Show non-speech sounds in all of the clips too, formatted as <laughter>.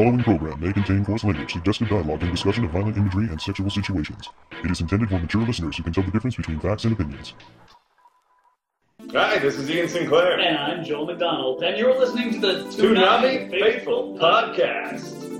following program may contain coarse language, suggestive dialogue, and discussion of violent imagery and sexual situations. It is intended for mature listeners who can tell the difference between facts and opinions. Hi, this is Ian Sinclair. And I'm Joel McDonald, and you're listening to the Toonami Faithful Podcast.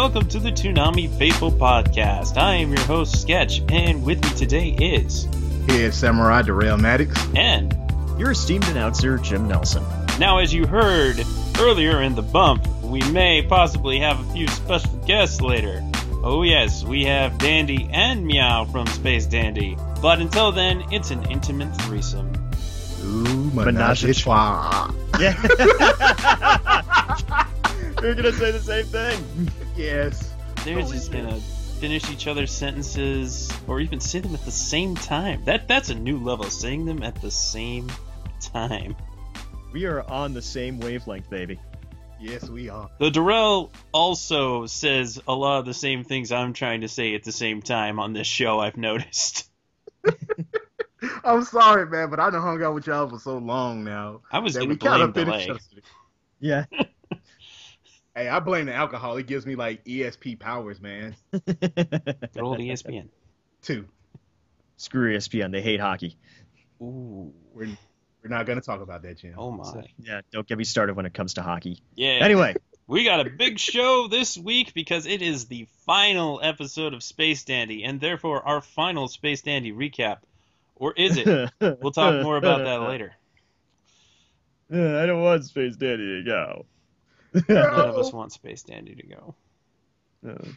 Welcome to the Toonami Faithful Podcast. I am your host, Sketch, and with me today is. Here's Samurai Darrell Maddox. And. Your esteemed announcer, Jim Nelson. Now, as you heard earlier in the bump, we may possibly have a few special guests later. Oh, yes, we have Dandy and Meow from Space Dandy. But until then, it's an intimate threesome. Ooh, menage a trois. Yeah. <laughs> You're gonna say the same thing. Yes. They're just gonna finish each other's sentences or even say them at the same time. That that's a new level, saying them at the same time. We are on the same wavelength, baby. Yes, we are. The Darrell also says a lot of the same things I'm trying to say at the same time on this show, I've noticed. <laughs> I'm sorry, man, but I done hung out with y'all for so long now. I was that gonna we kinda blame finished delay. Yeah. <laughs> Hey, I blame the alcohol. It gives me like ESP powers, man. Good old ESPN. Two. Screw ESPN. They hate hockey. Ooh. We're we're not gonna talk about that, Jim. Oh So, my. yeah, don't get me started when it comes to hockey. Yeah. Anyway, We got a big show this week because it is the final episode of Space Dandy, and therefore our final Space Dandy recap. Or is it? <laughs> We'll talk more about that later. <laughs> I don't want Space Dandy to go. <laughs> None of us want Space Dandy to go. Uh,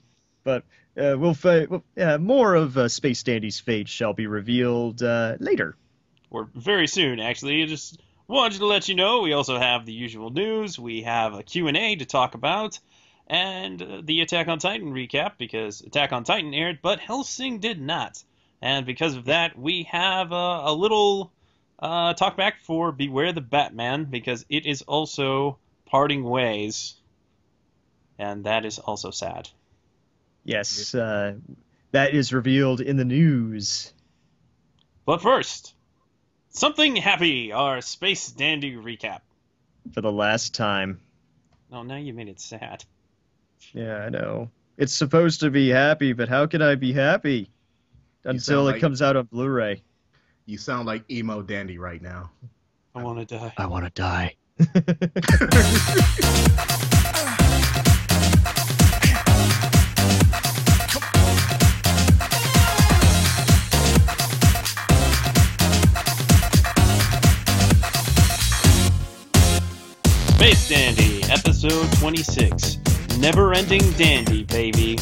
but uh, we'll, fa- well, uh, more of uh, Space Dandy's fate shall be revealed uh, later. Or very soon, actually. Just wanted to let you know we also have the usual news. We have a Q&A to talk about, and uh, the Attack on Titan recap because Attack on Titan aired, but Hellsing did not. And because of that, we have uh, a little uh, talk back for Beware the Batman because it is also parting ways, and that is also sad. Yes, uh, that is revealed in the news. But first, something happy, our Space Dandy recap. For the last time. Oh, now you made it sad. Yeah, I know. It's supposed to be happy, but how can I be happy? Until sound it like- comes out on Blu-ray. You sound like emo dandy right now. I want to die. I want to die. Space Dandy, episode 26. Never ending dandy, baby.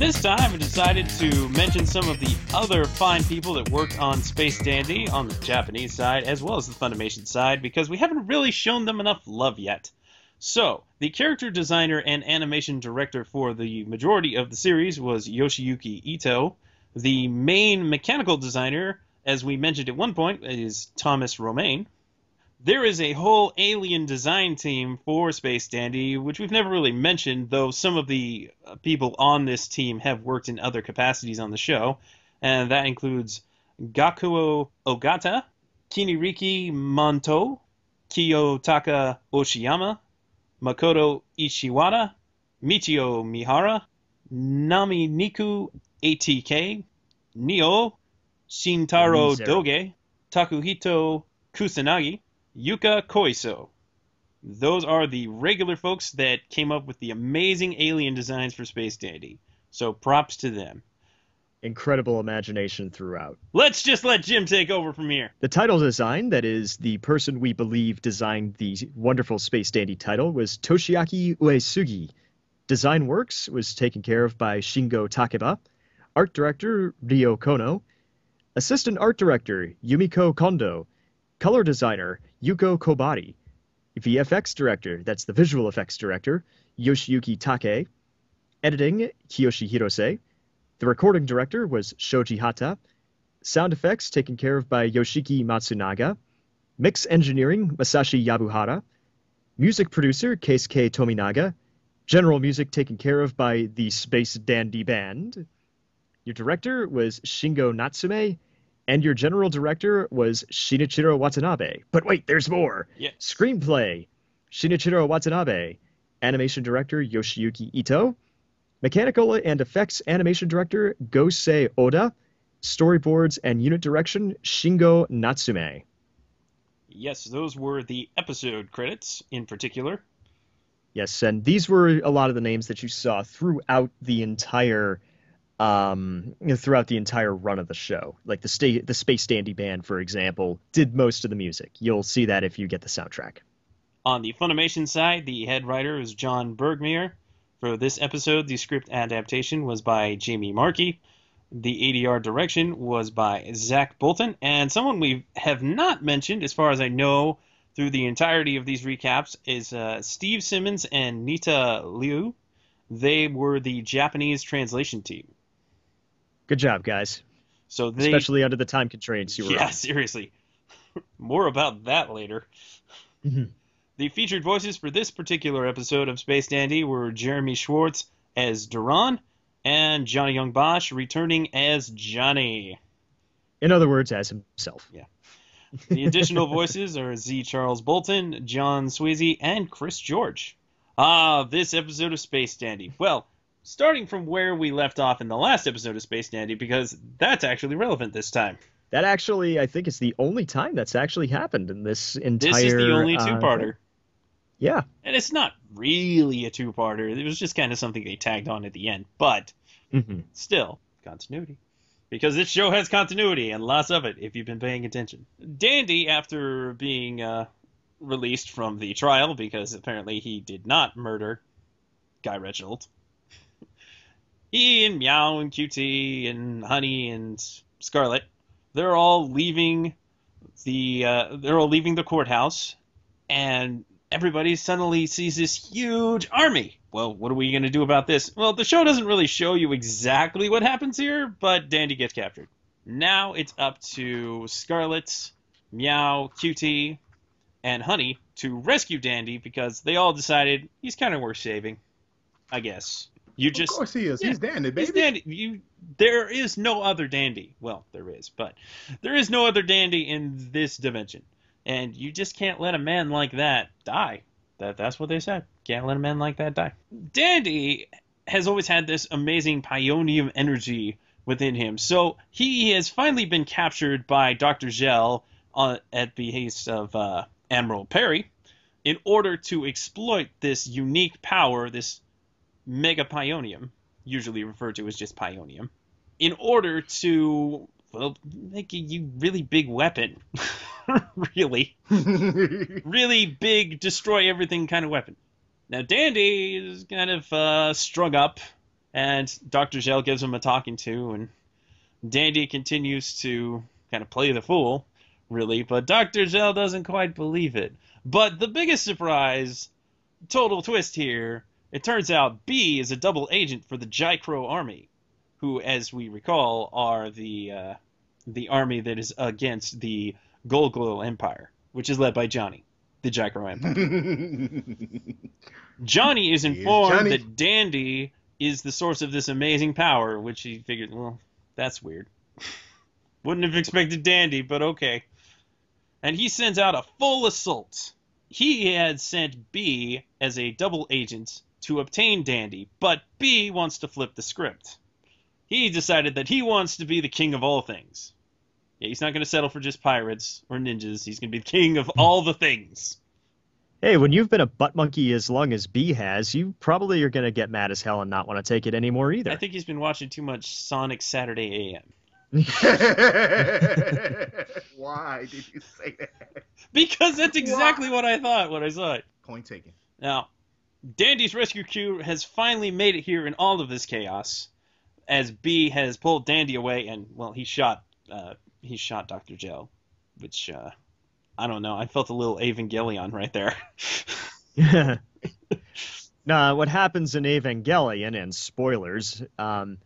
This time I decided to mention some of the other fine people that worked on Space Dandy on the Japanese side as well as the Funimation side because we haven't really shown them enough love yet. So, the character designer and animation director for the majority of the series was Yoshiyuki Ito. The main mechanical designer, as we mentioned at one point, is Thomas Romain. There is a whole alien design team for Space Dandy, which we've never really mentioned, though some of the uh, people on this team have worked in other capacities on the show, and that includes Gakuo Ogata, Kiniriki Monto, Kiyotaka Oshiyama, Makoto Ishiwata, Michio Mihara, Nami Niku ATK, Neo, Shintaro. Doge, Takuhito Kusanagi, Yuka Koiso. Those are the regular folks that came up with the amazing alien designs for Space Dandy. So props to them. Incredible imagination throughout. Let's just let Jim take over from here. The title design, that is, the person we believe designed the wonderful Space Dandy title, was Toshiaki Uesugi. Design works was taken care of by Shingo Takeba. Art director, Ryo Kono. Assistant art director, Yumiko Kondo. Color designer, Yuko Kobari. VFX director, that's the visual effects director, Yoshiyuki Take. Editing, Kiyoshi Hirose. The recording director was Shoji Hata. Sound effects taken care of by Yoshiki Matsunaga. Mix engineering, Masashi Yabuhara. Music producer Keisuke Tominaga. General music taken care of by the Space Dandy Band. Your director was Shingo Natsume, and your general director was Shinichiro Watanabe. But wait, there's more. Yeah. Screenplay Shinichiro Watanabe. Animation director Yoshiyuki Ito. Mechanical and effects animation director Gosei Oda. Storyboards and unit direction Shingo Natsume. Yes, those were the episode credits in particular. Yes, and these were a lot of the names that you saw throughout the entire um, throughout the entire run of the show. Like the sta- the Space Dandy Band, for example, did most of the music. You'll see that if you get the soundtrack. On the Funimation side, the head writer is John Burgmeier. For this episode, the script adaptation was by Jamie Marchi. The ADR direction was by Zach Bolton, and someone we have not mentioned, as far as I know, through the entirety of these recaps, is uh, Steve Simmons and Nita Liu. They were the Japanese translation team. Good job, guys. So they, Especially under the time constraints you were yeah, on. seriously. <laughs> More about that later. Mhm. The featured voices for this particular episode of Space Dandy were Jeremy Schwartz as Duran and Johnny Young Bosch returning as Johnny. In other words, as himself. Yeah. The additional <laughs> voices are Z. Charles Bolton, John Swasey, and Chris George. Ah, this episode of Space Dandy. Well, starting from where we left off in the last episode of Space Dandy, because that's actually relevant this time. That actually, I think, is the only time that's actually happened in this entire. This is the only uh, two-parter. yeah. And it's not really a two-parter. It was just kind of something they tagged on at the end, but hmm still continuity. Because this show has continuity and lots of it if you've been paying attention. Dandy, after being uh, released from the trial because apparently he did not murder Guy Reginald, he and Meow and QT and Honey and Scarlet, they're all leaving the uh, they're all leaving the courthouse, and everybody suddenly sees this huge army. Well, what are we going to do about this? Well, the show doesn't really show you exactly what happens here, but Dandy gets captured. Now it's up to Scarlet, Meow, QT, and Honey to rescue Dandy because they all decided he's kind of worth saving. I guess. You just of course he is. yeah, He's Dandy, baby. He's dandy. You, there is no other dandy. Well, there is, but there is no other dandy in this dimension, and you just can't let a man like that die. That that's what they said. Can't let a man like that die. Dandy has always had this amazing pionium energy within him, so he has finally been captured by Doctor Gel on, at the behest of uh, Admiral Perry in order to exploit this unique power, this mega pionium, usually referred to as just pionium, in order to well make a you really big weapon. <laughs> really, <laughs> really big, destroy everything kind of weapon. Now Dandy is kind of uh, strung up, and Doctor Gel gives him a talking to, and Dandy continues to kind of play the fool, really, but Doctor Gel doesn't quite believe it. But the biggest surprise, total twist here, it turns out B is a double agent for the Jaicro army, who, as we recall, are the uh, the army that is against the Gogol Empire, which is led by Johnny, the Jaicro Empire. <laughs> Johnny is informed Johnny. that Dandy is the source of this amazing power, which he figured, well, that's weird. Wouldn't have expected Dandy, but okay. And he sends out a full assault. He had sent B as a double agent to obtain Dandy, but B wants to flip the script. He decided that he wants to be the king of all things. Yeah, he's not going to settle for just pirates or ninjas. He's going to be the king of all the things. Hey, when you've been a butt monkey as long as B has, you probably are going to get mad as hell and not want to take it anymore either. I think he's been watching too much Sonic Saturday AM. <laughs> Why did you say that? Because that's exactly what I thought when I saw it. Point taken. Now, Dandy's rescue crew has finally made it here in all of this chaos, as B has pulled Dandy away, and well, he shot uh, he shot Doctor Gel, which uh, I don't know. I felt a little Evangelion right there. <laughs> nah, what happens in Evangelion, and spoilers, um,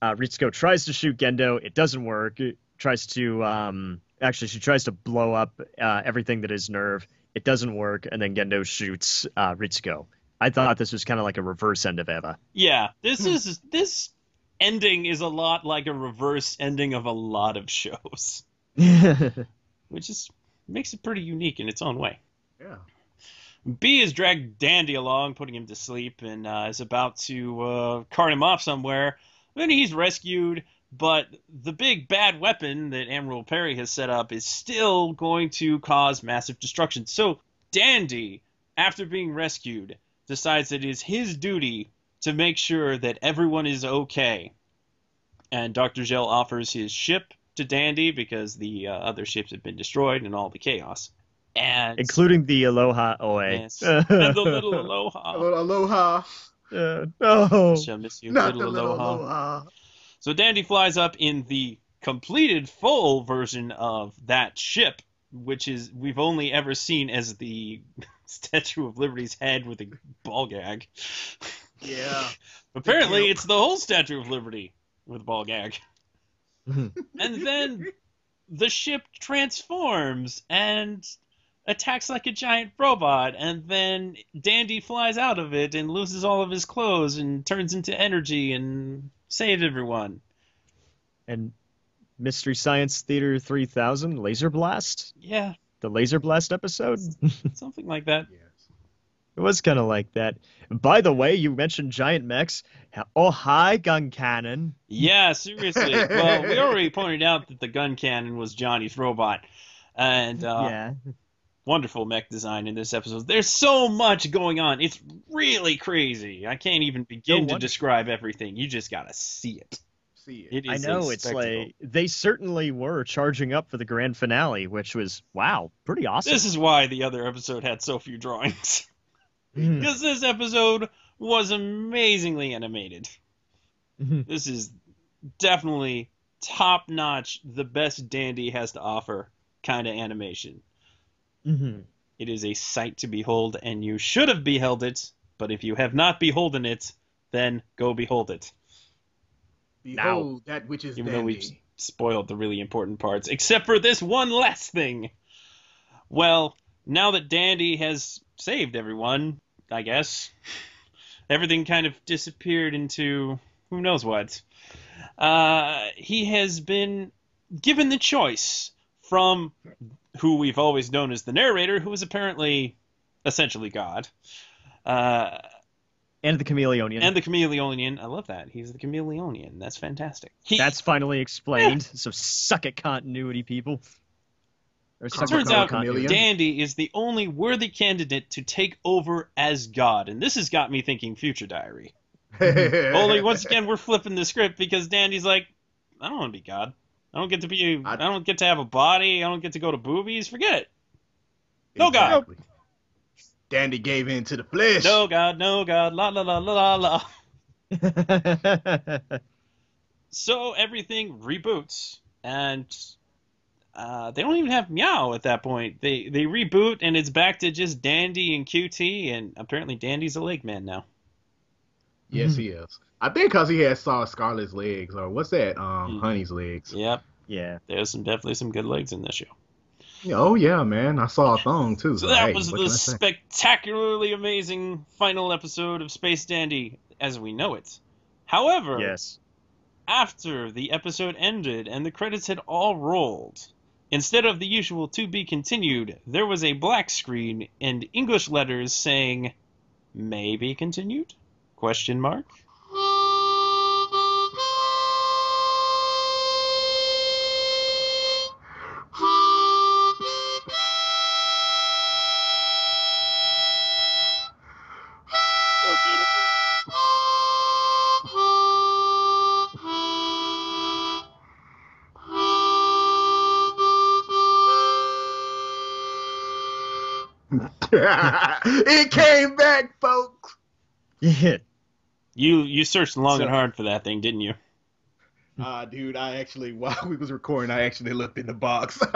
uh, Ritsuko tries to shoot Gendo. It doesn't work. It tries to, um, actually, she tries to blow up uh, everything that is NERV. It doesn't work, and then Gendo shoots uh, Ritsuko. I thought this was kind of like a reverse end of Eva. Yeah, this Hmm. is this ending is a lot like a reverse ending of a lot of shows, <laughs> which is makes it pretty unique in its own way. Yeah. B has dragged Dandy along, putting him to sleep, and uh, is about to uh, cart him off somewhere. Then he's rescued, but the big bad weapon that Admiral Perry has set up is still going to cause massive destruction. So Dandy, after being rescued, decides that it is his duty to make sure that everyone is okay. And Dr. Gel offers his ship to Dandy because the uh, other ships have been destroyed in all the chaos. And Including the Aloha Oe. Yes. <laughs> and the little aloha. Alo- Aloha. Uh, no. Shall miss you, Not little the little aloha. aloha. So Dandy flies up in the completed full version of that ship, which is we've only ever seen as the <laughs> Statue of Liberty's head with a ball gag. Yeah. <laughs> Apparently, it's the whole Statue of Liberty with a ball gag. <laughs> And then the ship transforms and attacks like a giant robot, and then Dandy flies out of it and loses all of his clothes and turns into energy and saves everyone. and Mystery Science Theater 3000 Laser Blast? Yeah, The Laser Blast episode? <laughs> something like that. Yes. It was kind of like that. By the way, you mentioned giant mechs. Oh, hi, gun cannon. Yeah, seriously. well, we <laughs> already pointed out that the gun cannon was Johnny's robot. And uh, yeah. Wonderful mech design in this episode. There's so much going on. It's really crazy. I can't even begin No to describe everything. You just gotta see it. See it. It I know it's like they certainly were charging up for the grand finale, which was wow, pretty awesome. This is why the other episode had so few drawings. Mhm. <laughs> Because this episode was amazingly animated. Mhm. This is definitely top notch, the best Dandy has to offer kind of animation. Mhm. It is a sight to behold, and you should have beheld it. But if you have not beholden it, then go behold it. Behold that which is Even though we've spoiled the really important parts, except for this one last thing. Well, now that Dandy has saved everyone, I guess, everything kind of disappeared into who knows what. Uh, he has been given the choice from who we've always known as the narrator, who is apparently essentially God. Uh, and the Chameleonian. and the Chameleonian. I love that. He's the Chameleonian. That's fantastic. He, That's finally explained. So suck at continuity people. Or It turns out. Chameleon. Dandy is the only worthy candidate to take over as God, and this has got me thinking Future Diary. <laughs> Only once again we're flipping the script because Dandy's like, I don't want to be God. I don't get to be. I, I- don't get to have a body. I don't get to go to boobies. Forget it. No God. Dandy gave in to the flesh. No God. No God. La la la la la la. <laughs> So everything reboots, and uh, they don't even have Meow at that point. They they reboot, and it's back to just Dandy and QT, and apparently Dandy's a leg man now. Yes, he is. I think because he has saw Scarlet's legs, or what's that? Um, Mm. Honey's legs. Yep, yeah. there's some definitely some good legs in this show. Yeah, Oh yeah, man. I saw a thong too. So So, that hey, was the can I say? spectacularly amazing final episode of Space Dandy as we know it. However, Yes. after the episode ended and the credits had all rolled, instead of the usual to be continued, there was a black screen and English letters saying may be continued? Question mark. <laughs> it came back, folks. Yeah. You you searched long So- and hard for that thing, didn't you? Ah, dude, I actually <laughs> while we was recording, I actually looked in the box. <laughs>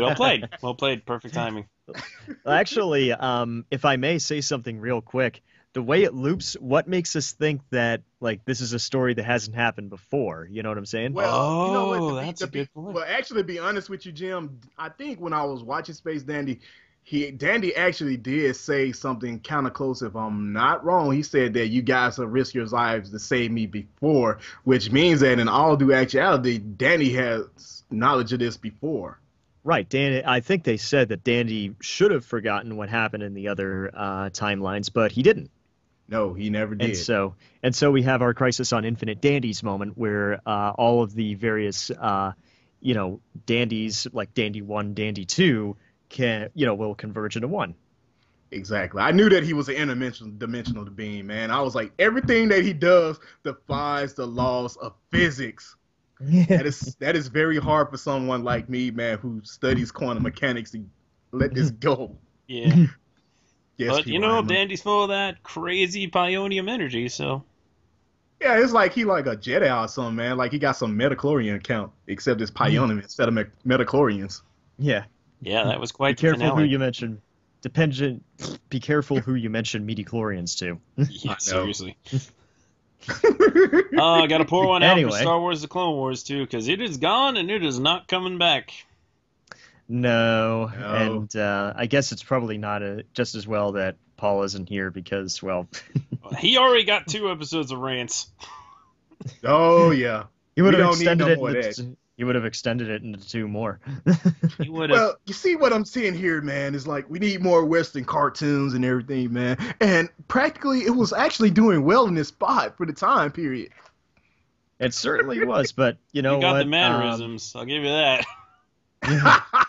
Well played. Well played. Perfect timing. Well, Actually, um, if I may say something real quick, the way it loops, what makes us think that like this is a story that hasn't happened before? You know what I'm saying? Well, you know what? Oh, To be- that's to a be- good point. Well, actually, to be honest with you, Jim, I think when I was watching Space Dandy, he Dandy actually did say something kind of close. If I'm not wrong, he said that you guys have risked your lives to save me before, which means that in all due actuality, Dandy has knowledge of this before. Right, Dan. I think they said that Dandy should have forgotten what happened in the other uh, timelines, but he didn't. No, he never did. And so, and so we have our Crisis on Infinite Dandies moment, where uh, all of the various, uh, you know, dandies like Dandy One, Dandy Two, can you know will converge into one. Exactly. I knew that he was an interdimensional dimensional being, man. I was like, everything that he does defies the laws of physics. That is that is very hard for someone like me, man, who studies quantum mechanics to let this go. <laughs> Yeah. <laughs> Yes, but you know, Wyman. Dandy's full of that crazy pionium energy, so Yeah, it's like he like a Jedi or something, man. Like he got some midichlorian account, except it's pionium mm-hmm. instead of me- midichlorians. Yeah. Yeah, that was Be quite the careful who you mention. Dependent. Be careful who you mention midichlorians to. <laughs> Yeah, seriously. <laughs> Oh, I got to pour one out Anyway. for Star Wars: The Clone Wars too, because it is gone and it is not coming back. No, No. and uh, I guess it's probably not a, just as well that Paul isn't here because, <laughs> well, He already got two episodes of rants. oh yeah. he would have extended no it. More of Into, he would have extended it into two more. <laughs> He would have. Well, you see what I'm seeing here, man, is like we need more Western cartoons and everything, man. And practically it was actually doing well in this spot for the time period. it certainly was, but you know you got what? the Um, mannerisms. I'll give you that. <laughs>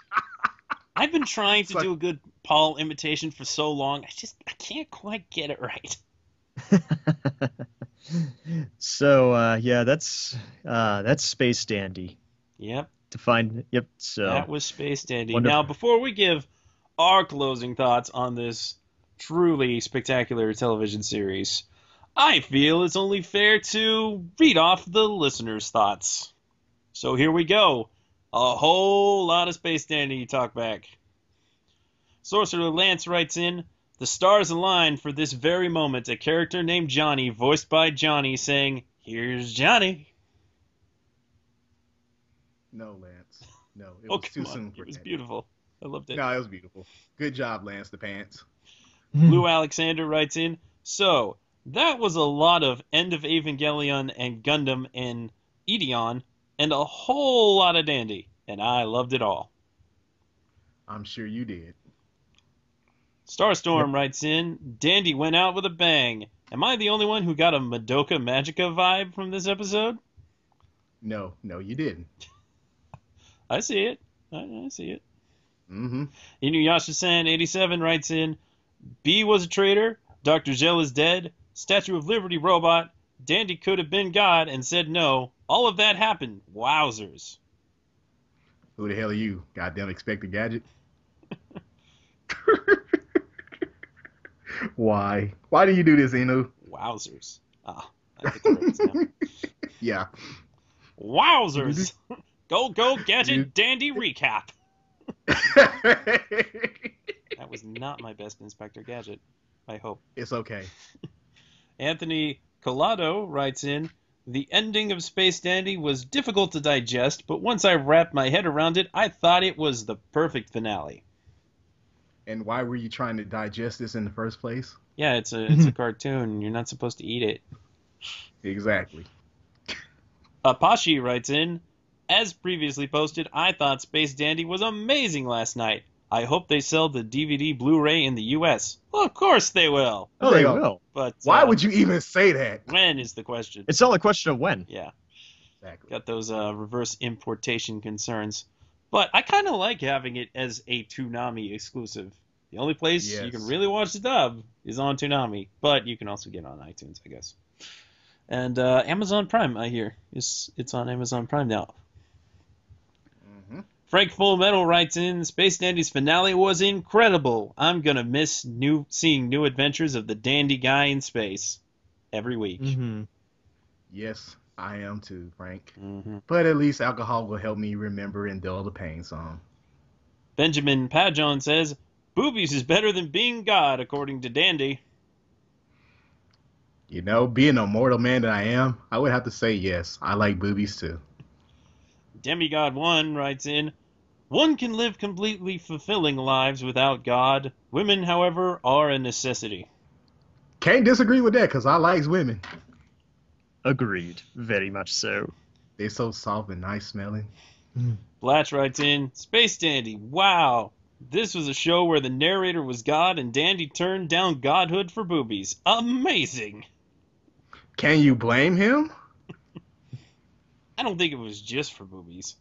I've been trying to like- do a good Paul imitation for so long. I just I can't quite get it right. <laughs> so uh, yeah, that's uh, that's Space Dandy Yep, to find. Yep. So that was Space Dandy. Wonderful. Now, before we give our closing thoughts on this truly spectacular television series, I feel it's only fair to read off the listeners' thoughts. So here we go. A whole lot of Space Dandy talk back. Sorcerer Lance writes in, The stars align for this very moment. A character named Johnny, voiced by Johnny, saying, Here's Johnny. No, Lance. No, it Oh, was too come soon on. for It was that. beautiful. I loved it. No, it was beautiful. Good job, Lance the Pants. Hmm. Lou Alexander writes in, So, that was a lot of End of Evangelion and Gundam and Ideon, and a whole lot of Dandy, and I loved it all. I'm sure you did. Starstorm writes in, Dandy went out with a bang. Am I the only one who got a Madoka Magica vibe from this episode? No, no, you didn't. I see it. I, I see it. Mm-hmm. Inuyasha-san 87 writes in, B was a traitor, Dr. Gel is dead, Statue of Liberty robot, Dandy could have been God and said no. All of that happened. Wowzers. Who the hell are you? Goddamn expected gadget. <laughs> Why? Why do you do this, Inu? Wowzers. Ah, I think I wrote this. Yeah. Wowzers. Go, go, Gadget Dandy recap. <laughs> That was not my best Inspector Gadget. I hope. it's okay. <laughs> Anthony Collado writes in The ending of Space Dandy was difficult to digest, but once I wrapped my head around it, I thought it was the perfect finale. And why were you trying to digest this in the first place? Yeah, it's a it's a <laughs> cartoon. You're not supposed to eat it. Exactly. Apache writes in As previously posted, I thought Space Dandy was amazing last night. I hope they sell the DVD Blu-ray in the US. Well, of course they will. Oh, they There you will. But Why uh, would you even say that? when is the question? It's all a question of when. Yeah. Exactly. got those uh, reverse importation concerns. But I kind of like having it as a Toonami exclusive. The only place you can really watch the dub is on Toonami, but you can also get it on iTunes, I guess. And uh, Amazon Prime, I hear, is it's on Amazon Prime now. Frank Full Metal writes in, Space Dandy's finale was incredible. I'm gonna miss new seeing new adventures of the dandy guy in space every week. Mm-hmm. Yes, I am too, Frank. hmm But at least alcohol will help me remember and dull the pain some. Benjamin Pajon says, Boobies is better than being God, according to Dandy. You know, being a mortal man that I am, I would have to say yes. I like boobies too. Demigod1 writes in, One can live completely fulfilling lives without God. Women, however, are a necessity. Can't disagree with that because I likes women. Agreed. Very much so. They're so soft and nice smelling. Blatch writes in, Space Dandy, wow. This was a show where the narrator was God and Dandy turned down godhood for boobies. Amazing. Can you blame him? I don't think it was just for boobies.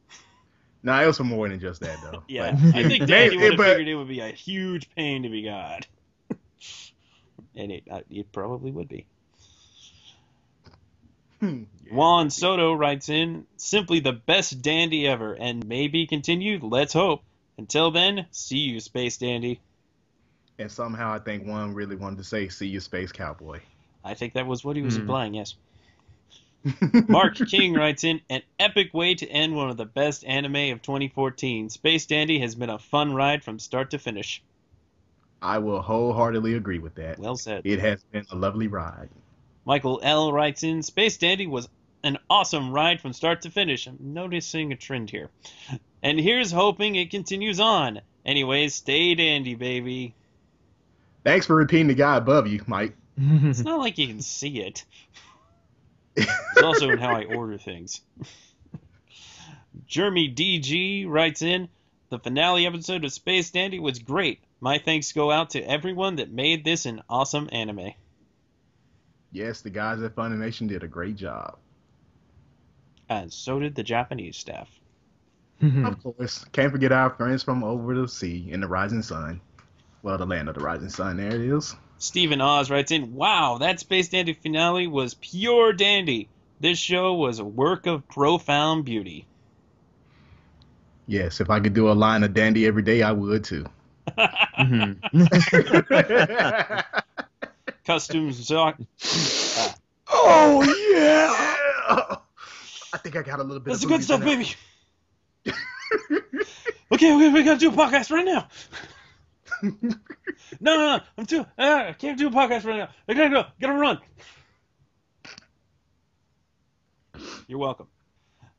Nah, it was for more than just that though. <laughs> Yeah, But- I think <laughs> They- Dandy would have figured it would be a huge pain to be God. <laughs> and it, uh, it probably would be. Hmm. Juan Soto writes in, simply the best dandy ever, and maybe continued, let's hope. Until then, see you, Space Dandy. And somehow I think one really wanted to say, "See you, space cowboy." I think that was what he was Hmm. implying, yes. Mark King writes in, an epic way to end one of the best anime of 2014. Space Dandy has been a fun ride from start to finish. I will wholeheartedly agree with that. Well said. It has been a lovely ride. Michael L. writes in, Space Dandy was an awesome ride from start to finish. I'm noticing a trend here. And here's hoping it continues on. Anyways, stay dandy, baby. Thanks for repeating the guy above you, Mike. It's not like you can see it. <laughs> It's also in how I order things. Jeremy DG writes in, the finale episode of Space Dandy was great. My thanks go out to everyone that made this an awesome anime. Yes, the guys at Funimation did a great job. And so did the Japanese staff. Mm-hmm. Of course, can't forget our friends from over the sea in the rising sun. Well, the land of the rising sun. There it is. Stephen Oz writes in, Wow, that Space Dandy finale was pure dandy. This show was a work of profound beauty. Yes, if I could do a line of dandy every day, I would too. Mhm. Custom Zaku. oh yeah! I think I got a little bit. That's the good stuff, baby. <laughs> okay, we, we gotta do a podcast right now. No, no, no, I'm too. Uh, I can't do a podcast right now. I gotta go. Gotta run. You're welcome.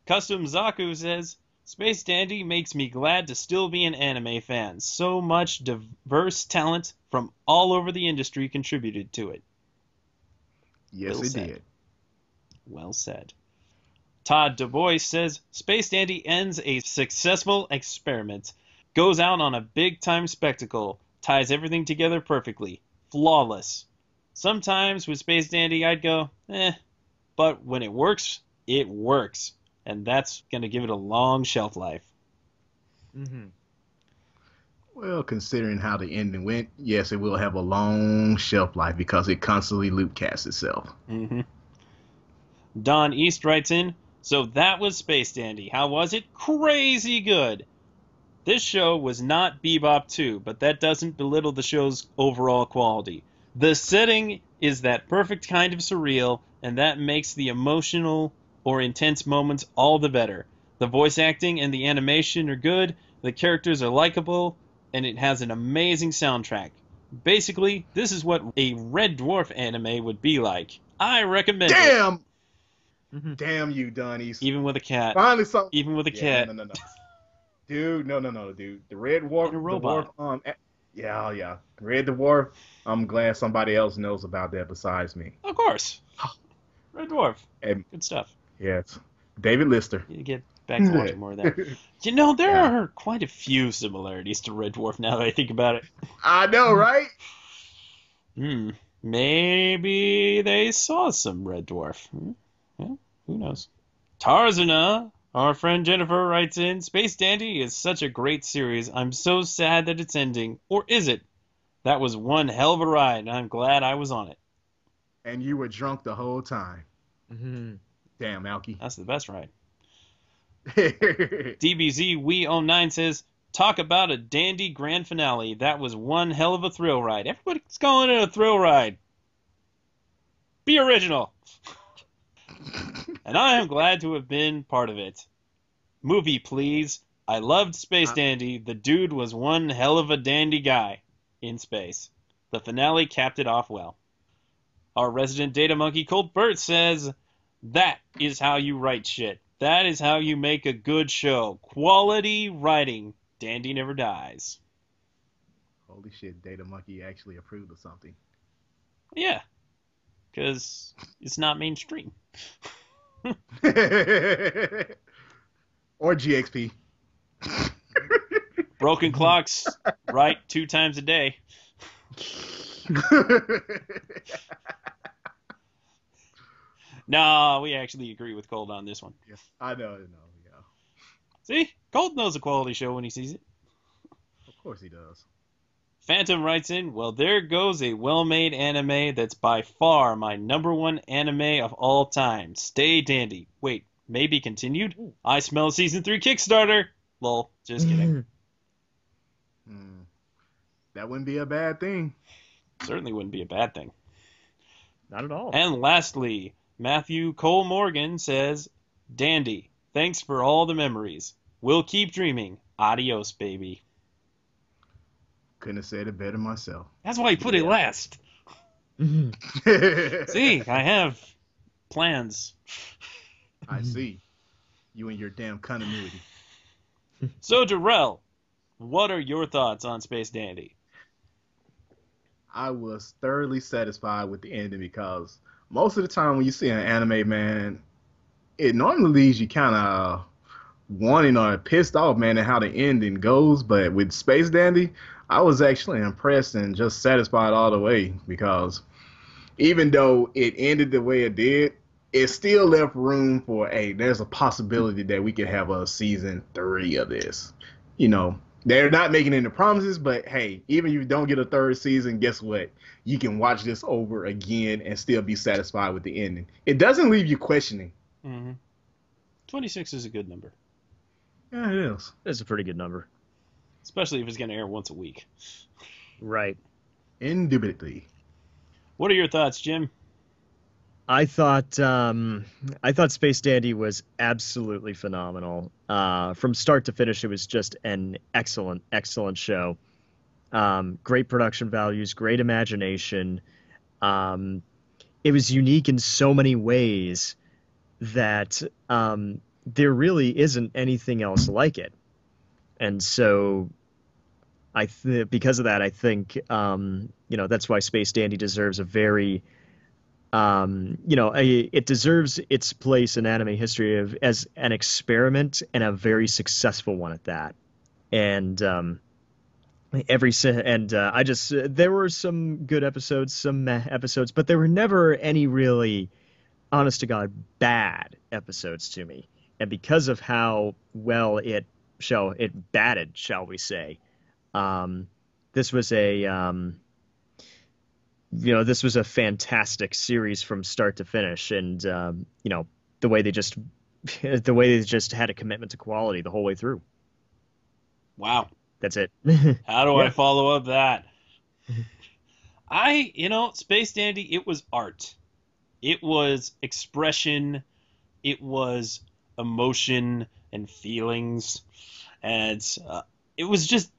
Custom Zaku says, Space Dandy makes me glad to still be an anime fan. So much diverse talent from all over the industry contributed to it. Yes, Bill it said. did. Well said. Todd Du Bois says Space Dandy ends a successful experiment, goes out on a big time spectacle, ties everything together perfectly, flawless. Sometimes with Space Dandy, I'd go, eh, but when it works, it works, and that's gonna give it a long shelf life. Mhm. Well, considering how the ending went, yes, it will have a long shelf life because it constantly loop casts itself. hmm Don East writes in, so that was Space Dandy. How was it? Crazy good. This show was not Bebop 2, but that doesn't belittle the show's overall quality. The setting is that perfect kind of surreal, and that makes the emotional or intense moments all the better. The voice acting and the animation are good, the characters are likable, and it has an amazing soundtrack. Basically, this is what a Red Dwarf anime would be like. I recommend it, Damn! Mhm. Damn you, Donnies. even with a cat. Finally, some. Even with a Yeah, cat. No, no, no, Dude, no, no, no, dude. The Red Dwarf. A robot. Dwarf, um, eh, yeah, yeah. Red Dwarf. I'm glad somebody else knows about that besides me. Of course. <laughs> Red Dwarf. And Good stuff. yes, David Lister. You get back to watching more of that. <laughs> You know, there Yeah. are quite a few similarities to Red Dwarf now that I think about it. I know, right? Hmm. Maybe they saw some Red Dwarf. Hmm? Yeah, who knows? Tarzana, our friend Jennifer writes in Space Dandy is such a great series. I'm so sad that it's ending. Or is it? That was one hell of a ride, and I'm glad I was on it. And you were drunk the whole time. Mhm. Damn, Alki. That's the best ride. <laughs> DBZ We09 says, Talk about a dandy grand finale. That was one hell of a thrill ride. Everybody's calling it a thrill ride. Be original. <laughs> and I am glad to have been part of it. Movie, please. I loved Space Uh, Dandy. The dude was one hell of a dandy guy in space. The finale capped it off well. Our resident data monkey Colt Burt says, That is how you write shit. That is how you make a good show. Quality writing. Dandy never dies. Holy shit, Data Monkey actually approved of something. Yeah. Because it's not mainstream. <laughs> <laughs> or GXP. <laughs> Broken clocks, right two times a day. <laughs> No, we actually agree with Colt on this one. yes, I know, I know, yeah. See? Colt knows a quality show when he sees it. Of course he does. Phantom writes in, well, there goes a well made anime that's by far my number one anime of all time. Stay dandy. Wait, maybe continued? I smell season 3 Kickstarter. Lol, just kidding. <laughs> Hmm. That wouldn't be a bad thing. Certainly wouldn't be a bad thing. Not at all. And lastly, Matthew Cole Morgan says, Dandy, thanks for all the memories. We'll keep dreaming. Adios, baby. Couldn't have said it better myself. That's why he put it last. Mhm. See, <laughs> I have plans. I see. You and your damn continuity. So, Darrell, what are your thoughts on Space Dandy? I was thoroughly satisfied with the ending because most of the time when you see an anime, man, it normally leaves you kind of wanting or pissed off, man, at how the ending goes. But with Space Dandy, I was actually impressed and just satisfied all the way because even though it ended the way it did, it still left room for, hey, there's a possibility that we could have a season three of this. You know, they're not making any promises, but hey, even if you don't get a third season, guess what? You can watch this over again and still be satisfied with the ending. It doesn't leave you questioning. Mm-hmm. 26 is a good number, Yeah, it is. It's a pretty good number. especially if it's going to air once a week. Right. Indubitably. What are your thoughts, Jim? I thought um, I thought Space Dandy was absolutely phenomenal. Uh, from start to finish, it was just an excellent, excellent show. Um, great production values, great imagination. Um, it was unique in so many ways that um, there really isn't anything else like it. And so, I th- because of that, I think um, you know that's why Space Dandy deserves a very um, you know, a, it deserves its place in anime history of, as an experiment and a very successful one at that. And um, every and uh, I just there were some good episodes, some episodes, but there were never any really, honest to god, bad episodes to me. And because of how well it shall it batted, shall we say, um, this was a um, you know this was a fantastic series from start to finish and um, you know the way they just <laughs> the way they just had a commitment to quality the whole way through Wow. that's it <laughs> How do I follow up that? <laughs> I, you know, Space Dandy, it was art. It was expression. It was emotion and feelings. And uh, it was just,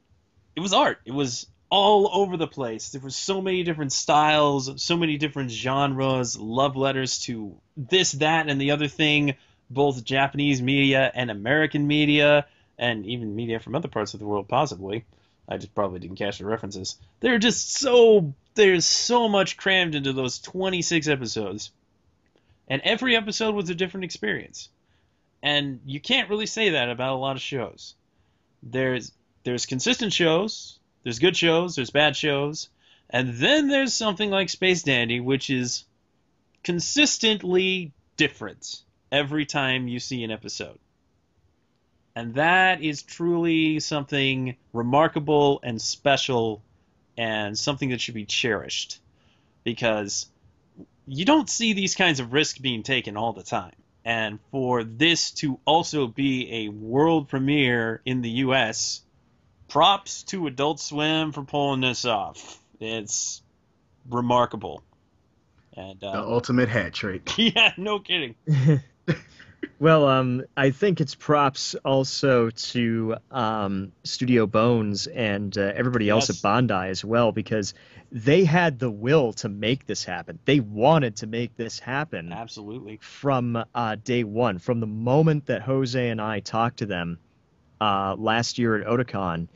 it was art. It was all over the place. There were so many different styles, so many different genres, love letters to this, that, and the other thing, both Japanese media and American media, and even media from other parts of the world, possibly. I just probably didn't catch the references. They're just so there's so much crammed into those 26 episodes. And every episode was a different experience. And you can't really say that about a lot of shows. There's there's consistent shows, there's good shows, there's bad shows, and then there's something like Space Dandy which is consistently different every time you see an episode. And that is truly something remarkable and special and something that should be cherished. Because you don't see these kinds of risks being taken all the time. And for this to also be a world premiere in the US, props to Adult Swim for pulling this off. It's remarkable. And The uh, ultimate hat trick. <laughs> yeah, no kidding. <laughs> well um, i think it's props also to um, studio bones and uh, everybody else Yes. at Bandai as well because they had the will to make this happen. They wanted to make this happen Absolutely. from uh, day one. From the moment that Jose and I talked to them uh, last year at Otakon,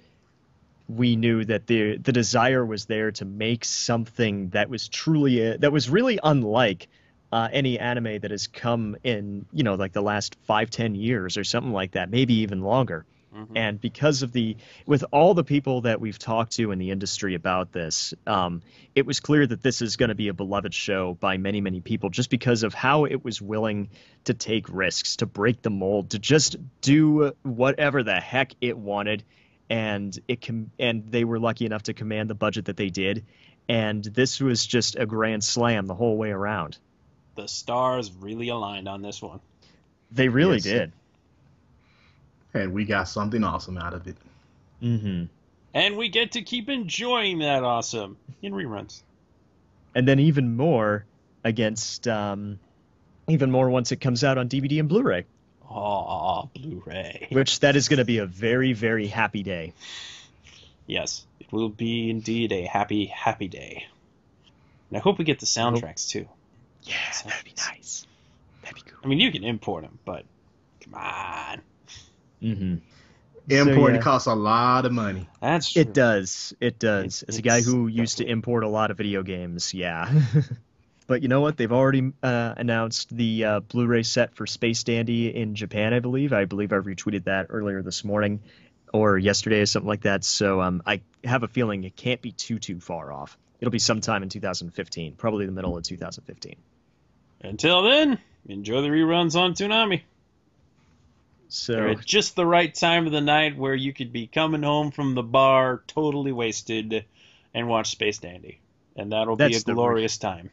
we knew that the the desire was there to make something that was truly a, that was really unlike uh, any anime that has come in you know like the last five ten years or something like that, maybe even longer. Mhm. And because of the, with all the people that we've talked to in the industry about this, um, it was clear that this is going to be a beloved show by many, many people just because of how it was willing to take risks, to break the mold, to just do whatever the heck it wanted. And it com- and they were lucky enough to command the budget that they did. And this was just a grand slam the whole way around. The stars really aligned on this one. They really Yes. did. And we got something awesome out of it. Mm-hmm. And we get to keep enjoying that awesome in reruns. and then even more against um, even more once it comes out on DVD and Blu-ray, Oh, Blu-ray. which that is going to be a very very happy day. Yes, it will be indeed a happy, happy day. And I hope we get the soundtracks too. Yeah, that'd be nice. That'd be cool. I mean, you can import them, but come on. Mm-hmm. Importing yeah. costs a lot of money. That's true. It does. It does. It- As a guy who used to import a lot of video games, yeah. <laughs> but you know what? They've already uh, announced the uh, Blu-ray set for Space Dandy in Japan, I believe. I believe I retweeted that earlier this morning or yesterday or something like that. So um, I have a feeling it can't be too too far off. It'll be sometime in 2015, probably the middle of 2015. Until then, enjoy the reruns on Toonami. They're So at just the right time of the night where you could be coming home from the bar totally wasted and watch Space Dandy. And that'll be a the- glorious time.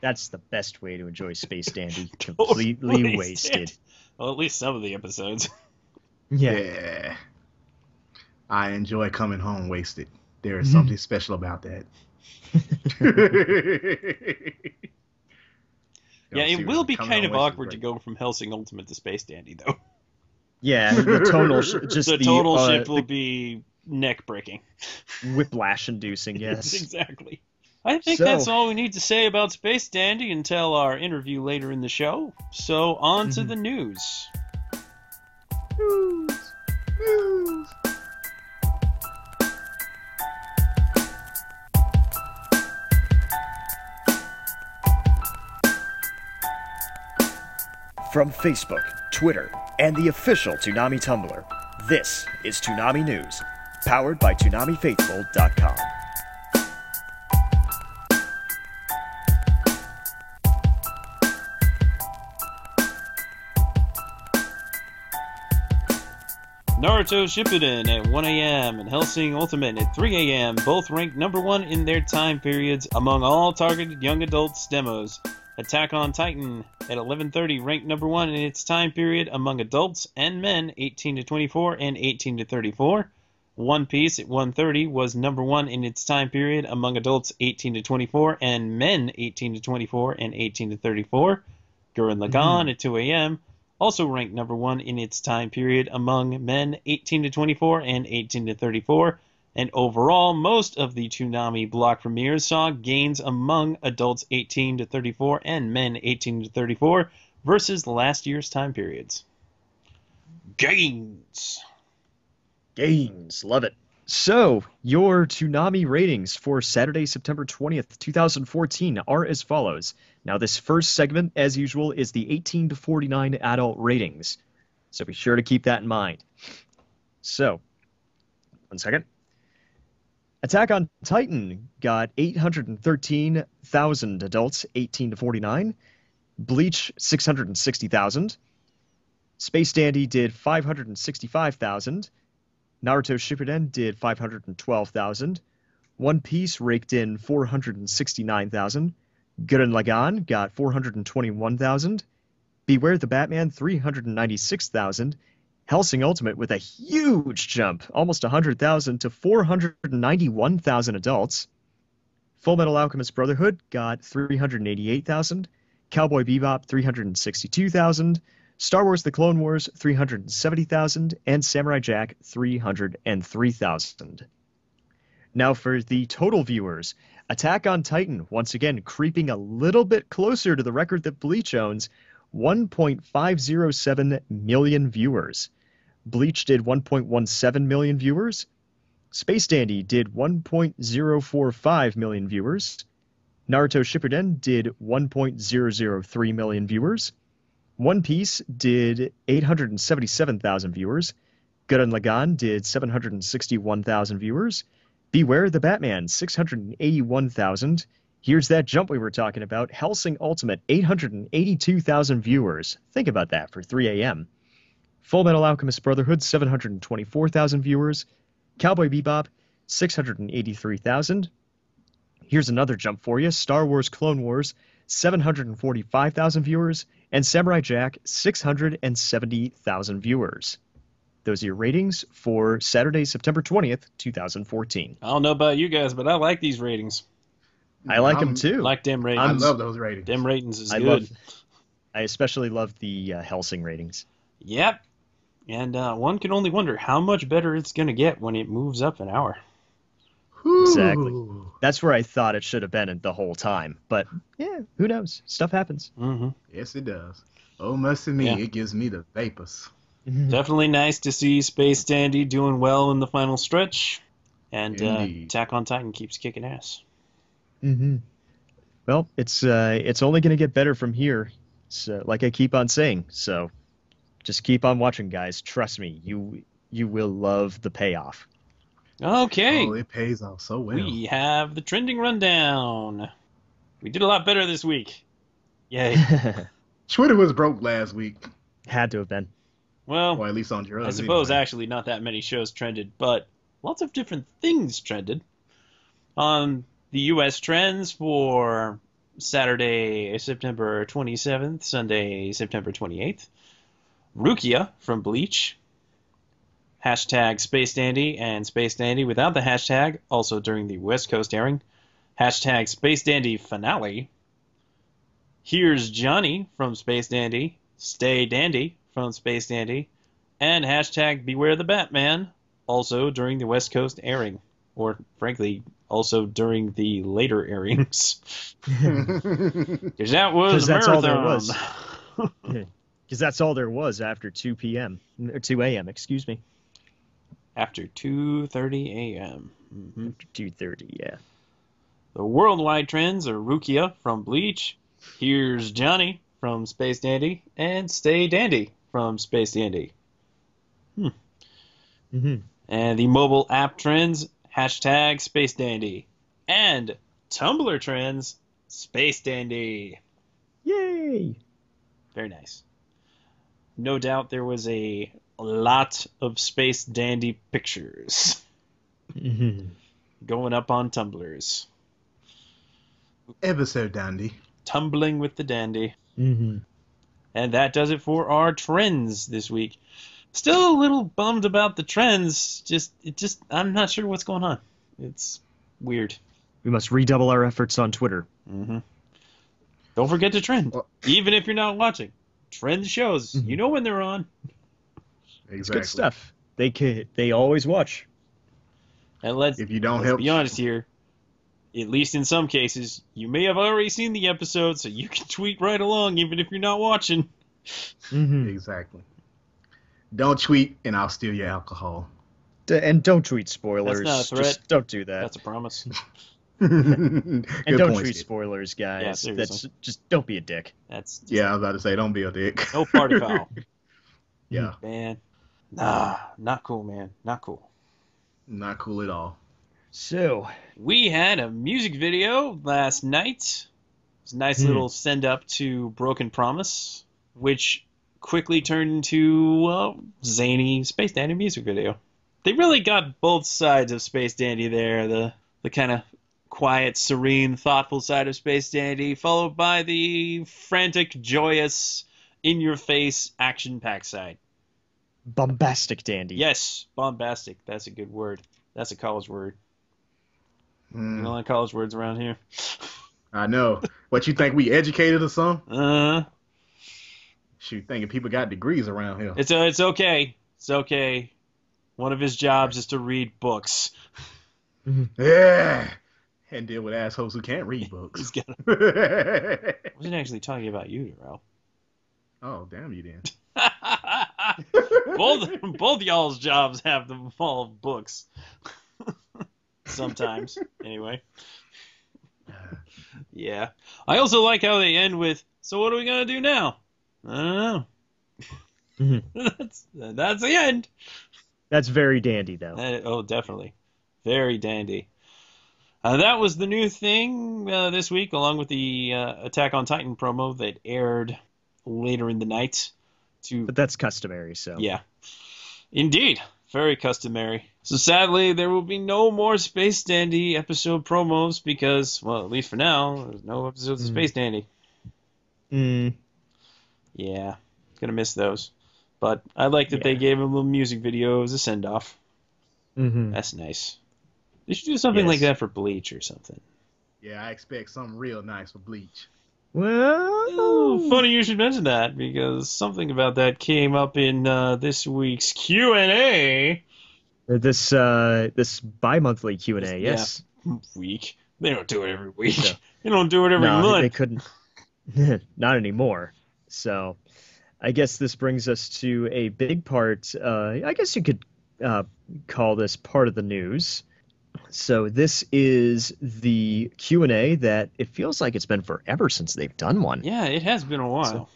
that's the best way to enjoy Space Dandy. <laughs> Totally Completely wasted. wasted. Well, at least some of the episodes. <laughs> Yeah. Yeah. I enjoy coming home wasted. There is Mm-hmm. something special about that. <laughs> yeah, it will be kind of awkward is to go from Hellsing Ultimate to Space Dandy, though. Yeah, the tonal sh- <laughs> just the the, total uh, shift the will be neck breaking. <laughs> whiplash inducing, <laughs> yes. exactly. I think So- that's all we need to say about Space Dandy until our interview later in the show. So, on to Mhm. the news. From Facebook, Twitter, and the official Toonami Tumblr, this is Toonami News, powered by ToonamiFaithful.com. Naruto Shippuden at 1 a.m. and Hellsing Ultimate at 3 a.m. both ranked number one in their time periods among all targeted young adults demos. Attack on Titan at 11:30 ranked number one in its time period among adults and men 18 to 24 and 18 to 34. One Piece at 1:30 was number one in its time period among adults 18 to 24 and men 18 to 24 and 18 to 34. Gurren Lagann mm-hmm. at 2 a.m also ranked number one in its time period among men 18 to 24 and 18 to 34. And overall, most of the Toonami block premieres saw gains among adults 18 to 34 and men 18 to 34 versus last year's time periods. Gains! Gains, love it. So, your Toonami ratings for Saturday, September 20th, 2014 are as follows. Now, this first segment, as usual, is the 18 to 49 adult ratings. So be sure to keep that in mind. So, one second. Attack on Titan got 813,000 adults 18 to 49. Bleach 660,000. Space Dandy did 565,000. Naruto Shippuden did 512,000. One Piece raked in 469,000. Gurren Lagann got 421,000. Beware the Batman 396,000. Hellsing Ultimate with a huge jump, almost 100,000 to 491,000 adults. Full Metal Alchemist Brotherhood got 388,000. Cowboy Bebop 362,000. Star Wars The Clone Wars 370,000 and Samurai Jack 303,000. Now for the total viewers. Attack on Titan, once again, creeping a little bit closer to the record that Bleach owns 1.507 million viewers. Bleach did 1.17 million viewers. Space Dandy did 1.045 million viewers. Naruto Shippuden did 1.003 million viewers. One Piece did 877,000 viewers. Gurren Lagann did 761,000 viewers. Beware the Batman, 681,000. Here's that jump we were talking about. Hellsing Ultimate, 882,000 viewers. Think about that for 3 a.m. Full Metal Alchemist Brotherhood, 724,000 viewers. Cowboy Bebop, 683,000. Here's another jump for you Star Wars Clone Wars, 745,000 viewers. And Samurai Jack, 670,000 viewers. Those are your ratings for Saturday, September 20th, 2014. I don't know about you guys, but I like these ratings. I like them I'm- too. Like them ratings. I love those ratings. them ratings is I good. love. I especially love the uh, Hellsing ratings. Yep. And uh, one can only wonder how much better it's going to get when it moves up an hour. Exactly. That's where I thought it should have been the whole time. But yeah, who knows? Stuff happens. hmm Yes, it does. Oh, mercy me, Yeah. it gives me the vapors. Definitely nice to see Space Dandy doing well in the final stretch. And uh, Attack on Titan keeps kicking ass. Mm-hmm. Well, it's uh, it's only going to get better from here. So, like I keep on saying, so just keep on watching, guys. Trust me, you you will love the payoff. Okay. Oh, it pays off so well. We have the trending rundown. We did a lot better this week. Yay. <laughs> Twitter was broke last week, Had to have been. Well, or at least on drugs. I suppose anyway. actually not that many shows trended, but lots of different things trended. On the U.S. trends for Saturday, September 27th, Sunday, September 28th, Rukia from Bleach, hashtag Space Dandy and Space Dandy without the hashtag, also during the West Coast airing, hashtag Space Dandy finale. Here's Johnny from Space Dandy, Stay Dandy from Space Dandy, and hashtag Beware the Batman, also during the West Coast airing, or frankly, also during the later airings, <laughs> <laughs> because that was <laughs> 'Cause a that's all there marathon. Because that's all there was after 2 p.m. or 2 a.m. Excuse me. After 2:30 a.m. hmm After 2:30. Yeah. The worldwide trends are Rukia from Bleach, Here's Johnny from Space Dandy, and Stay Dandy from Space Dandy. Hmm. Mm-hmm. And the mobile app trends, hashtag Space Dandy. And Tumblr trends, Space Dandy. Yay! Very nice. No doubt there was a lot of Space Dandy pictures Mm-hmm. going up on tumblers. Ever so dandy. Tumbling with the dandy. Mm-hmm. And that does it for our trends this week. Still a little bummed about the trends. Just, it just, I'm not sure what's going on. It's weird. We must redouble our efforts on Twitter. hmm Don't forget to trend, Well- even if you're not watching. Trend shows. You know when they're on. Exactly. It's good stuff. They ca- they always watch. And let's, If you don't let's help, be honest here. At least in some cases, you may have already seen the episode, so you can tweet right along, even if you're not watching. Mm-hmm. Exactly. Don't tweet, and I'll steal your alcohol. and don't tweet spoilers. That's not a threat. Just don't do that. That's a promise. <laughs> Good and don't point, tweet Steve. spoilers, guys. seriously. That's just don't be a dick. That's just Yeah, I was about to say, don't be a dick. <laughs> no party foul. <laughs> yeah, Man, nah, not cool, man, not cool. not cool at all. So, We had a music video last night. It's a nice Hmm. little send up to Broken Promise, which quickly turned into uh, zany Space Dandy music video. They really got both sides of Space Dandy there. The the kind of quiet, serene, thoughtful side of Space Dandy, followed by the frantic, joyous, in your face, action packed side. bombastic dandy. Yes, bombastic. That's a good word. That's a college word. Mm, You don't like college words around here. I know. What you think we educated or something? Uh, Shoot, thinking people got degrees around here. it's uh, it's okay. It's okay. One of his jobs is to read books. <laughs> Yeah. And deal with assholes who can't read books. He's got I wasn't actually talking about you, Darrell. Oh, damn you then. <laughs> both both y'all's jobs have them involve books. <laughs> Sometimes, anyway. Yeah. I also like how they end with, "So what are we gonna do now?" I don't know. Mhm. <laughs> that's that's the end. That's very dandy, though. Uh, oh, definitely, very dandy. Uh, that was the new thing uh, this week, along with the uh, Attack on Titan promo that aired later in the night. To But that's customary, so. yeah, indeed, very customary. So sadly, there will be no more Space Dandy episode promos because, well, at least for now, there's no episodes of Mm. Space Dandy. Mm, Yeah, gonna miss those. But I like that they gave him a little music video as a send off. Mm-hmm. That's nice. They should do something like that for Bleach or something. Yeah, I expect something real nice for Bleach. Well, Oh, funny you should mention that because something about that came up in uh, this week's Q and A this uh, this bi-monthly Q and A, Yeah. yes. week. They don't do it every week. No. <laughs> They don't do it every no, month. they couldn't. <laughs> Not anymore. So, I guess this brings us to a big part. Uh, I guess you could uh, call this part of the news. So this is the Q and A that it feels like it's been forever since they've done one. Yeah, it has been a while. So-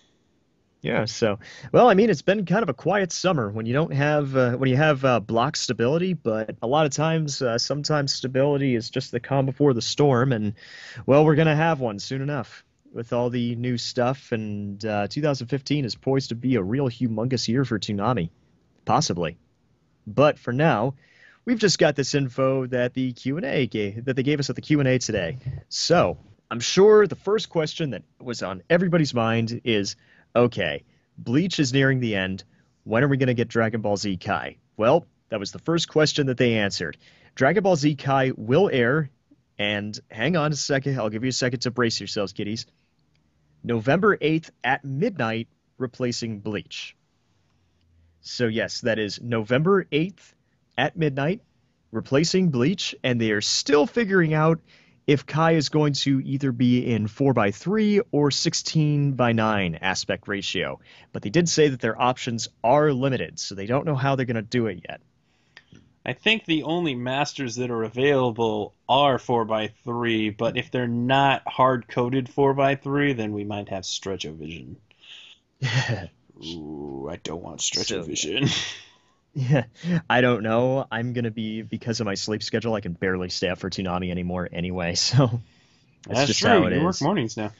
Yeah. So, well, I mean, it's been kind of a quiet summer when you don't have uh, when you have uh, block stability, but a lot of times, uh, sometimes stability is just the calm before the storm, and well, we're gonna have one soon enough with all the new stuff, and uh, 2015 is poised to be a real humongous year for Toonami, possibly. But for now, we've just got this info that the Q and A gave that they gave us at the Q and A today. So I'm sure the first question that was on everybody's mind is, okay, Bleach is nearing the end. When are we going to get Dragon Ball Z Kai? Well, that was the first question that they answered. Dragon Ball Z Kai will air, and hang on a second, I'll give you a second to brace yourselves, kiddies. November 8th at midnight, replacing Bleach. So, yes, that is November 8th at midnight, replacing Bleach, and they are still figuring out if Kai is going to either be in 4x3 or 16 by 9 aspect ratio. But they did say that their options are limited, so they don't know how they're going to do it yet. I think the only masters that are available are 4x3, but if they're not hard coded 4x3, then we might have Stretch Vision. <laughs> Ooh, I don't want Stretch So- Vision. <laughs> yeah, I don't know. I'm going to be, because of my sleep schedule, I can barely stay up for Toonami anymore anyway, <laughs> so that's, That's just true. how it you is. work mornings now.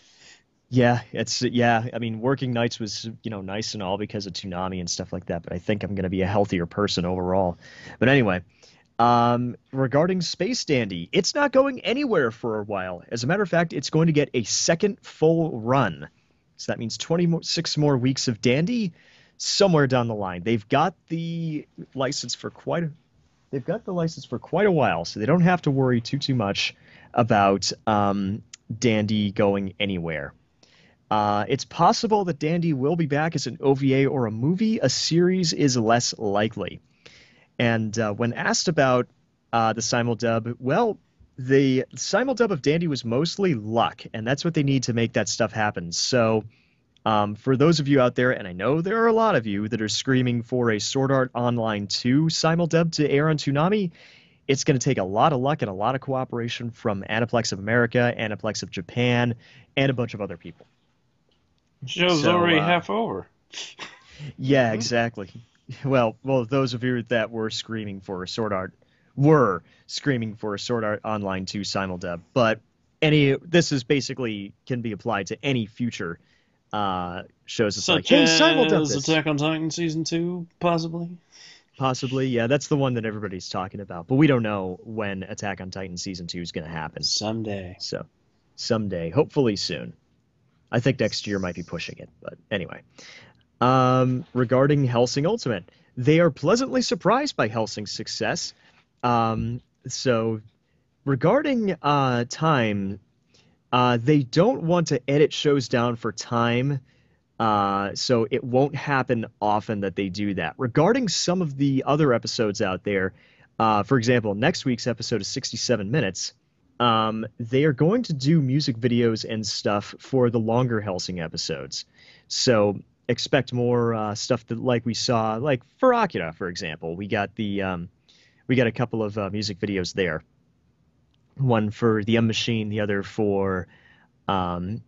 Yeah, it's yeah. I mean, working nights was you know nice and all because of Toonami and stuff like that. But I think I'm going to be a healthier person overall. But anyway, um, regarding Space Dandy, it's not going anywhere for a while. As a matter of fact, it's going to get a second full run. So that means 26 more weeks of Dandy somewhere down the line. They've got the license for quite a they've got the license for quite a while, so they don't have to worry too too much about um, Dandy going anywhere. Uh, it's possible that Dandy will be back as an OVA or a movie. A series is less likely. And uh, when asked about uh, the simuldub, well, the simuldub of Dandy was mostly luck, and that's what they need to make that stuff happen. So, um, for those of you out there, and I know there are a lot of you that are screaming for a Sword Art Online 2 simuldub to air on Toonami, it's going to take a lot of luck and a lot of cooperation from Aniplex of America, Aniplex of Japan, and a bunch of other people. Show's So, already uh, half over. Yeah, exactly. <laughs> Well, well, those of you that were screaming for a Sword Art were screaming for a Sword Art Online 2 simuldub, but any this is basically can be applied to any future uh, shows. It's like, Such hey, as simuldub this. Attack on Titan season two, possibly. Possibly, yeah, that's the one that everybody's talking about, but we don't know when Attack on Titan season two is going to happen. Someday. So, someday, hopefully soon. I think next year might be pushing it, but anyway. Um, regarding Hellsing Ultimate, they are pleasantly surprised by Hellsing's success. Um, so, regarding uh, time, uh, they don't want to edit shows down for time. Uh, so it won't happen often that they do that. Regarding some of the other episodes out there, Uh, for example, next week's episode is 67 minutes. Um, they are going to do music videos and stuff for the longer Hellsing episodes. So expect more uh, stuff that like we saw, like for Akira, for example. We got the um, we got a couple of uh, music videos there. One for the M Machine, the other for um,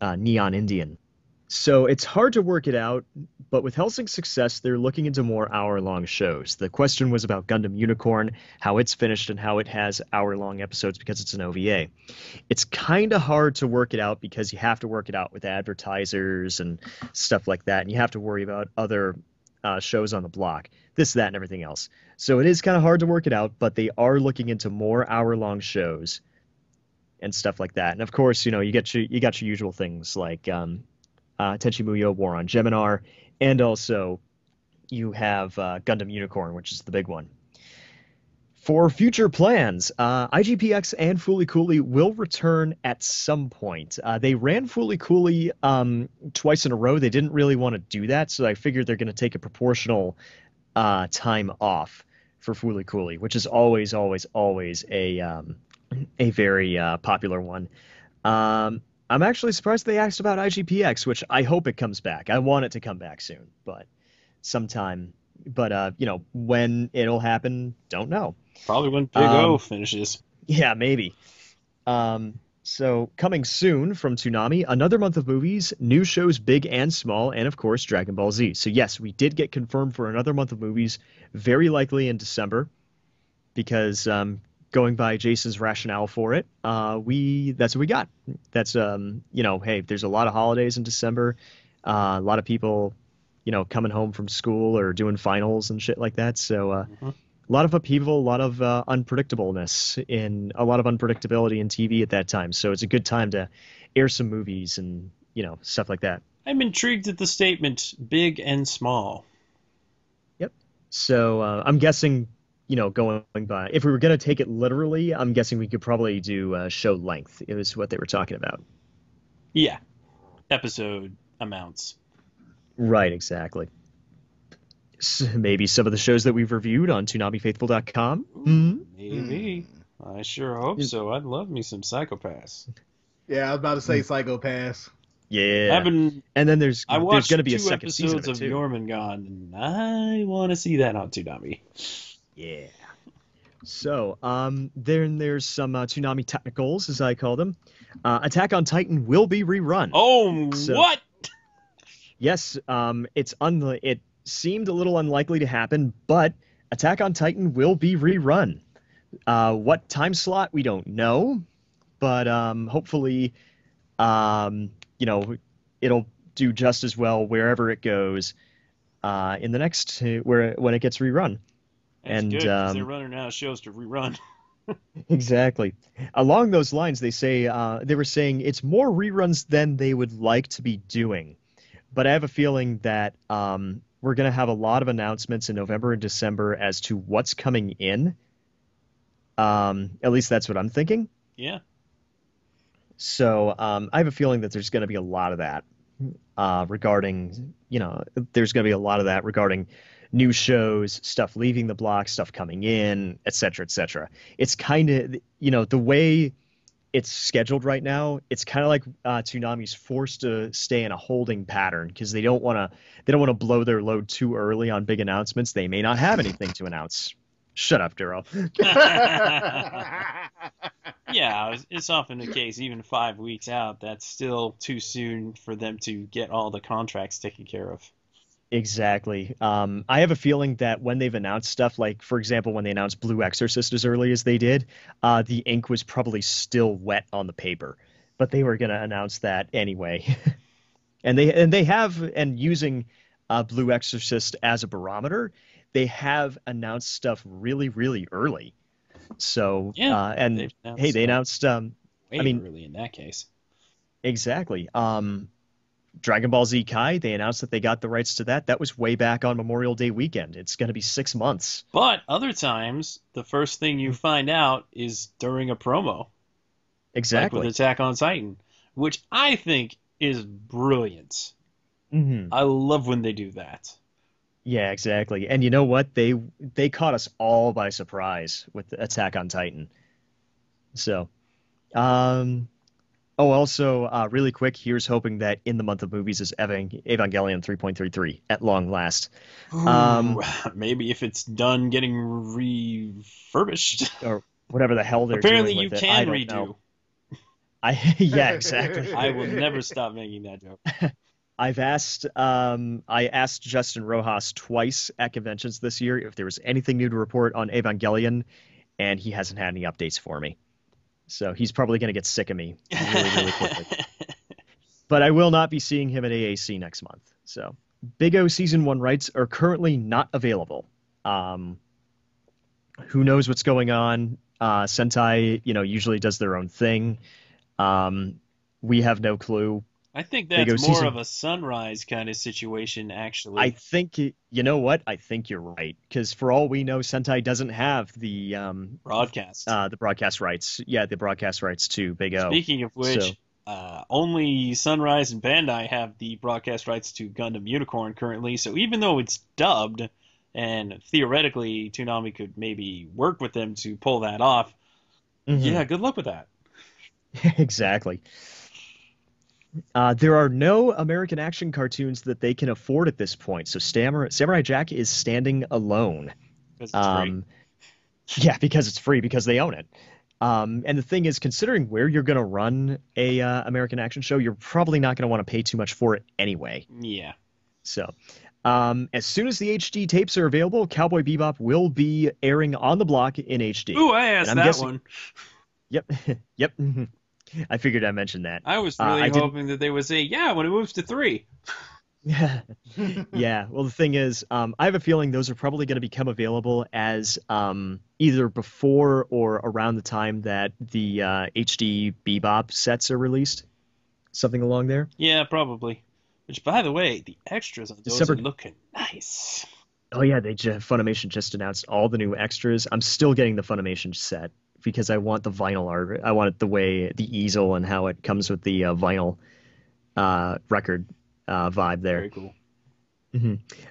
uh, Neon Indian. So it's hard to work it out, but with Hellsing's success, they're looking into more hour long shows. The question was about Gundam Unicorn, how it's finished, and how it has hour long episodes because it's an OVA. It's kind of hard to work it out because you have to work it out with advertisers and stuff like that, and you have to worry about other uh, shows on the block, this, that, and everything else. So it is kind of hard to work it out, but they are looking into more hour long shows and stuff like that. And of course, you know, you get your you got your usual things like um, uh, Tenchi Muyo War on Geminar, and also you have uh, Gundam Unicorn, which is the big one. For future plans, uh, IGPX and Fooly Cooly will return at some point. Uh, they ran Fooly Cooly um, twice in a row. They didn't really want to do that, so I figured they're going to take a proportional uh, time off for Fooly Cooly, which is always, always, always a um, a very uh, popular one. Um, I'm actually surprised they asked about IGPX, which I hope it comes back. I want it to come back soon, but sometime. But uh, you know, when it'll happen, don't know. Probably when Big O Um, finishes. Yeah, maybe. Um, so coming soon from Toonami, another month of movies, new shows big and small, and of course Dragon Ball Z. So yes, we did get confirmed for another month of movies, very likely in December, because um, going by Jason's rationale for it, uh, we that's what we got. That's um, you know, hey, there's a lot of holidays in December, uh, a lot of people, you know, coming home from school or doing finals and shit like that. So. Uh, a lot of upheaval, a lot of uh, unpredictableness in a lot of unpredictability in TV at that time. So it's a good time to air some movies and you know stuff like that. I'm intrigued at the statement big and small. Yep. So uh, I'm guessing, you know, going by if we were going to take it literally, I'm guessing we could probably do uh, show length. It was what they were talking about. Yeah. Episode amounts. Right, exactly. S maybe some of the shows that we've reviewed on ToonamiFaithful.com. Hmm? Maybe. I sure hope so. I'd love me some Psycho-Pass. Yeah, I was about to say Psycho-Pass. Yeah. Been and then there's I there's watched going to be two a second season of episodes it of too. Jormungand, and I want to see that on Toonami. Yeah. So, um, then there's some uh, Toonami technicals, as I call them. Uh, Attack on Titan will be rerun. Oh, So- what? Yes, um, it's unli- it seemed a little unlikely to happen, but Attack on Titan will be rerun. Uh, what time slot we don't know, but um, hopefully, um, you know, it'll do just as well wherever it goes uh, in the next where when it gets rerun. That's and, good, um, they're running out of shows to rerun. <laughs> Exactly. Along those lines, they say uh, they were saying it's more reruns than they would like to be doing, but I have a feeling that um, we're going to have a lot of announcements in November and December as to what's coming in. Um, at least that's what I'm thinking. Yeah. So um, I have a feeling that there's going to be a lot of that uh, regarding, you know, there's going to be a lot of that regarding new shows, stuff leaving the block, stuff coming in, et cetera, et cetera. It's kind of, you know, the way it's scheduled right now, it's kind of like uh, Toonami's forced to stay in a holding pattern because they don't want to, they don't want to blow their load too early on big announcements. They may not have anything to announce. Shut up, Duro. <laughs> yeah, it's often the case. Even five weeks out, that's still too soon for them to get all the contracts taken care of. Exactly. Um, I have a feeling that when they've announced stuff, like for example, when they announced Blue Exorcist as early as they did, uh, the ink was probably still wet on the paper, but they were going to announce that anyway. <laughs> and they and they have and using uh, Blue Exorcist as a barometer, they have announced stuff really really early. So Yeah, uh, and hey, they announced um, Way I mean- early in that case. Exactly. Um, Dragon Ball Z Kai, they announced that they got the rights to that. That was way back on Memorial Day weekend. It's going to be six months. But other times, the first thing you find out is during a promo, like Exactly. with Attack on Titan, which I think is brilliant. hmm I love when they do that. Yeah, exactly. And you know what? They they caught us all by surprise with Attack on Titan. So, um, oh, also, uh, really quick, here's hoping that in the month of movies is Evangelion 3.33 at long last. Um, <laughs> maybe if it's done getting refurbished. <laughs> or whatever the hell they're Apparently, doing you with it. I can redo. know. I <laughs> yeah, exactly. I will never stop making that joke. I've asked um, I asked Justin Rojas twice at conventions this year if there was anything new to report on Evangelion, and he hasn't had any updates for me. So he's probably going to get sick of me <laughs> really, really quickly. but I will not be seeing him at AAC next month. So Big O season one rights are currently not available. Um, who knows what's going on? Uh, Sentai, you know, usually does their own thing. Um, we have no clue. I think that's more season- of a sunrise kind of situation, actually. I think you know what? I think you're right because for all we know, Sentai doesn't have the um, broadcast. uh, the broadcast rights. Yeah, the broadcast rights to Big O. Speaking of which, So- uh, only Sunrise and Bandai have the broadcast rights to Gundam Unicorn currently. So even though it's dubbed, and theoretically Toonami could maybe work with them to pull that off, Mhm. yeah, good luck with that. <laughs> exactly. Uh, there are no American action cartoons that they can afford at this point, so Samurai, Samurai Jack is standing alone. 'cause it's free. Um, <laughs> yeah, because it's free because they own it. Um, and the thing is, considering where you're going to run a uh, American action show, you're probably not going to want to pay too much for it anyway. Yeah. So, um, as soon as the HD tapes are available, Cowboy Bebop will be airing on the block in HD. Ooh, I asked that guessing- one. <laughs> Yep, <laughs> yep. I figured I mentioned that. I was Uh, really I didn't- hoping that they would say, yeah, when it moves to three. Yeah, <laughs> yeah. Well, the thing is, um, I have a feeling those are probably going to become available as um, either before or around the time that the uh, HD Bebop sets are released, something along there. Yeah, probably. Which, by the way, the extras on those December- are looking nice. Oh yeah, they Funimation just announced all the new extras. I'm still getting the Funimation set because I want the vinyl art. I want it the way the easel and how it comes with the uh, vinyl uh, record uh, vibe there. Very cool.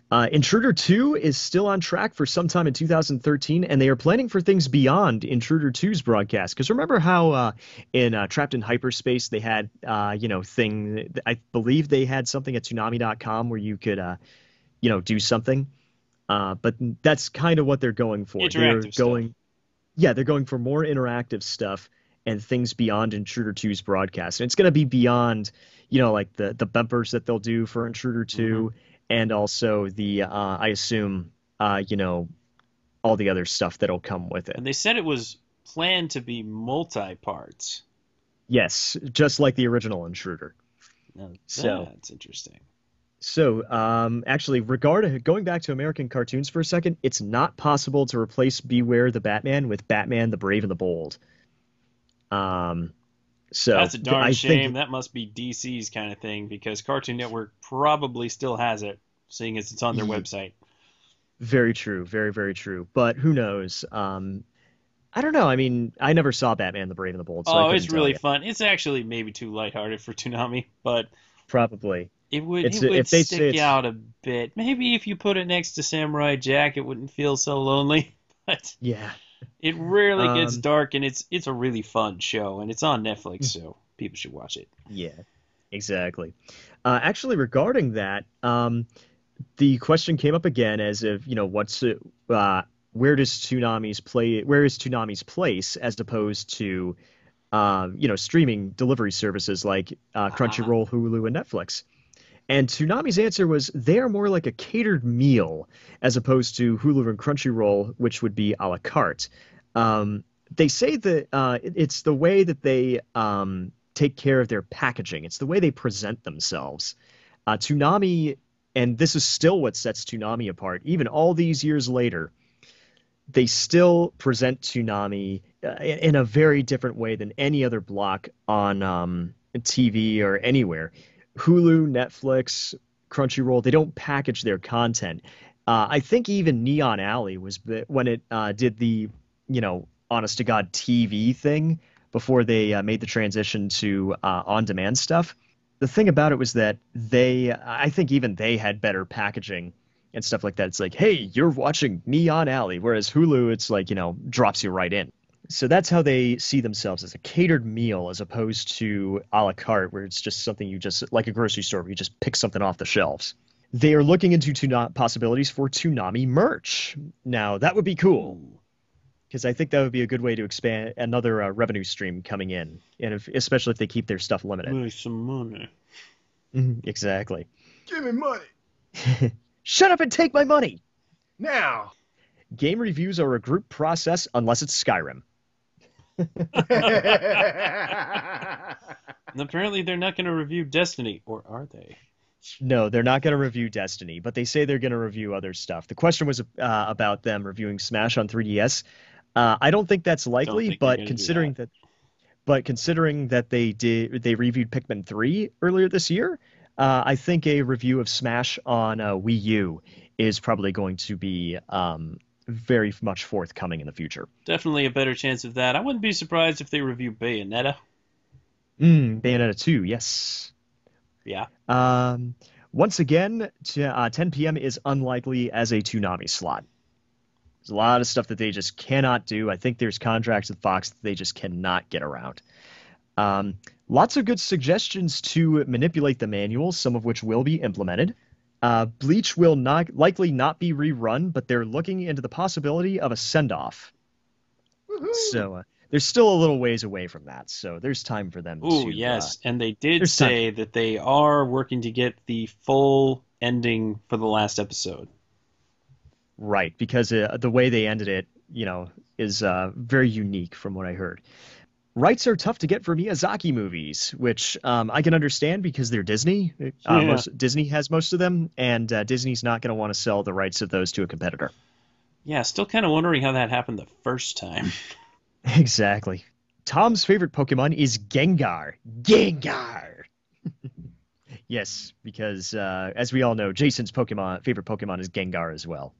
Uh, Intruder 2 is still on track for sometime in 2013, and they are planning for things beyond Intruder 2's broadcast. Because remember how uh, in uh, Trapped in Hyperspace they had, uh, you know, thing. I believe they had something at Toonami.com where you could, uh, you know, do something. Uh, but that's kind of what they're going for. they're going. stuff. Yeah, they're going for more interactive stuff and things beyond Intruder 2's broadcast. And it's going to be beyond, you know, like the the bumpers that they'll do for Intruder 2 and also the uh, I assume uh, you know all the other stuff that'll come with it. And they said it was planned to be multi parts. Yes, just like the original Intruder. Now, So- that's interesting. So, um, actually, regard going back to American cartoons for a second, it's not possible to replace Beware the Batman with Batman the Brave and the Bold. Um, so That's a darn I shame. Think, That must be DC's kind of thing because Cartoon Network probably still has it, seeing as it's on their website. Very true, very very true. But who knows? Um, I don't know. I mean, I never saw Batman the Brave and the Bold. So oh, it's really fun. It's actually maybe too lighthearted for Toonami, but probably. It would It's- it would say stick it's- out a bit. Maybe if you put it next to Samurai Jack, it wouldn't feel so lonely. <laughs> But Yeah. it rarely gets Um, dark, and it's it's a really fun show, and it's on. Netflix, so people should watch it. Yeah, exactly. Uh, actually, regarding that, um, the question came up again as if you know what's uh, uh, where does Toonami's play? Where is Toonami's place as opposed to um, you know streaming delivery services like uh, Crunchyroll, Hulu, and Netflix? And Toonami's answer was they are more like a catered meal as opposed to Hulu and Crunchyroll, which would be a la carte. Um, they say that uh, it's the way that they um, take care of their packaging. It's the way they present themselves. Uh, and this is still what sets Toonami apart, even all these years later, they still present Toonami uh, in in a very different way than any other block on um, TV or anywhere. Hulu, Netflix, Crunchyroll, they don't package their content. Uh, I think even Neon Alley was when it uh, did the, you know, honest to God TV thing before they uh, made the transition to uh, on demand stuff. The thing about it was that they, I think even they had better packaging and stuff like that. It's like, hey, you're watching Neon Alley, whereas Hulu, it's like you know drops you right in. So that's how they see themselves as a catered meal as opposed to a la carte, where it's just something you just like a grocery store where you just pick something off the shelves. They are looking into tuna- possibilities for Toonami merch. Now that would be cool because I think that would be a good way to expand another uh, revenue stream coming in, and if, especially if they keep their stuff limited. Make some money. Mhm, exactly. Give me money <laughs> Shut up and take my money. now. Game reviews are a group process unless it's Skyrim. <laughs> And apparently, they're not going to review Destiny, or are they? No, they're not going to review Destiny, but they say they're going to review other stuff. The question was uh, about them reviewing Smash on 3DS. Uh, I don't think that's likely, think but considering that. but considering that they did they reviewed Pikmin 3 earlier this year, uh, I think a review of Smash on uh, Wii U is probably going to be um, very much forthcoming in the future. Definitely a better chance of that. I wouldn't be surprised if they review Bayonetta. Mm, Bayonetta 2, yes. Yeah. Um, once again, t- uh, 10 p.m. is unlikely as a Toonami slot. There's a lot of stuff that they just cannot do. I think there's contracts with Fox that they just cannot get around. Um, lots of good suggestions to manipulate the manual, some of which will be implemented. Uh, Bleach will not likely not be rerun, but they're looking into the possibility of a send-off. So uh, there's still a little ways away from that. So there's time for them. Ooh, to, uh, yes. and they did there's time. say that they are working to get the full ending for the last episode. Right, because uh, the way they ended it, you know, is uh, very unique from what I heard. Rights are tough to get for Miyazaki movies, which um, I can understand because they're Disney. Uh, most, Disney has most of them, and uh, Disney's not going to want to sell the rights of those to a competitor. Yeah, still kind of wondering how that happened the first time. <laughs> Exactly. Tom's favorite Pokemon is Gengar. Gengar. <laughs> yes, because uh, as we all know, Jason's Pokemon favorite Pokemon is Gengar as well.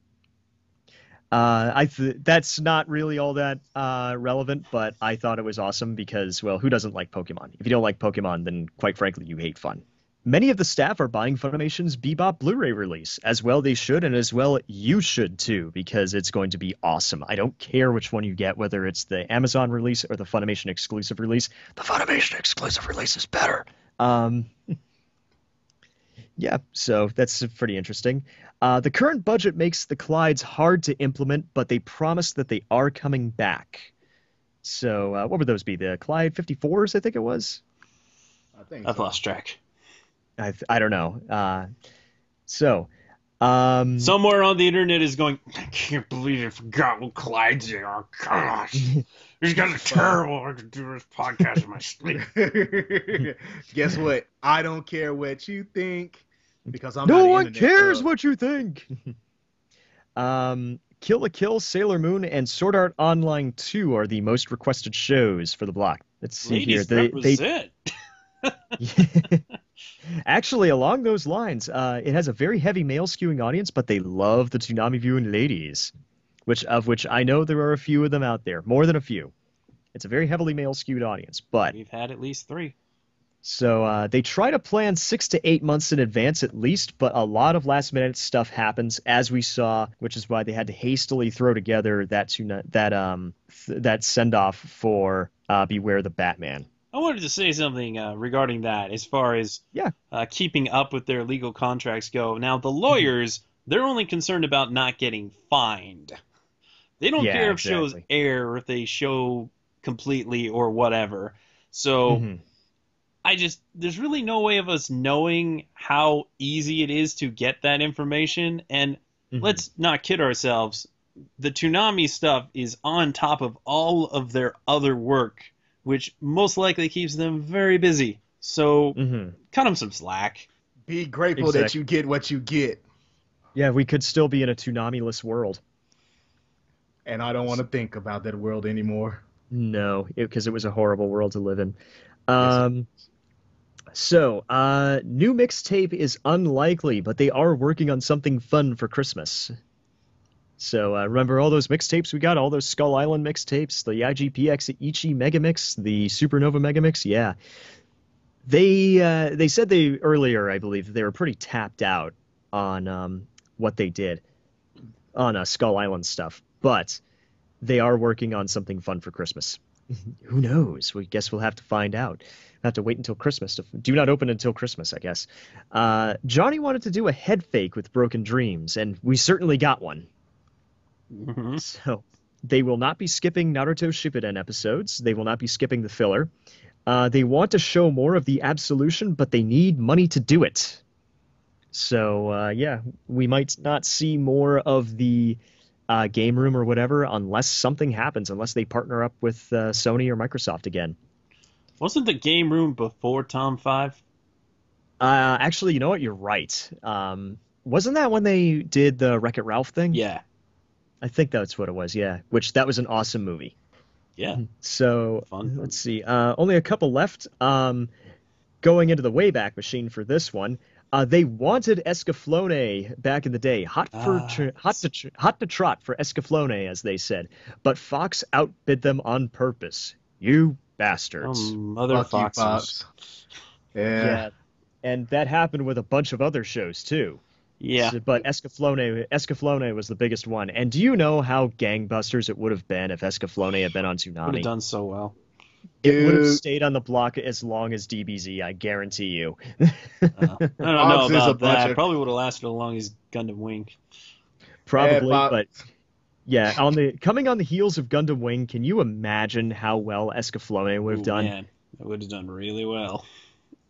Uh, I th- that's not really all that uh, relevant, but I thought it was awesome because, well, who doesn't like Pokemon? If you don't like Pokemon, then quite frankly, you hate fun. Many of the staff are buying Funimation's Bebop Blu-ray release. As well they should, and as well you should too, because it's going to be awesome. I don't care which one you get, whether it's the Amazon release or the Funimation exclusive release. The Funimation exclusive release is better. Um, <laughs> yeah, so that's pretty interesting. Uh, the current budget makes the Clydes hard to implement, but they promise that they are coming back. So uh, what would those be? The Clyde 54s, I think it was. I think I've so. lost track. I th- I don't know. Uh, so, um, Somewhere on the internet is going, I can't believe I forgot what Clyde's are. Gosh. These guys are terrible. I could do this podcast in my sleep. <laughs> Guess what? I don't care what you think because I'm no not one cares thug. what you think. <laughs> um, Kill la Kill, Sailor Moon, and Sword Art Online 2 are the most requested shows for the block. Let's see Ladies here. They, they. <laughs> Actually, along those lines, uh, it has a very heavy male skewing audience, but they love the Toonami viewing ladies, which of which I know there are a few of them out there, more than a few. It's a very heavily male skewed audience, but We've had at least three. So uh, they try to plan six to eight months in advance at least, but a lot of last minute stuff happens, as we saw, which is why they had to hastily throw together that tuna- that um th- that send off for uh, Beware the Batman. I wanted to say something uh, regarding that as far as Yeah. uh, keeping up with their legal contracts go. Now, the lawyers, they're only concerned about not getting fined. They don't Yeah, care if shows air or if they show completely or whatever. So Mhm. I just, there's really no way of us knowing how easy it is to get that information. And Mhm. let's not kid ourselves. The Toonami stuff is on top of all of their other work, which most likely keeps them very busy. So Mhm. cut them some slack. Be grateful that you get what you get, Yeah, we could still be in a Toonami-less world. and I don't want to think about that world anymore. No, because it, was a horrible world to live in. Um, so, uh, new mixtape is unlikely, but they are working on something fun for Christmas. So, uh, remember all those mixtapes we got? All those Skull Island mixtapes, the IGPX Ichi Megamix, the Supernova Megamix? Yeah. They uh, they said they earlier, I believe, they were pretty tapped out on um, what they did on uh, Skull Island stuff, but they are working on something fun for Christmas. <laughs> Who knows? We guess we'll have to find out. We'll have to wait until Christmas. To, do not open until Christmas, I guess. Uh, Johnny wanted to do a head fake with Broken Dreams, and we certainly got one. Mhm. <laughs> So they will not be skipping Naruto Shippuden episodes. They will not be skipping the filler. Uh, they want to show more of the absolution, but they need money to do it. So uh, yeah, we might not see more of the uh, game room or whatever unless something happens, unless they partner up with uh, Sony or Microsoft again. Wasn't the game room before Tom Five? Uh, actually, you know what? You're right. Um, wasn't that when they did the Wreck It Ralph thing? Yeah, I think that's what it was. Yeah, which that was an awesome movie. yeah. So Fun. let's see. Uh, only a couple left. Um, going into the Wayback Machine for this one. Uh, they wanted Escaflowne back in the day, hot for Ah, tr- hot to tr- hot to trot for Escaflowne, as they said. But Fox outbid them on purpose. You bastards! Um, mother Fuck you, foxes. Fox. Yeah. yeah, and that happened with a bunch of other shows too. Yeah. So- but Escaflowne, Escaflowne was the biggest one. And do you know how gangbusters it would have been if Escaflowne had been on Would have done so well. It would have stayed on the block as long as DBZ, I guarantee you. Uh, I don't <laughs> know Fox is a about that. of- Probably would have lasted as long as Gundam Wing. Probably, Bob- but yeah, on the coming on the heels of Gundam Wing, can you imagine how well Escaflowne would have done? Man, that would have done really well.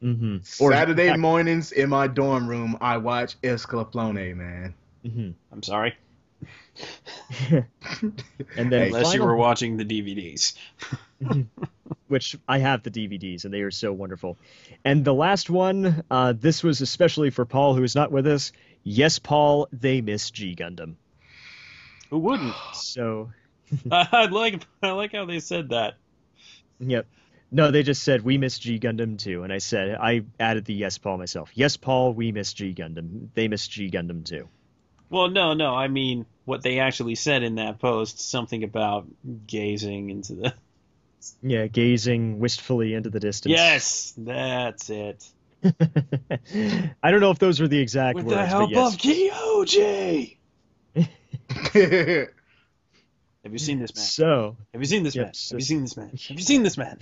hmm Or- Saturday mornings in my dorm room, I watch Escalaflone, man. hmm I'm sorry. <laughs> And then Unless you were watching the DVDs. <laughs> <laughs> which I have the DVDs and they are so wonderful. And the last one, uh, this was especially for Paul, who is not with us. Yes, Paul, they miss G Gundam. Who wouldn't? <gasps> So, <laughs> I like I like how they said that. yep. No, they just said we miss G Gundam too, and I said I added the yes, Paul myself. Yes, Paul, we miss G Gundam. They miss G Gundam too. Well, no, no. I mean, what they actually said in that post, something about gazing into the. Yeah, gazing wistfully into the distance. Yes, that's it. <laughs> I don't know if those were the exact With words, the help but yes. of Kyoji. <laughs> Have you seen this man? So, Have you seen this man? so- Have you seen this man? Have you <laughs> seen this man?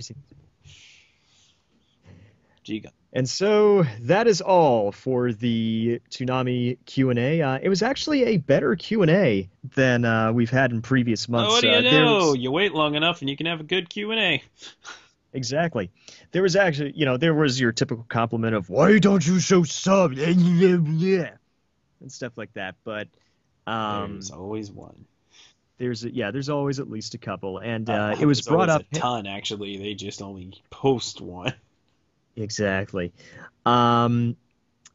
Giga. And so that is all for the Toonami Q&A. Uh, it was actually a better Q&A than uh, we've had in previous months. Oh, what do you Uh, know? was- You wait long enough and you can have a good Q and A. <laughs> exactly. There was actually, you know, there was your typical compliment of "Why don't you show sub?" <laughs> and stuff like that. But um, There's always one. there's yeah, there's always at least a couple, and uh, Uh, it was brought up a ton. Actually, they just only post one. Exactly. Um,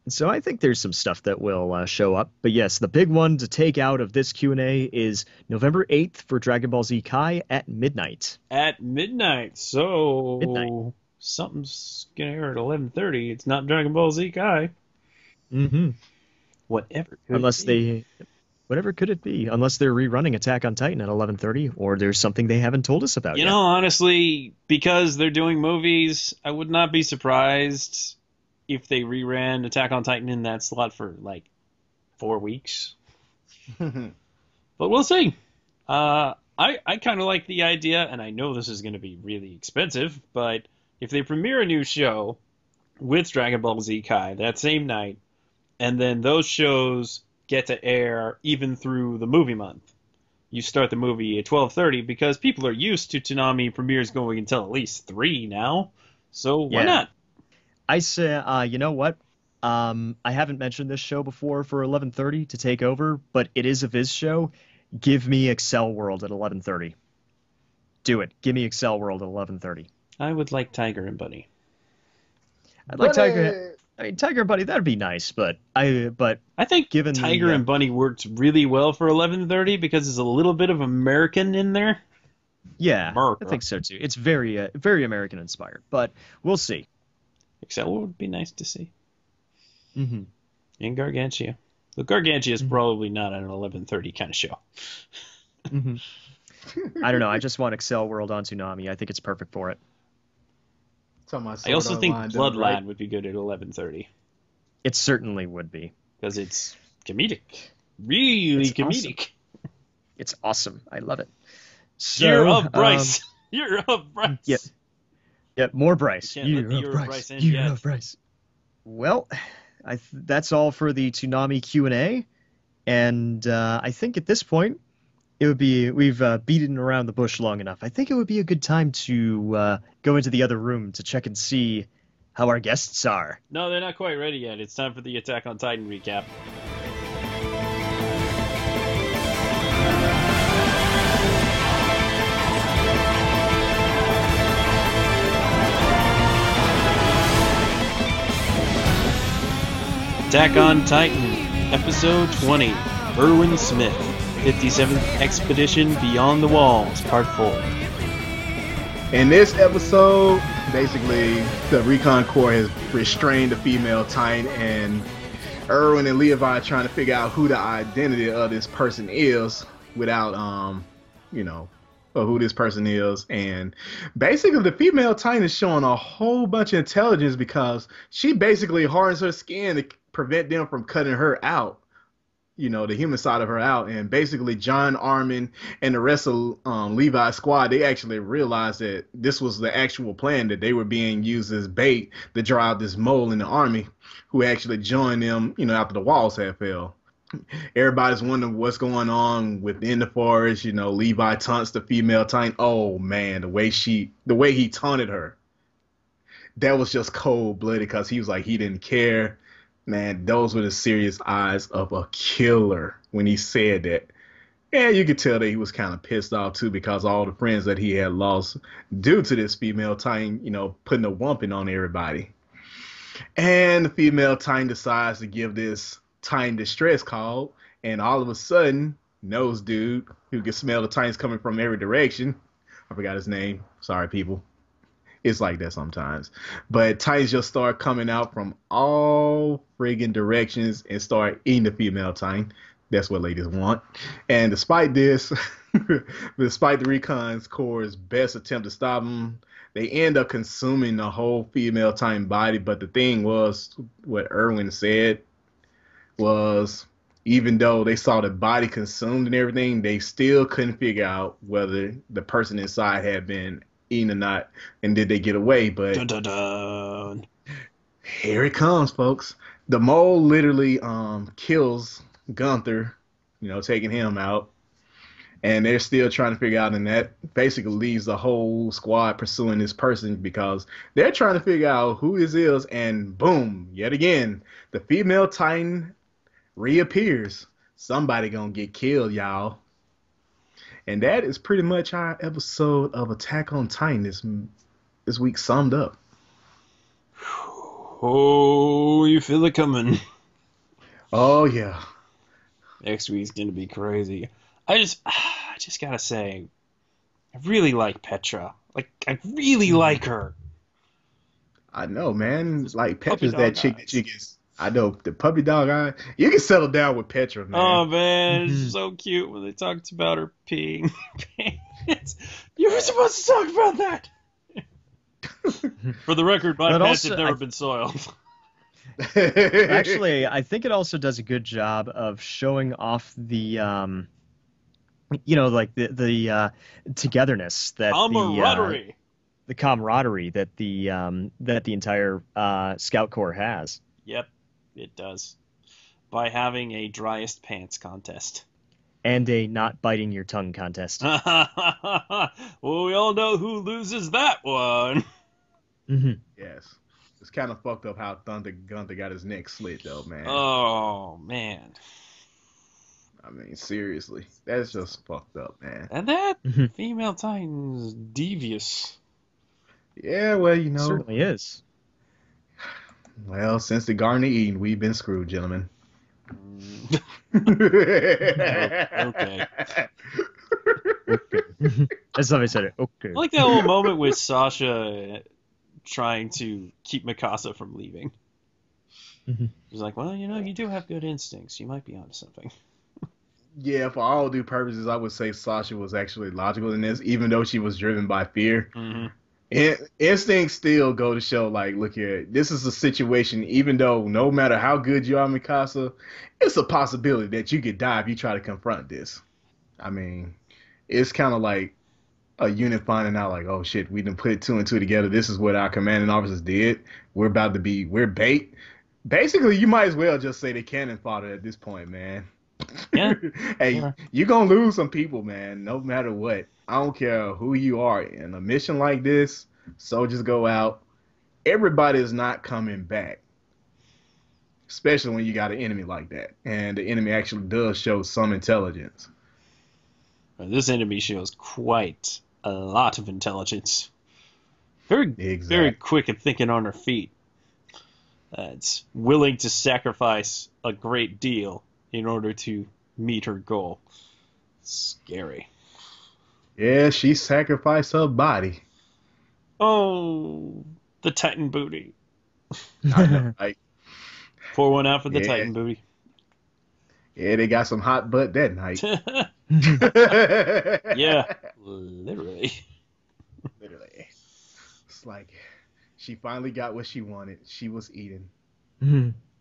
so I think there's some stuff that will uh, show up. But yes, the big one to take out of this Q&A is November 8th for Dragon Ball Z Kai at midnight. at midnight. So Midnight. something's gonna air at eleven thirty. It's not Dragon Ball Z Kai. Mm-hmm. Whatever. Unless be. they... Whatever could it be? Unless they're rerunning Attack on Titan at 11:30, or there's something they haven't told us about You yet. know, honestly, because they're doing movies, I would not be surprised if they reran Attack on Titan in that slot for like four weeks. <laughs> But we'll see. Uh, I I kind of like the idea, and I know this is going to be really expensive, but if they premiere a new show with Dragon Ball Z Kai that same night, and then those shows get to air even through the movie month, you start the movie at twelve thirty because people are used to Toonami premieres going until at least three now. So why Yeah. not? I say, uh, you know what? Um, I haven't mentioned this show before for 11:30 to take over, but it is a Viz show. Give me Accel World at 11:30. Do it. Give me Accel World at 11:30. I would like Tiger and Bunny. I'd like Tiger. I mean, Tiger and Bunny. That'd be nice, but I. But I think Given Tiger uh, and Bunny works really well for 11:30 because there's a little bit of American in there. yeah, America. I think so too. It's very, uh, very American inspired, but we'll see. Accel would be nice to see. Mm-hmm. And Gargantia. The Gargantia is probably not an 11:30 kind of show. hmm <laughs> I don't know. I just want Accel World on Toonami. I think it's perfect for it. I also think Bloodline would be good at 11:30 It certainly would be. because it's comedic. really It's comedic. It's awesome. I love it. So, Year um, of Bryce. <laughs> Year of Bryce. yeah. yeah, more Bryce. We can't let Year of Bryce. Bryce end Year yet. of Bryce. Well, I th- that's all for the Toonami Q and A, and uh, I think at this point it would be we've uh, beaten around the bush long enough. I think it would be a good time to uh, go into the other room to check and see how our guests are. No, they're not quite ready yet. It's time for the Attack on Titan recap. Attack on Titan, Episode 20, Erwin Smith, 57th Expedition Beyond the Walls, Part 4. In this episode, basically, the Recon Corps has restrained the female Titan, and Erwin and Levi are trying to figure out who the identity of this person is without, um, you know, who this person is. And basically, the female Titan is showing a whole bunch of intelligence because she basically hardens her skin to prevent them from cutting her out you know, the human side of her out. And basically, Jean Armin and the rest of um, Levi's squad, they actually realized that this was the actual plan, that they were being used as bait to drive this mole in the army who actually joined them, you know, after the walls had fell. Everybody's wondering what's going on within the forest. You know, Levi taunts the female titan. Oh man, the way she, the way he taunted her, that was just cold blooded because he was like he didn't care man, those were the serious eyes of a killer when he said that. And you could tell that he was kind of pissed off too because all the friends that he had lost due to this female Titan, you know, putting a wumping on everybody. And the female Titan decides to give this Titan distress call, and all of a sudden, nose dude who can smell the Titans coming from every direction. I forgot his name. Sorry, people. It's like that sometimes. But Titans just start coming out from all friggin' directions and start eating the female Titan. That's what ladies want. And despite this, <laughs> despite the Recon's Corps' best attempt to stop them, they end up consuming the whole female Titan body. But the thing was, what Erwin said was, even though they saw the body consumed and everything, they still couldn't figure out whether the person inside had been eaten or not, and did they get away? But Dun dun dun. here it comes, folks. The mole literally um kills Gunther, you know, taking him out. And they're still trying to figure out, and that basically leaves the whole squad pursuing this person because they're trying to figure out who this is. And boom, yet again, the female Titan reappears. Somebody gonna get killed, y'all. And that is pretty much our episode of Attack on Titan this this week summed up. Oh, you feel it coming. Oh yeah. Next week's gonna be crazy. I just, <sighs> I just gotta say, I really like Petra. Like, I really mm-hmm. like her. I know, man. Like Petra's that chick eyes. that you can. I know the puppy dog eye. You can settle down with Petra, man. Oh man, it's so cute when they talked about her peeing pants. <laughs> You were supposed to talk about that. For the record, my But pants also, have never I- been soiled. <laughs> Actually, I think it also does a good job of showing off the, um, you know, like the the uh, togetherness that the uh, Camaraderie. the camaraderie that the um, that the entire uh, Scout Corps has. Yep, it does. By having a driest pants contest. and a not biting your tongue contest. <laughs> well, we all know who loses that one. <laughs> hmm yes, it's kind of fucked up how Thunder Gunther got his neck slit, though, man. Oh man, I mean, seriously, that's just fucked up, man. and that <laughs> Mhm. female titan's devious. Yeah, well, you know, Certainly is. Well, since the Garden of Eden, we've been screwed, gentlemen. okay. <laughs> That's how I said it. Okay. I like that little moment with Sasha trying to keep Mikasa from leaving. Mhm. She's like, well, you know, you do have good instincts. You might be onto something. Yeah, for all due purposes, I would say Sasha was actually logical in this, even though she was driven by fear. Mm-hmm. In- instincts still go to show like look here this is a situation even though no matter how good you are mikasa it's a possibility that you could die if you try to confront this. I mean it's kind of like a unit finding out like oh shit we didn't put two and two together. This is what our commanding officers did. We're about to be we're bait. Basically you might as well just say they cannon fodder at this point man. Yeah. <laughs> hey Yeah. you're gonna lose some people man no matter what i don't care who you are in a mission like this soldiers go out everybody is not coming back especially when you got an enemy like that and the enemy actually does show some intelligence This enemy shows quite a lot of intelligence. Very, very quick at thinking on her feet. Uh, it's willing to sacrifice a great deal in order to meet her goal. Scary. Yeah she sacrificed her body Oh, the Titan booty. <laughs> I know, like Pour one out for the Yeah. Titan booty. yeah they got some hot butt that night <laughs> yeah, literally. literally it's like she finally got what she wanted she was eating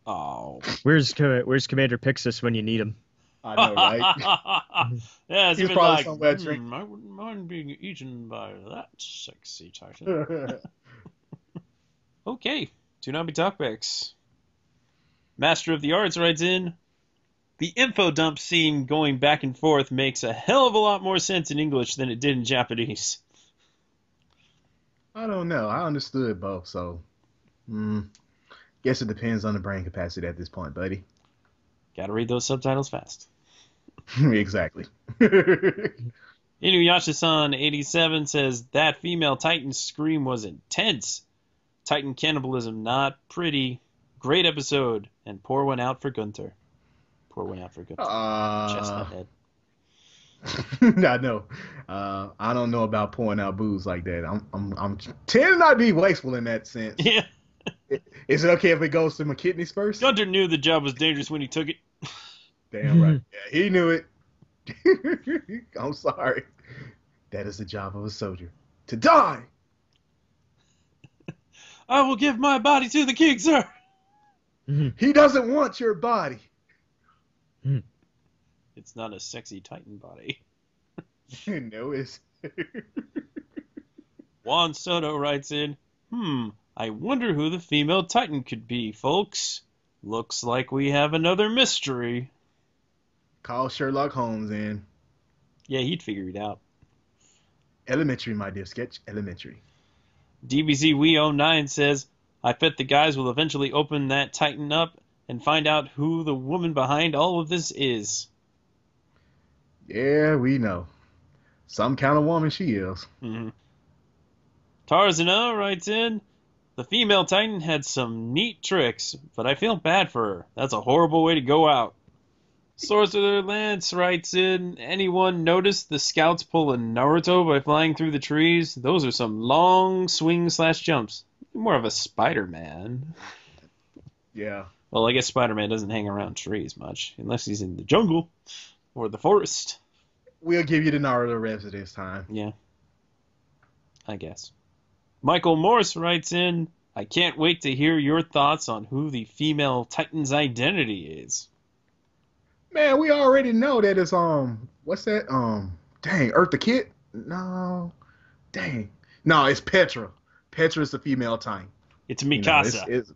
Oh. where's Where's Commander Pixis when you need him? I know right <laughs> yeah, it's He's probably like, somewhere hmm, drinking. I wouldn't mind being eaten by that sexy Titan. <laughs> Okay, Toonami Talkbacks. Master of the Arts writes in The info dump scene going back and forth makes a hell of a lot more sense in English than it did in Japanese. I don't know. I understood both, so mm, guess it depends on the brain capacity at this point, buddy. Gotta read those subtitles fast. <laughs> exactly. <laughs> Inuyasha-san 87 says that female Titan's scream was intense. Titan cannibalism not pretty. Great episode and pour one out for Gunter. Pour one out for Gunter. Chestnut uh, head. <laughs> I know. Uh, I don't know about pouring out booze like that. I'm, I'm, I'm tend not to be wasteful in that sense. Yeah, Is it okay if it goes to my kidneys first? Gunter knew the job was dangerous when he took it. Damn right. Yeah, he knew it. <laughs> I'm sorry. That is the job of a soldier. To die. <laughs> I will give my body to the king, sir. <laughs> He doesn't want your body. It's not a sexy Titan body. no, it's Juan Soto writes in, Hmm, I wonder who the female Titan could be, folks. Looks like we have another mystery. Call Sherlock Holmes in. Yeah, he'd figure it out. Elementary, my dear sketch. Elementary. DBZ We09 says, I bet the guys will eventually open that Titan up and find out who the woman behind all of this is. Yeah, we know. Some kind of woman she is. Mm-hmm. Tarzana writes in, the female Titan had some neat tricks, but I feel bad for her. That's a horrible way to go out. Sorcerer Lance writes in, anyone notice the scouts pulling Naruto by flying through the trees? Those are some long swing slash jumps. More of a Spider-Man. Yeah. Well, I guess Spider-Man doesn't hang around trees much, unless he's in the jungle or the forest. We'll give you the Naruto revs this time. Yeah. I guess. Michael Morse writes in, I can't wait to hear your thoughts on who the female Titan's identity is. Man, we already know that it's um what's that? Um dang, Earth the Kid? No. Dang. No, it's Petra. Petra is the female Titan. It's You know, Mikasa. it's- it's-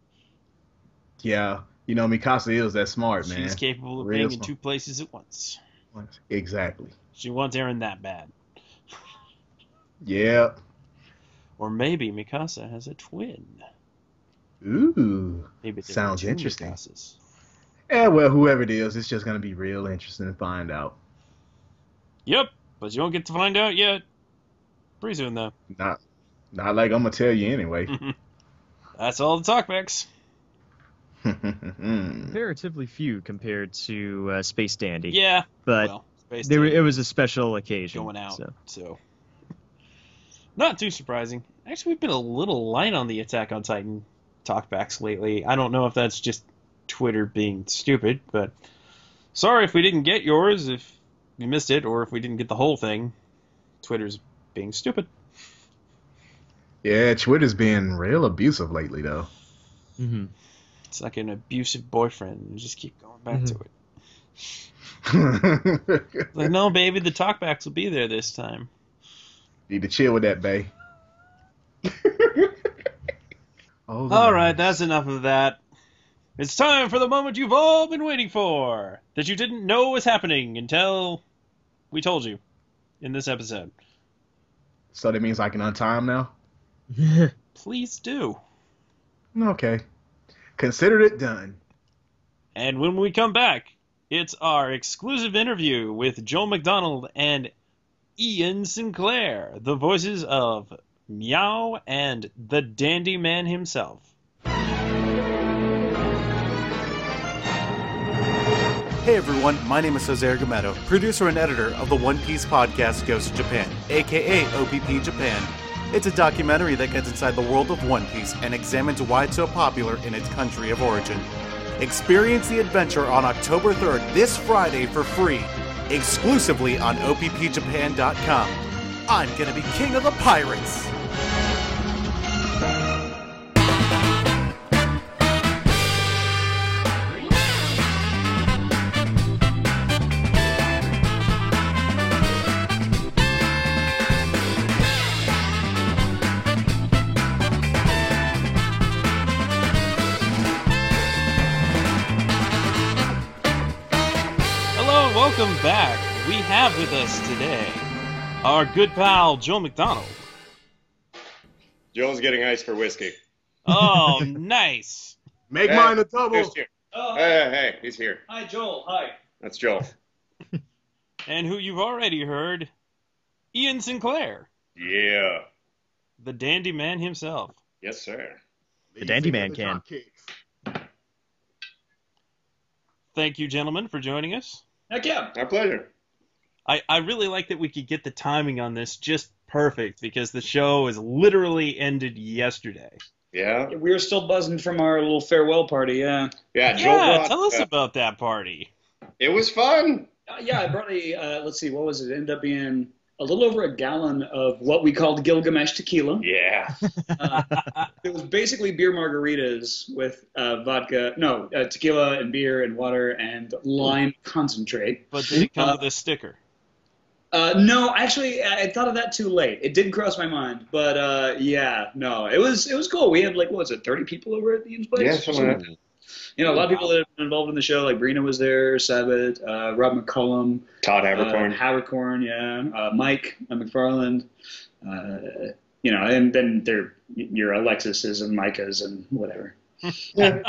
yeah. You know, Mikasa is that smart, man. She's capable of Real being in two places at once. Exactly. She wants Eren that bad. Yeah. Or maybe Mikasa has a twin. Ooh. Maybe Sounds interesting. Mikasas. Yeah, well, whoever it is, it's just gonna be real interesting to find out. Yep, but you won't get to find out yet. Pretty soon, though. Not not like I'm gonna tell you anyway. <laughs> That's all the talkbacks. <laughs> Comparatively few compared to uh, Space Dandy. Yeah, but well, Space there, Dandy it was a special occasion. going out, so. so. Not too surprising. Actually, we've been a little light on the Attack on Titan talkbacks lately. I don't know if that's just Twitter being stupid, but sorry if we didn't get yours, if you missed it, or if we didn't get the whole thing. Twitter's being stupid. Yeah, Twitter's being real abusive lately, though. hmm It's like an abusive boyfriend. You just keep going back to it. Like, no, baby, the talkbacks will be there this time. Need to chill with that, Bay. oh, All right, that's enough of that. It's time for the moment you've all been waiting for that you didn't know was happening until we told you in this episode. So that means I can untie him now? <laughs> Please do. Okay. Considered it done. And when we come back, it's our exclusive interview with Joel McDonald and Ian Sinclair, the voices of Meow and the Dandy Man himself. Hey everyone, my name is Jose Argumedo, producer and editor of the One Piece podcast Goes to Japan, aka OPP Japan. It's a documentary that gets inside the world of One Piece and examines why it's so popular in its country of origin. Experience the adventure on October 3rd, this Friday, for free, exclusively on OPPJapan.com. I'm gonna be king of the pirates! Have with us today our good pal Joel McDonald. Joel's getting ice for whiskey. Oh, <laughs> nice. Make Hey, mine a double. Here's Oh, Hey, hey, hey, he's here. hi, Joel. Hi. That's Joel. <laughs> And who you've already heard, Ian Sinclair, Yeah. the dandy man himself. Yes, sir. The Dandy Man The can. Thank you, gentlemen, for joining us. Heck yeah. Our pleasure. I, I really like that we could get the timing on this just perfect because the show is literally ended yesterday. Yeah. We were still buzzing from our little farewell party. Yeah. Yeah, Joel Yeah, brought, tell us uh, about that party. It was fun. Uh, yeah, I brought a. Uh, let's see, what was it? It ended up being a little over a gallon of what we called Gilgamesh tequila. Yeah. Uh, <laughs> it was basically beer margaritas with uh, vodka, no, uh, tequila and beer and water and lime concentrate. But did it come Uh, with a sticker? Uh, no, actually, I I thought of that too late. It did cross my mind, but uh, yeah, no, it was it was cool. We had like what was it, thirty people over at the Ian's place? Yeah, something like that. You know, a lot of people that have been involved in the show, like Brina was there, Sabat, uh, Rob McCollum, Todd uh, Haberkorn. Haberkorn, yeah, uh, Mike uh, McFarland, uh, you know, and then there your Alexis's and Micah's and whatever. <laughs> yeah.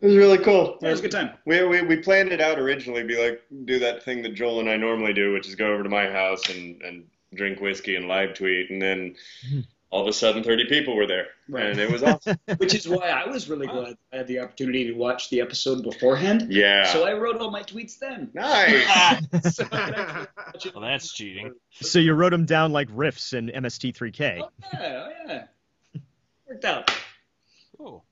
It was really cool. Yeah, it was a good time. We, we, we planned it out originally, be like, do that thing that Joel and I normally do, which is go over to my house and, and drink whiskey and live tweet. And then hmm. all of a sudden, 30 people were there. Right. And it was <laughs> awesome. Which is why I was really glad I had the opportunity to watch the episode beforehand. yeah. So I wrote all my tweets then. nice. <laughs> So I could actually watch it. Well, that's cheating. So you wrote them down like riffs in MST3K. Oh yeah, oh yeah. Worked out. Cool.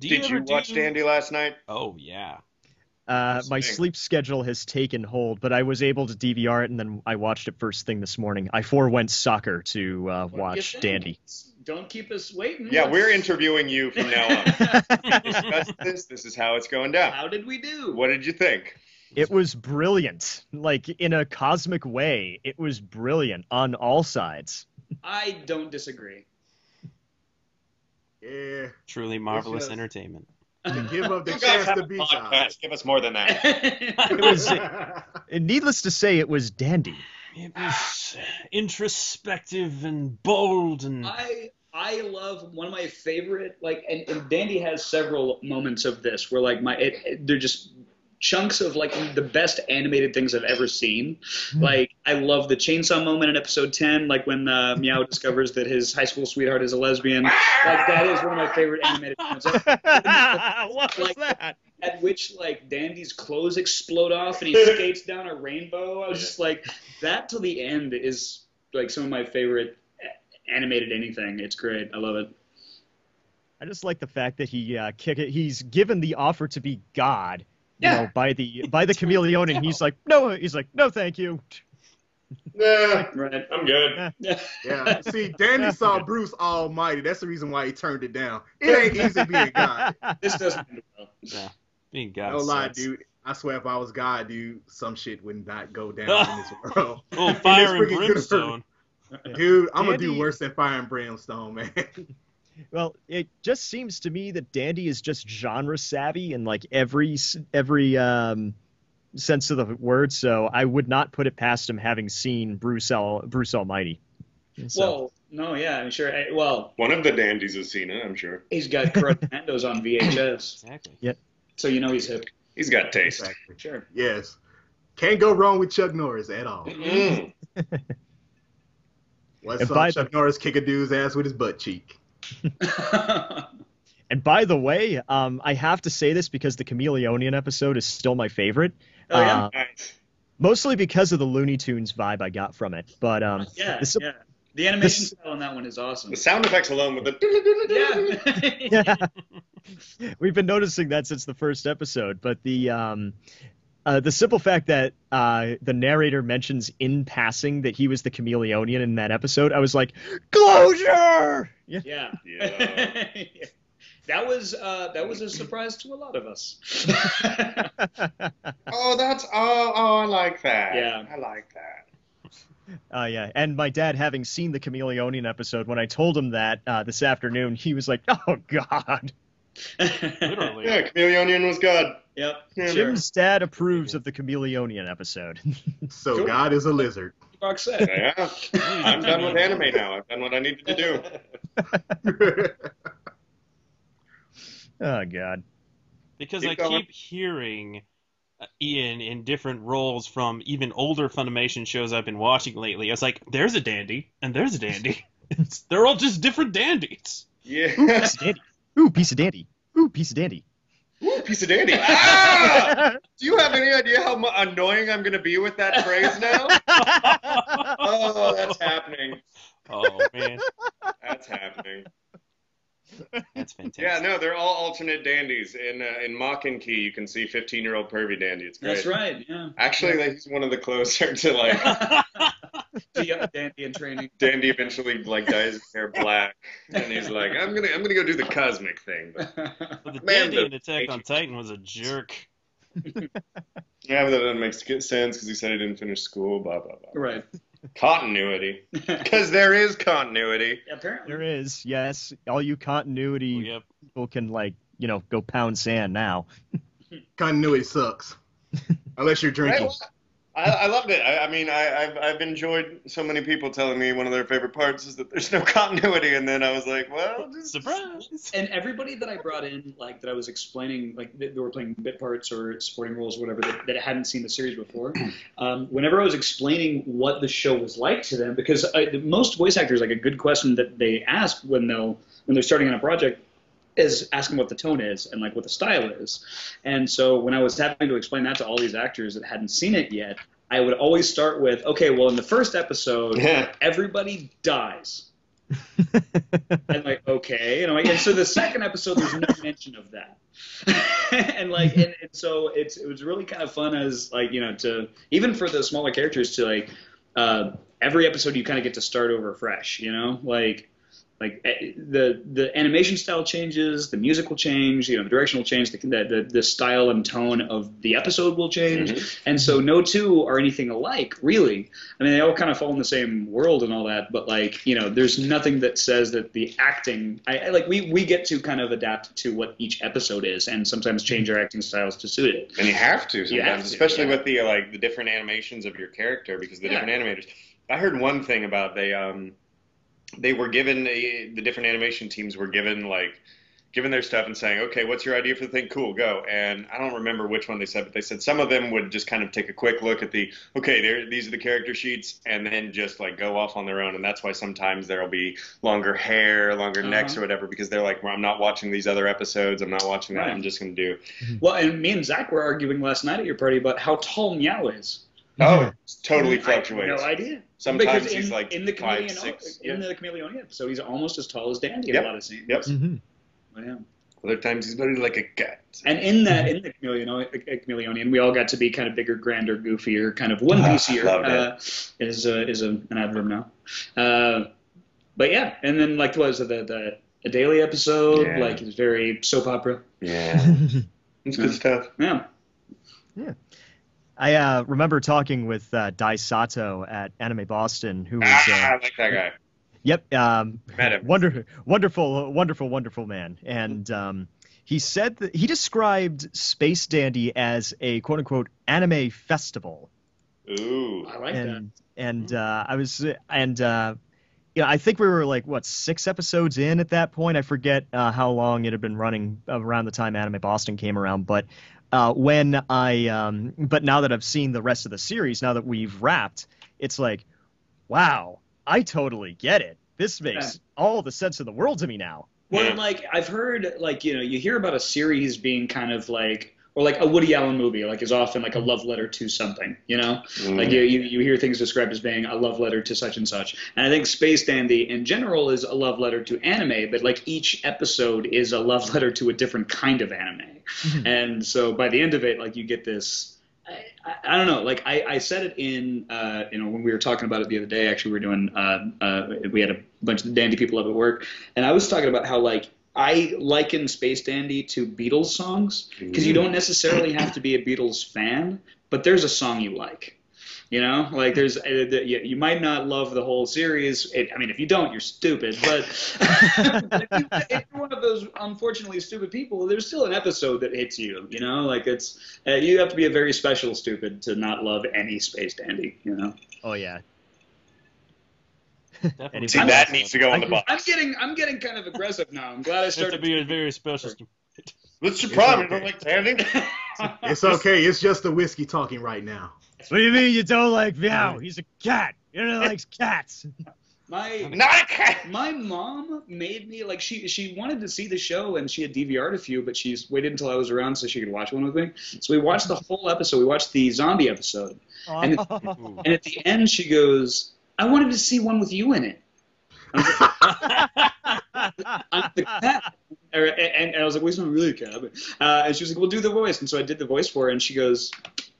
Do Did you watch do- Dandy last night? Oh yeah. Uh, my Same. sleep schedule has taken hold, but I was able to DVR it, and then I watched it first thing this morning. I forewent soccer to uh, What do watch? Dandy. Don't keep us waiting. Yeah, Let's- we're interviewing you from now on. <laughs> We this. This is how it's going down. How did we do? What did you think? It was brilliant, like in a cosmic way. It was brilliant on all sides. I don't disagree. Yeah. Truly marvelous yes. entertainment. To give <laughs> up the guys chance to a be podcast. Give us more than that. <laughs> It was, <laughs> and needless to say, it was dandy. It was introspective and bold and I I love one of my favorite like and, and Dandy has several moments of this where like my it, it- they're just chunks of like the best animated things I've ever seen. Like I love the chainsaw moment in episode ten, like when uh, Meow <laughs> discovers that his high school sweetheart is a lesbian. Like that is one of my favorite animated moments. <laughs> what was Like- that? At which like Dandy's clothes explode off and he <laughs> skates down a rainbow. I was just like that till the end is like some of my favorite animated anything. It's great. I love it. I just like the fact that he uh, kick it. He's given the offer to be God, Yeah. know, by the <laughs> by the chameleon, and he's like, no, he's like, no, thank you. Nah, <laughs> Right. I'm good. Yeah. <laughs> See, Danny saw Bruce Almighty. That's the reason why he turned it down. It ain't easy being God. This doesn't end. Yeah. Being God. No lie, sucks. dude. I swear, if I was God, dude, some shit would not go down in this world. Oh, fire and brimstone. Dude, I'm gonna do worse than fire and brimstone, man. Well, it just seems to me that Dandy is just genre savvy in like every every um, sense of the word. So I would not put it past him having seen Bruce Al- Bruce Almighty. So, Well, no, yeah, I'm sure. I- Well, One of the dandies has seen it, I'm sure. he's got Commandos on VHS, Exactly. so you know he's hip. He's got taste. Exactly. Sure. Yes. Can't go wrong with Chuck Norris at all. Mm. What's And up, by Chuck Norris kick a dude's ass with his butt cheek. <laughs> and by the way, um, I have to say this because the Chameleonian episode is still my favorite. Oh, yeah? Uh, Nice. mostly because of the Looney Tunes vibe I got from it. But um, yeah, this- yeah. The animation this- style on that one is awesome. The sound effects alone with the. <laughs> Yeah. <laughs> We've been noticing that since the first episode, but the um, uh, the simple fact that uh, the narrator mentions in passing that he was the chameleonian in that episode, I was like, closure. Yeah. yeah. Yeah. <laughs> that was uh, that was a surprise to a lot of us. <laughs> Oh, that's. Oh, oh, I like that. Yeah. I like that. Uh, yeah, and my dad, having seen the chameleonian episode, when I told him that uh, this afternoon, he was like, "Oh God." Literally. Yeah, Chameleonian was good. Yep. Yeah, Jim's dad approves of the chameleonian episode. <laughs> So Cool. God is a lizard. Fox said. Yeah. I'm done with anime now. I've done what I needed to do. <laughs> oh God. Because Keep I going. keep hearing uh, Ian in different roles from even older Funimation shows I've been watching lately. I was like, there's a dandy, and there's a dandy. It's, <laughs> they're all just different dandies. Yeah. Piece of dandy. Ooh, piece of dandy. Ooh, piece of dandy. Ooh, piece of dandy. Ah! <laughs> Do you have any idea how annoying I'm going to be with that phrase now? <laughs> Oh, that's happening. Oh man, That's happening. That's <laughs> fantastic. Yeah, no, they're all alternate dandies. In uh, in Maken-Ki, you can see 15 year old pervy dandy. It's great. That's right. Yeah. Actually, like, he's one of the closer to like <laughs> The dandy in training. Dandy. Eventually, like dyes his hair black, <laughs> and he's like, "I'm gonna, I'm gonna go do the cosmic thing." But But the Man, dandy the- in Attack on Titan was a jerk. yeah, but that doesn't make sense because he said he didn't finish school. Blah blah blah. right. Continuity, <laughs> because there is continuity. Apparently. There is, yes. All you continuity Yep. people can like, you know, go pound sand now. <laughs> Continuity sucks. Unless you're drinking. I, I loved it. I, I mean, I, I've I've enjoyed so many people telling me one of their favorite parts is that there's no <laughs> continuity, and then I was like, well, just Surprise. <laughs> And everybody that I brought in, like that I was explaining, like they they were playing bit parts or supporting roles, or whatever, that, that hadn't seen the series before. <clears throat> Um, whenever I was explaining what the show was like to them, because I, most voice actors, like a good question that they ask when they'll when they're starting on a project, is asking what the tone is and like what the style is. And so when I was having to explain that to all these actors that hadn't seen it yet, I would always start with, okay, well, in the first episode, Yeah. everybody dies. <laughs> and like okay and, I'm like, and so the second episode there's no mention of that <laughs> and like and, and so it's it was really kind of fun as like you know to even for the smaller characters to like uh, every episode you kind of get to start over fresh you know like like eh, the the animation style changes the music will change you know the direction will change the the, the style and tone of the episode will change and so no two are anything alike really I mean, they all kind of fall in the same world and all that, but like, you know, there's nothing that says that the acting, I, I like, we we get to kind of adapt to what each episode is, and sometimes change our acting styles to suit it. And you have to sometimes, You have to, especially yeah. with the like the different animations of your character, because the Yeah. different animators. I heard one thing about they um they were given a, the different animation teams were given like given their stuff and saying, okay, what's your idea for the thing? Cool, go. And I don't remember which one they said, but they said some of them would just kind of take a quick look at the okay, there these are the character sheets, and then just like go off on their own. And that's why sometimes there'll be longer hair, longer necks, Uh-huh. or whatever, because they're like, well, I'm not watching these other episodes. I'm not watching that. Right. I'm just gonna do. Well, and me and Zach were arguing last night at your party about how tall Meow is. Oh, it's totally I fluctuates. no idea. Sometimes because he's in, like in the five, chameleon six, in yeah. the chameleon episode, he's almost as tall as Dandy in Yep. a lot of scenes. Yep. Mhm. Yeah. Other times he's better like a cat. And in that, in the Chameleon, Chameleonian, we all got to be kind of bigger, grander, goofier, kind of one piecier. Ah, loved it. uh, is uh, is a, an adverb now. Uh, but yeah, and then like what was the the a daily episode? Yeah. Like it's very soap opera. Yeah, <laughs> it's good stuff. Yeah. Yeah. I uh, remember talking with uh, Dai Sato at Anime Boston, who was Ah, uh, I like that guy. Yep. Um, Met him. Wonder, wonderful, wonderful, wonderful man. And um, he said that he described Space Dandy as a quote unquote anime festival. Ooh. I like and and uh, I was and uh, you know I think we were like what six episodes in at that point. I forget uh, how long it had been running around the time Anime Boston came around, but. Uh, when I, um, but now that I've seen the rest of the series, now that we've wrapped, it's like, wow, I totally get it. This makes all the sense in the world to me now. Well, Yeah. like I've heard, like you know, you hear about a series being kind of like, or like a Woody Allen movie, like is often like a love letter to something, you know. Mm. Like you, you, you hear things described as being a love letter to such and such. And I think Space Dandy in general is a love letter to anime, but like each episode is a love letter to a different kind of anime. <laughs> and so by the end of it, like you get this. I, I, don't know. Like I, I said it in, uh, you know, when we were talking about it the other day. Actually, we were doing, uh, uh, we had a bunch of dandy people up at work, and I was talking about how like I liken Space Dandy to Beatles songs because you don't necessarily have to be a Beatles fan, but there's a song you like. You know, like there's, uh, you might not love the whole series. It, I mean, if you don't, you're stupid. But <laughs> if, you, if you're one of those unfortunately stupid people, there's still an episode that hits you. You know, like it's uh, you have to be a very special stupid to not love any Space Dandy. You know, Oh yeah. Definitely. See, that needs to go on the box. I'm getting I'm getting kind of aggressive now. I'm glad I started. to be a very special. What's your problem? You don't like standing? <laughs> It's okay. It's just the whiskey talking right now. What do you mean you don't like Meow? He's a cat. You know likes cats. My Not a cat. My mom made me like she she wanted to see the show and she had DVR'd a few, but she's waited until I was around so she could watch one with me. So we watched the whole episode. We watched the zombie episode, and Ooh. and at the end she goes, "I wanted to see one with you in it." I'm the cat. Or- And, and I was like, well, he's not really a cat. Uh, and she was like, well, do the voice. And so I did the voice for her, and she goes,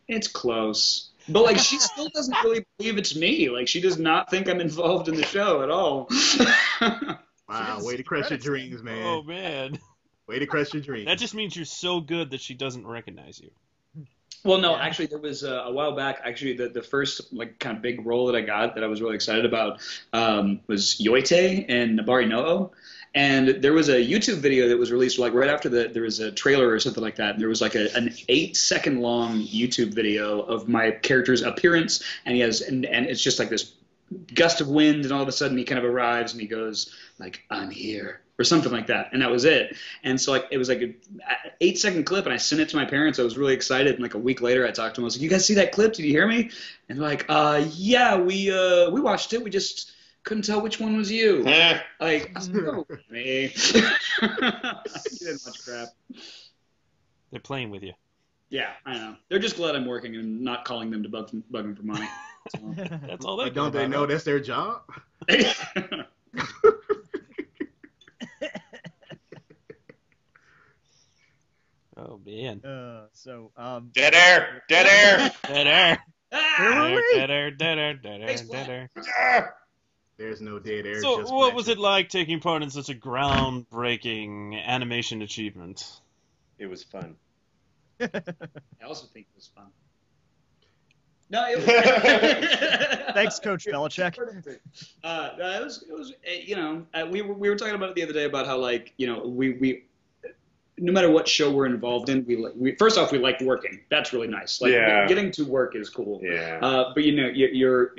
it's close. But like, she still doesn't really believe it's me. Like, she does not think I'm involved in the show at all. <laughs> Wow, way to crush your dreams, man. Oh man, Way to crush your dreams. that just means you're so good that she doesn't recognize you. Well, no, actually, there was uh, a while back. Actually, the, the first like kind of big role that I got that I was really excited about um, was Yoite in Nabari no Ou. And there was a YouTube video that was released like right after the there was a trailer or something like that. And there was like a, an eight second long YouTube video of my character's appearance, and he has and, and it's just like this gust of wind, and all of a sudden he kind of arrives and he goes like I'm here or something like that, and that was it. And so like it was like a eight second clip, and I sent it to my parents. I was really excited, and like a week later, I talked to them. I was like, "You guys see that clip? Did you hear me?" And they're like, "Uh, yeah, we uh we watched it. We just couldn't tell which one was you." <laughs> Like, I was like, "Oh, me. you didn't watch crap. They're playing with you. Yeah, I know. They're just glad I'm working and not calling them to bug, bug them for money. So. <laughs> That's all they don't they know that's their job? <laughs> Oh man, Uh, so um, Dead air. Dead <laughs> air. dead air, Ah! dead air, dead air, dead air, Face dead air. Ah. There's no dead air. So, just what was it like taking part in such a groundbreaking animation achievement? It was fun. <laughs> I also think it was fun. No, it was. <laughs> thanks, Coach Belichick. Uh, no, it was, it was, uh, you know, uh, we were we were talking about it the other day about how like, you know, we we. No matter what show we're involved in, we, we first off we like working. That's really nice. Like Yeah. getting to work is cool. Yeah. Uh, but you know, you, you're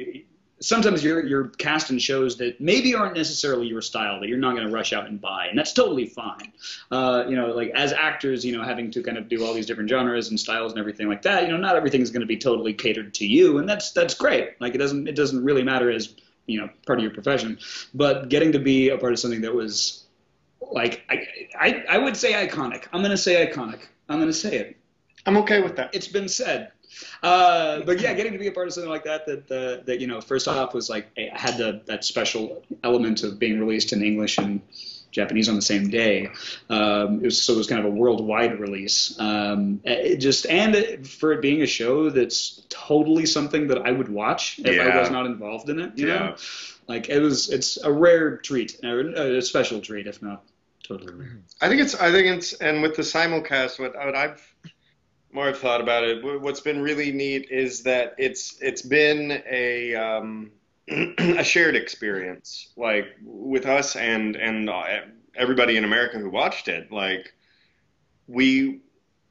sometimes you're you're cast in shows that maybe aren't necessarily your style that you're not going to rush out and buy, and that's totally fine. Uh, you know, like as actors, you know, having to kind of do all these different genres and styles and everything like that. You know, not everything is going to be totally catered to you, and that's that's great. Like it doesn't it doesn't really matter as you know part of your profession, but getting to be a part of something that was like I I, I would say iconic. I'm going to say iconic. I'm going to say it I'm okay with that. it's been said. Uh, but yeah, getting to be a part of something like that, that uh, that you know, first off was like it had the that special element of being released in English and Japanese on the same day. Um, it was, so it was kind of a worldwide release. Um, it just and for it being a show that's totally something that I would watch if Yeah. I was not involved in it. You Yeah. know, like it was. It's a rare treat, or a special treat, if not totally rare. I think it's. I think it's. And with the simulcast, what, what I've more have thought about it. What's been really neat is that it's it's been a um, <clears throat> a shared experience, like with us and and uh, everybody in America who watched it. Like we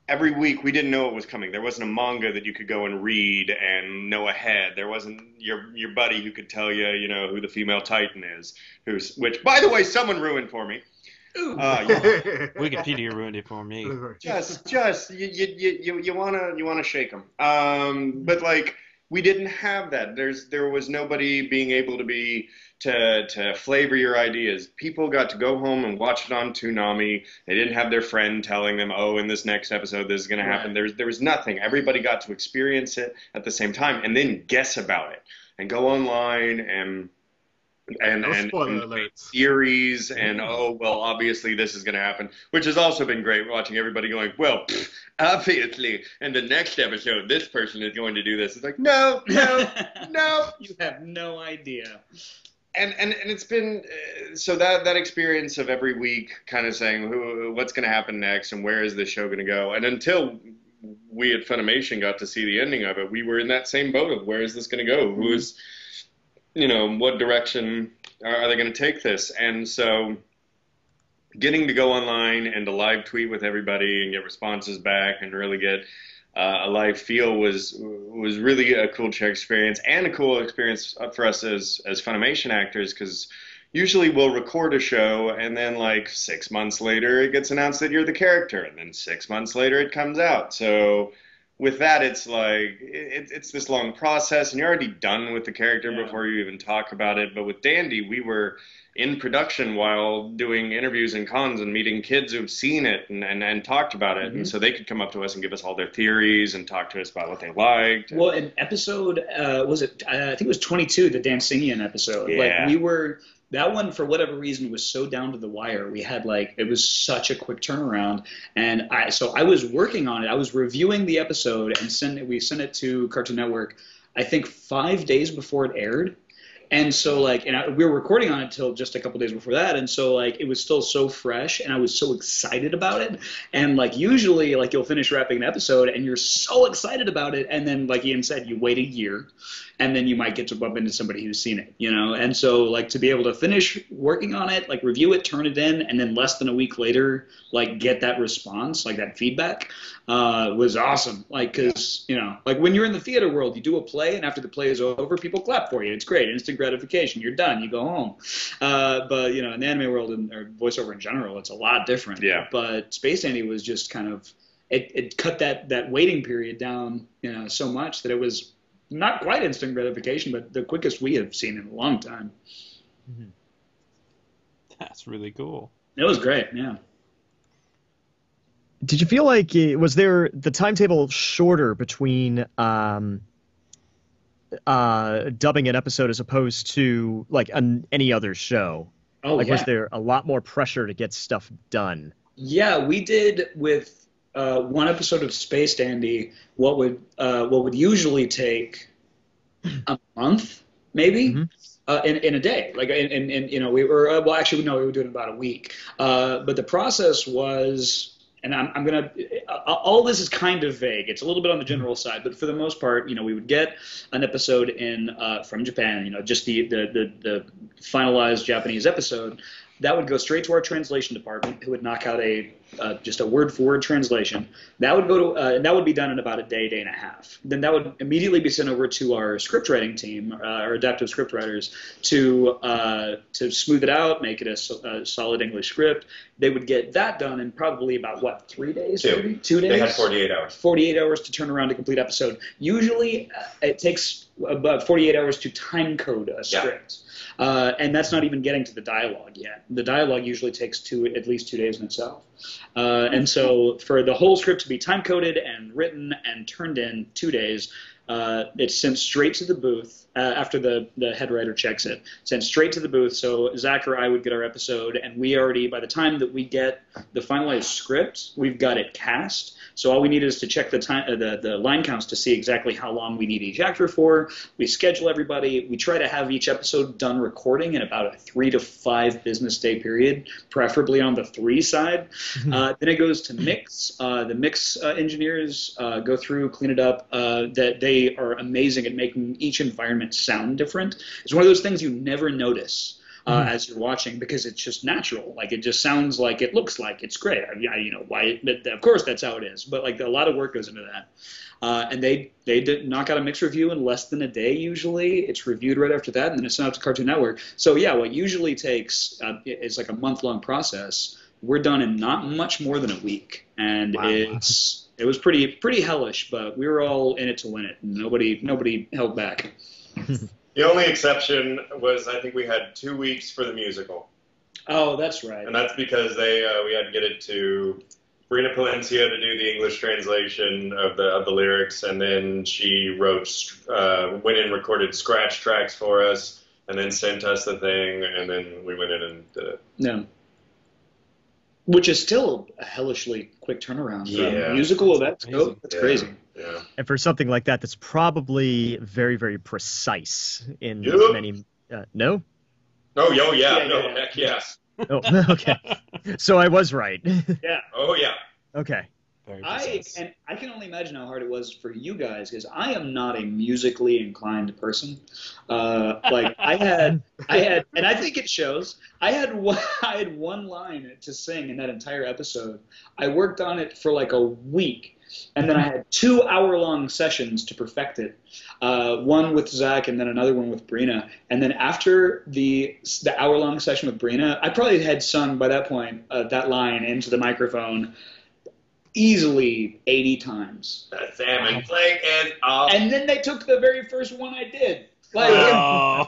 every week we didn't know what was coming. There wasn't a manga that you could go and read and know ahead. There wasn't your your buddy who could tell you, you know, who the female Titan is. Who's which? By the way, someone ruined for me. Uh, <laughs> Wikipedia ruined it for me. just just you you you you, you wanna you wanna shake them. Um, but like we didn't have that. There's there was nobody being able to be to to flavor your ideas. People got to go home and watch it on Toonami. They didn't have their friend telling them, "Oh, in this next episode, this is going to happen." Right. There's there was nothing. Everybody got to experience it at the same time, and then guess about it and go online and and No and, and theories and oh well obviously this is going to happen which has also been great watching everybody going well pfft, obviously in the next episode this person is going to do this. It's like no no <laughs> no. You have no idea. and and and it's been uh, so that that experience of every week kind of saying who what's going to happen next and where is this show going to go? And until we at Funimation got to see the ending of it we were in that same boat of where is this going to go? Who is you know what direction are, they going to take this? And so getting to go online and to live tweet with everybody and get responses back and really get uh, a live feel was was really a cool experience and a cool experience for us as as Funimation actors because usually we'll record a show and then like six months later it gets announced that you're the character and then six months later it comes out. So with that it's like it, it's this long process and you're already done with the character Yeah. before you even talk about it but with dandy we were in production while doing interviews and cons and meeting kids who've seen it and, and, and talked about it and so they could come up to us and give us all their theories and talk to us about what they liked Well, in episode uh, was it? Uh, I think it was 22, the Dancinian episode. Yeah. Like we were that one for whatever reason was so down to the wire. We had like it was such a quick turnaround, and I so I was working on it. I was reviewing the episode and sent it. We sent it to Cartoon Network. I think five days before it aired. And so like, and I, we were recording on it till just a couple days before that, and so like, it was still so fresh, and I was so excited about it. And like, usually, like, you'll finish wrapping an episode, and you're so excited about it, and then, like Ian said, you wait a year, and then you might get to bump into somebody who's seen it, you know. And so like, to be able to finish working on it, like, review it, turn it in, and then less than a week later, like, get that response, like that feedback, uh, was awesome. Like, cause you know, like when you're in the theater world, you do a play, and after the play is over, people clap for you. It's great, instant gratification. You're done. You go home. Uh, but you know, in the anime world and or voiceover in general, it's a lot different. Yeah. But Space Dandy was just kind of it, it cut that that waiting period down, you know, so much that it was not quite instant gratification, but the quickest we have seen in a long time. That's really cool. It was great. Yeah. Did you feel like it, was there the timetable shorter between um, uh, dubbing an episode as opposed to like an, any other show? Oh like yeah. was there a lot more pressure to get stuff done? Yeah, we did with uh, one episode of Space Dandy. What would uh, what would usually take a month, maybe, Mhm. uh, in in a day. Like, in, in, in you know, we were uh, well, actually, no, we were doing about a week. Uh, but the process was. And I'm, I'm gonna. uh, All this is kind of vague. It's a little bit on the general side, but for the most part, you know, we would get an episode in uh, from Japan. You know, just the the, the the finalized Japanese episode, that would go straight to our translation department, who would knock out a uh, just a word for word translation. That would go to uh, and that would be done in about a day, day and a half. Then that would immediately be sent over to our script writing team, uh, our adaptive script writers, to uh, to smooth it out, make it a, a solid English script. They would get that done in probably about what three days? Two. maybe? Two days. they had 48 hours 48 hours to turn around a complete episode. Usually, uh, it takes about 48 hours to time code a Yeah. script. Uh, and that's not even getting to the dialogue yet. The dialogue usually takes two, at least two days in itself. Uh, and so, for the whole script to be time coded and written and turned in two days, Uh, it's sent straight to the booth uh, after the, the head writer checks it. Sent straight to the booth. So Zach or I would get our episode, and we already, by the time that we get the finalized script, we've got it cast. So all we need is to check the time, uh, the the line counts to see exactly how long we need each actor for. We schedule everybody. We try to have each episode done recording in about a three to five business day period, preferably on the three side. Uh, then it goes to mix. Uh, the mix uh, engineers uh, go through, clean it up. Uh, that they are amazing at making each environment sound different. It's one of those things you never notice. Uh, as you're watching, because it's just natural. Like it just sounds like it looks like it's great. I, I- you know, why? But of course, that's how it is. But like a lot of work goes into that. Uh, and they they did knock out a mix review in less than a day. Usually, it's reviewed right after that, and then it's sent out to Cartoon Network. So yeah, what usually takes uh, it's like a month long process. We're done in not much more than a week, and Wow. it's it was pretty pretty hellish, but we were all in it to win it. Nobody nobody held back. The only exception was I think we had two weeks for the musical, Oh, that's right. and that's because they uh, we had to get it to Brina Palencia to do the English translation of the of the lyrics, and then she wrote uh, went and recorded scratch tracks for us, and then sent us the thing, and then we went in and did it. Yeah. Which is still a hellishly quick turnaround. for a Yeah. musical, that's Amazing. go. That's Yeah. crazy. Yeah. And for something like that, that's probably very, very precise in Yep. many. Uh, no? Oh, yo, yeah, Yeah, no, yeah, yeah. heck yes. <laughs> Oh, <laughs> okay. So I was right. <laughs> Yeah. Oh, yeah. okay. Very I and I can only imagine how hard it was for you guys because I am not a musically inclined person. Uh, like I had, I had, and I think it shows. I had one, I had one line to sing in that entire episode. I worked on it for like a week, and then I had two hour long sessions to perfect it. Uh, one with Zach, and then another one with Brina. And then after the the hour long session with Brina, I probably had sung by that point uh, that line into the microphone easily 80 times. The salmon flake is off. And then they took the very first one I did. Like, Oh,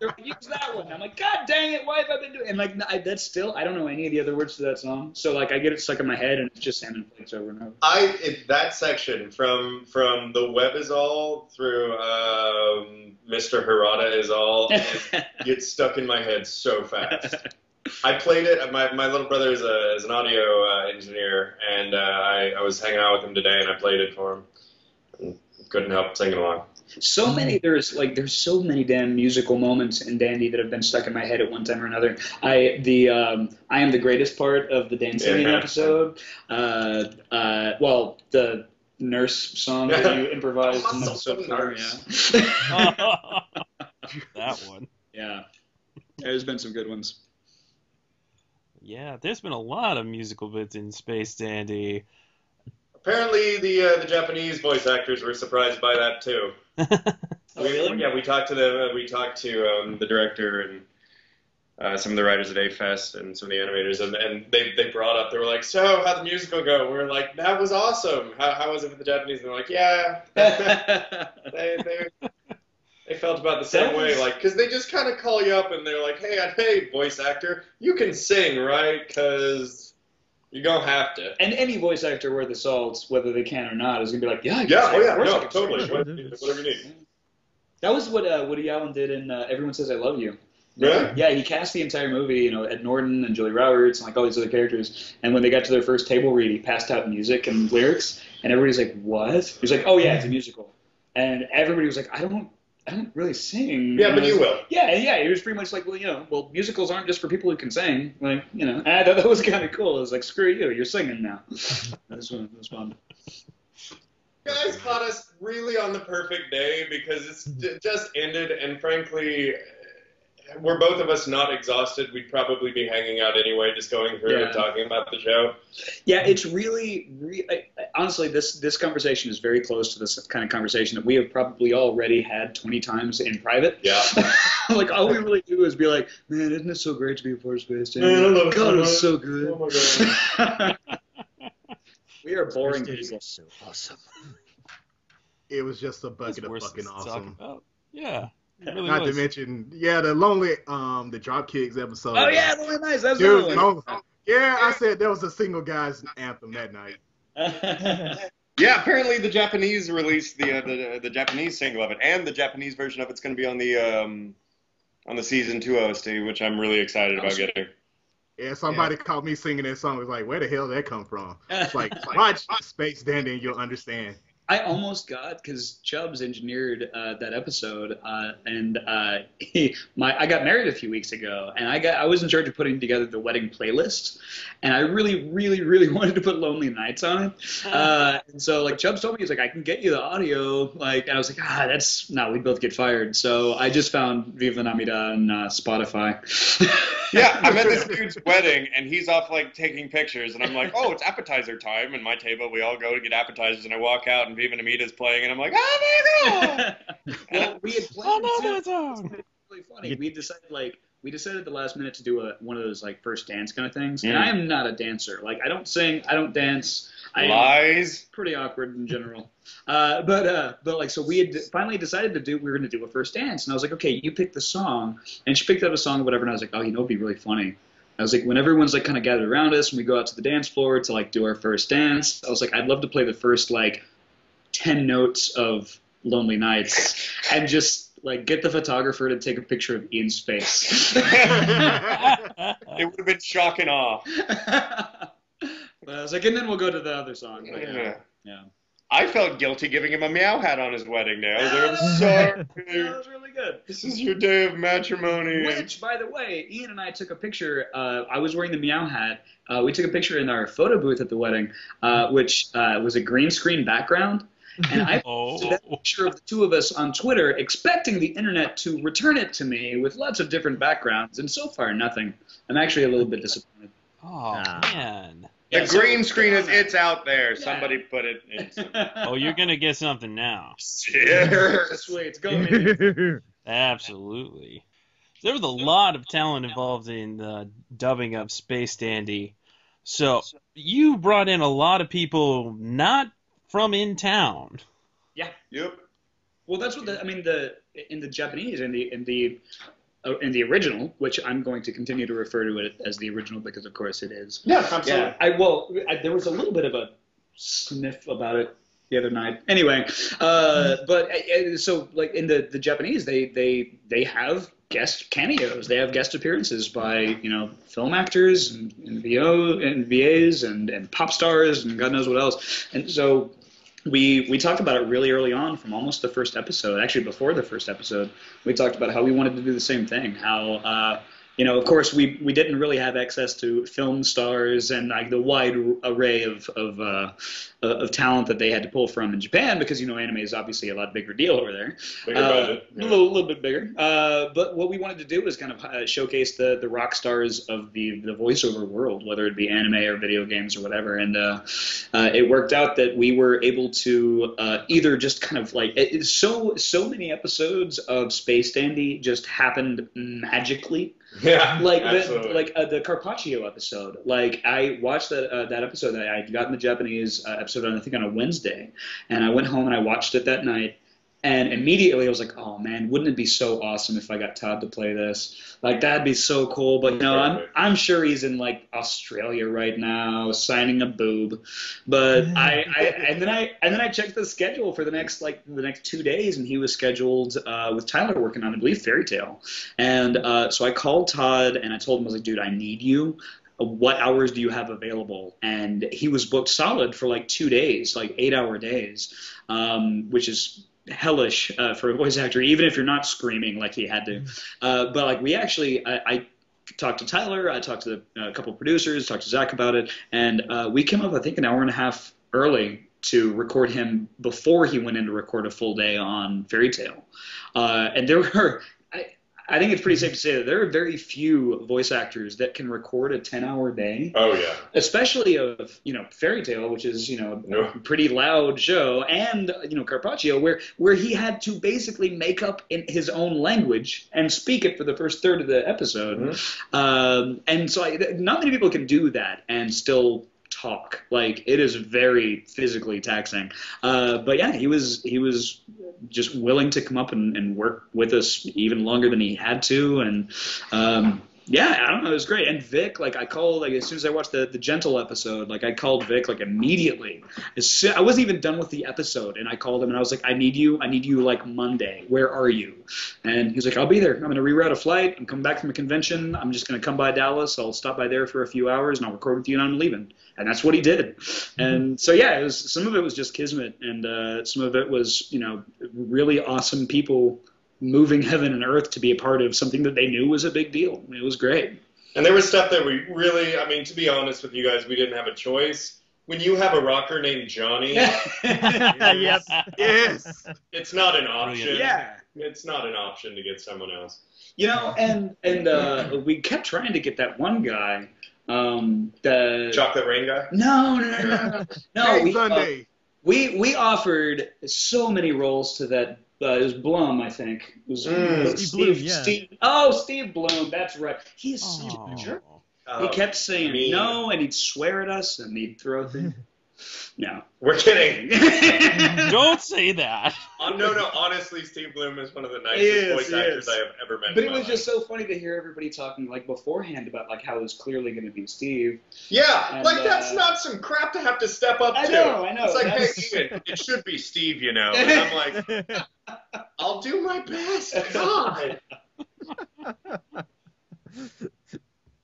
they're <laughs> use that one. I'm like, God dang it, why have I been doing? And like, I, that's still, I don't know any of the other words to that song. So like, I get it stuck in my head, and it's just salmon flakes over and over. I it, that section from from the web is all through um, Mr. Harada is all <laughs> gets stuck in my head so fast. <laughs> I played it. My my little brother is a is an audio uh, engineer, and uh, I I was hanging out with him today, and I played it for him. Couldn't help singing along. So many there's like there's so many damn musical moments in Dandy that have been stuck in my head at one time or another. I the um, I am the greatest part of the Dan Simeon Yeah. episode. Uh, uh, well, the nurse song that you <laughs> improvised in Muscle episode four. nurse. Yeah. <laughs> that one. yeah. There's been some good ones. Yeah, there's been a lot of musical bits in Space Dandy. Apparently, the uh, the Japanese voice actors were surprised by that too. Oh, <laughs> We- Yeah, we talked to the we talked to um, the director and uh, some of the writers at A-Fest and some of the animators, and, and they they brought up they were like, "So how'd the musical go?" We were like, "That was awesome. How, how was it for the Japanese?" And they're like, "Yeah." <laughs> they, they they felt about the same way, like because they just kind of call you up and they're like, "Hey, hey, voice actor, you can sing, right? Because you're gonna have to." And any voice actor worth the salt, whether they can or not, is gonna be like, yeah, I Yeah, oh yeah, Of course I no, totally. Whatever, whatever you need. That was what uh, Woody Allen did in uh, Everyone Says I Love You. Really? Yeah, he cast the entire movie, you know, Ed Norton and Julia Roberts and like all these other characters. And when they got to their first table read, he passed out music and lyrics, and everybody's like, "What?" He was like, "Oh yeah, it's a musical." And everybody was like, "I don't, I don't really sing." Yeah, but I you will. Yeah, yeah. He was pretty much like, well, you know, well, musicals aren't just for people who can sing. Like, you know, I thought that was kind of cool. It was like, screw you, you're singing now. <laughs> That's what that was fun. You guys caught us really on the perfect day because it's just ended, and frankly, were both of us not exhausted, we'd probably be hanging out anyway, just going through Yeah. and talking about the show. Yeah, it's really, re- I, I, honestly, this this conversation is very close to this kind of conversation that we have probably already had 20 times in private. Yeah. <laughs> like all we really do is be like, man, isn't it so great to be a part of Space Jam? Man, I love it so God, it's much. so good. Oh my <laughs> we are boring Space Dandy people. is so awesome. It was just a bucket of fucking awesome. Yeah, it really Not was. to mention, yeah, the lonely, um, the Dropkicks episode. Oh yeah, Lonely Nights. That's Dude, the long- yeah, I said there was a single guys anthem that night. <laughs> Yeah, apparently the Japanese released the, uh, the the Japanese single of it, and the Japanese version of it's going to be on the um, on the season two OST, which I'm really excited about getting. Yeah, somebody caught me singing that song. Was like, where the hell did that come from? It's <laughs> like, watch Space Dandy and you'll understand. I almost got because Chubbs engineered uh, that episode, uh, and uh, <laughs> he, my I got married a few weeks ago, and I got I was in charge of putting together the wedding playlist, and I really, really, really <laughs> wanted to put Lonely Nights on it, uh, and so like Chubbs told me he's like I can get you the audio, like and I was like ah that's no we'd both get fired, so I just found Viva Namida on uh, Spotify. <laughs> Yeah, I'm at this dude's wedding, and he's off like taking pictures, and I'm like, oh, it's appetizer time, and my table we all go to get appetizers, and I walk out, and Viva Namida's playing, and I'm like, oh my god! <laughs> well, we had Oh planned no, to- really funny. We decided like we decided at the last minute to do a one of those like first dance kind of things. And Mm. I am not a dancer. Like I don't sing, I don't dance. I am Lies. pretty awkward in general. <laughs> Uh, but uh, but like so we had finally decided to do we were going to do a first dance, and I was like, okay, you pick the song, and she picked out a song, or whatever, and I was like, oh, you know, it'd be really funny. I was like, when everyone's like kind of gathered around us and we go out to the dance floor to like do our first dance, I was like, I'd love to play the first like ten notes of Lonely Nights <laughs> and just like get the photographer to take a picture of Ian's face. <laughs> It would have been shock and awe. <laughs> but I was like, and then we'll go to the other song. But, yeah. Yeah. yeah. I felt guilty giving him a meow hat on his wedding day. I was like, I'm That was really good. This is your day of matrimony. Which, by the way, Ian and I took a picture. Uh, I was wearing the meow hat. Uh, we took a picture in our photo booth at the wedding, uh, which uh, was a green screen background. And I posted that Oh, picture of the two of us on Twitter, expecting the internet to return it to me with lots of different backgrounds, and so far nothing. I'm actually a little bit disappointed. oh Ah. man. The Yeah, so- green screen is it's out there. Somebody put it in. <laughs> Oh, you're gonna get something now. Cheers. Sweet, go Ian. Absolutely. There was a lot of talent involved in the dubbing up Space Dandy. So you brought in a lot of people not from in town. Yeah. Yep. Well, that's what the, I mean. The in the Japanese in the in the uh, in the original, which I'm going to continue to refer to it as the original because, of course, it is. Yeah, absolutely. Yeah, I well, I, there was a little bit of a sniff about it the other night. Anyway, uh, but uh, so like in the the Japanese, they they they have guest cameos. They have guest appearances by you know film actors and, and VO and VAs and and pop stars and God knows what else. And so we we talked about it really early on from almost the first episode actually before the first episode. We talked about how we wanted to do the same thing how uh, you know of course we we didn't really have access to film stars and like the wide array of of uh, of talent that they had to pull from in Japan because you know anime is obviously a lot bigger deal over there Bigger uh, budget. a little, little bit bigger. Uh, but what we wanted to do was kind of uh, showcase the, the rock stars of the, the voiceover world, whether it be anime or video games or whatever. And uh, uh, it worked out that we were able to uh, either just kind of like it, so so many episodes of Space Dandy just happened magically Yeah. <laughs> like the, like uh, the Carpaccio episode. Like I watched that uh, that episode. I I got the Japanese uh, episode on I think on a Wednesday, and I went home and I watched it that night. And immediately I was like, "Oh man, wouldn't it be so awesome if I got Todd to play this? Like that'd be so cool." But no, I'm I'm sure he's in like Australia right now signing a boob. But I, I and then I and then I checked the schedule for the next like the next two days, and he was scheduled uh, with Tyler working on I believe Fairy Tail. And uh, so I called Todd and I told him I was like, "Dude, I need you." What hours do you have available? And he was booked solid for like two days, like eight hour days, um, which is hellish uh, for a voice actor, even if you're not screaming like he had to. Uh, but like we actually, I, I talked to Tyler, I talked to the, a couple producers, talked to Zach about it, and uh, we came up, I think, an hour and a half early to record him before he went in to record a full day on Fairy Tail. Uh, and there <laughs> were. I, think it's pretty safe to say that there are very few voice actors that can record a 10 hour day oh yeah. especially of you know Fairy Tail, which is you know No. pretty loud show, and you know Carpaccio, where where he had to basically make up in his own language and speak it for the first third of the episode, um, and so I, not many people can do that and still talk. Like it is very physically taxing. Uh, but yeah he was he was just willing to come up and, and work with us even longer than he had to. And um, Yeah, I don't know. It was great. And Vic, like I called, like as soon as I watched the the Gentle episode, like I called Vic like immediately. As soon, I wasn't even done with the episode, and I called him and I was like, I need you. I need you like Monday. Where are you? And he's like, I'll be there. I'm gonna reroute a flight. I'm coming back from a convention. I'm just gonna come by Dallas. I'll stop by there for a few hours and I'll record with you and I'm leaving. And that's what he did. And so yeah, it was some of it was just kismet, and uh, some of it was you know really awesome people moving heaven and earth to be a part of something that they knew was a big deal. It was great. And there was stuff that we really, I mean, to be honest with you guys, we didn't have a choice. When you have a rocker named Johnny, <laughs> yep. Yes. it's not an option. yeah. It's not an option to get someone else. You know, and and uh, we kept trying to get that one guy. Um, the Chocolate Rain guy? no, no, no, no, no. <laughs> no hey, we, uh, Sunday. we we offered so many roles to that. Uh, it was Blum, I think. Was Mm. Steve Blum, yeah. Steve, oh, Steve Blum. That's right. He is such a jerk. Oh, He kept saying mean. no, and he'd swear at us, and he'd throw things. <laughs> No. We're kidding. <laughs> Don't say that. Uh, <laughs> no, no, honestly, Steve Blum is one of the nicest is, voice actors is. I have ever met. But in it my was just so funny to hear everybody talking like beforehand about like how it was clearly going to be Steve. Yeah, And, like that's uh, not some crap to have to step up I to. know, I know, It's like, that's- hey, Ian, it should be Steve, you know. <laughs> And I'm like, I'll do my best. God.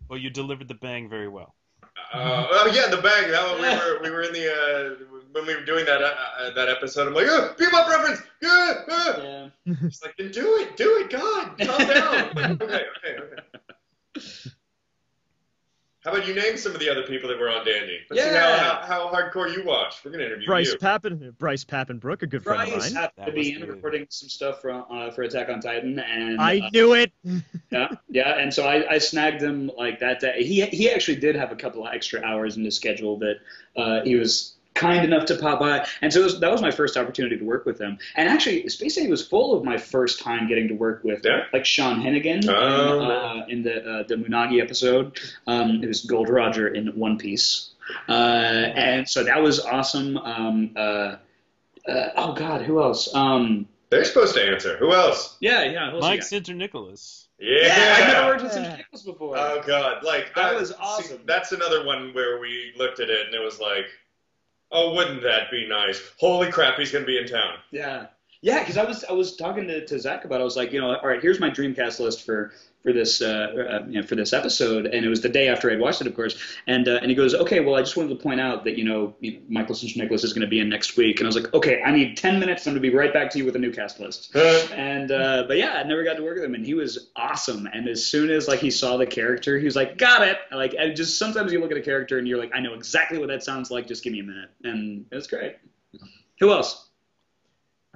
Well, you delivered the bang very well. Uh, oh yeah, the bag. That one, we were we were in the uh, when we were doing that uh, uh, that episode. I'm like, oh, people preference. Yeah, uh. Yeah. It's like, do it, do it, God, calm down. <laughs> Like, okay, okay, okay. How about you name some of the other people that were on Dandy? Let's see Yeah. how, how, how hardcore you watch. We're gonna interview Bryce you. Pappen, Bryce Papenbrook, a good friend of Bryce mine. happened That to be was in recording some stuff for uh, for Attack on Titan, and I uh, knew it. <laughs> yeah, yeah, and so I, I snagged him like that day. He he actually did have a couple of extra hours in his schedule that uh, he was kind enough to pop by, and so was, that was my first opportunity to work with them. And actually, Space Dandy was full of my first time getting to work with Yeah. like Sean Hennigan Oh. in, uh, in the uh, the Munagi episode. Um, it was Gold Roger in One Piece, uh, and so that was awesome. Um, uh, uh, oh God, who else? Um, They're supposed to answer. Who else? yeah, yeah, who else we Mike got? Sinterniklaas. Yeah. Yeah, I've never worked with Sim Nichols before. Oh God, like That I- was see, awesome. that's another one where we looked at it and it was like, oh, wouldn't that be nice? Holy crap, he's gonna be in town. Yeah, yeah, because I was I was talking to, to Zach about. It. I was like, you know, all right, here's my Dreamcast list for for this uh, uh, you know, for this episode, and it was the day after I'd watched it, of course. And uh, and he goes, okay, well, I just wanted to point out that you know, Michael Sinterniklaas is going to be in next week, and I was like, okay, I need ten minutes. I'm going to be right back to you with a new cast list. And uh, but yeah, I never got to work with him, and he was awesome. And as soon as like he saw the character, he was like, "Got it!" Like, and just sometimes you look at a character and you're like, "I know exactly what that sounds like. Just give me a minute." And it was great. Who else?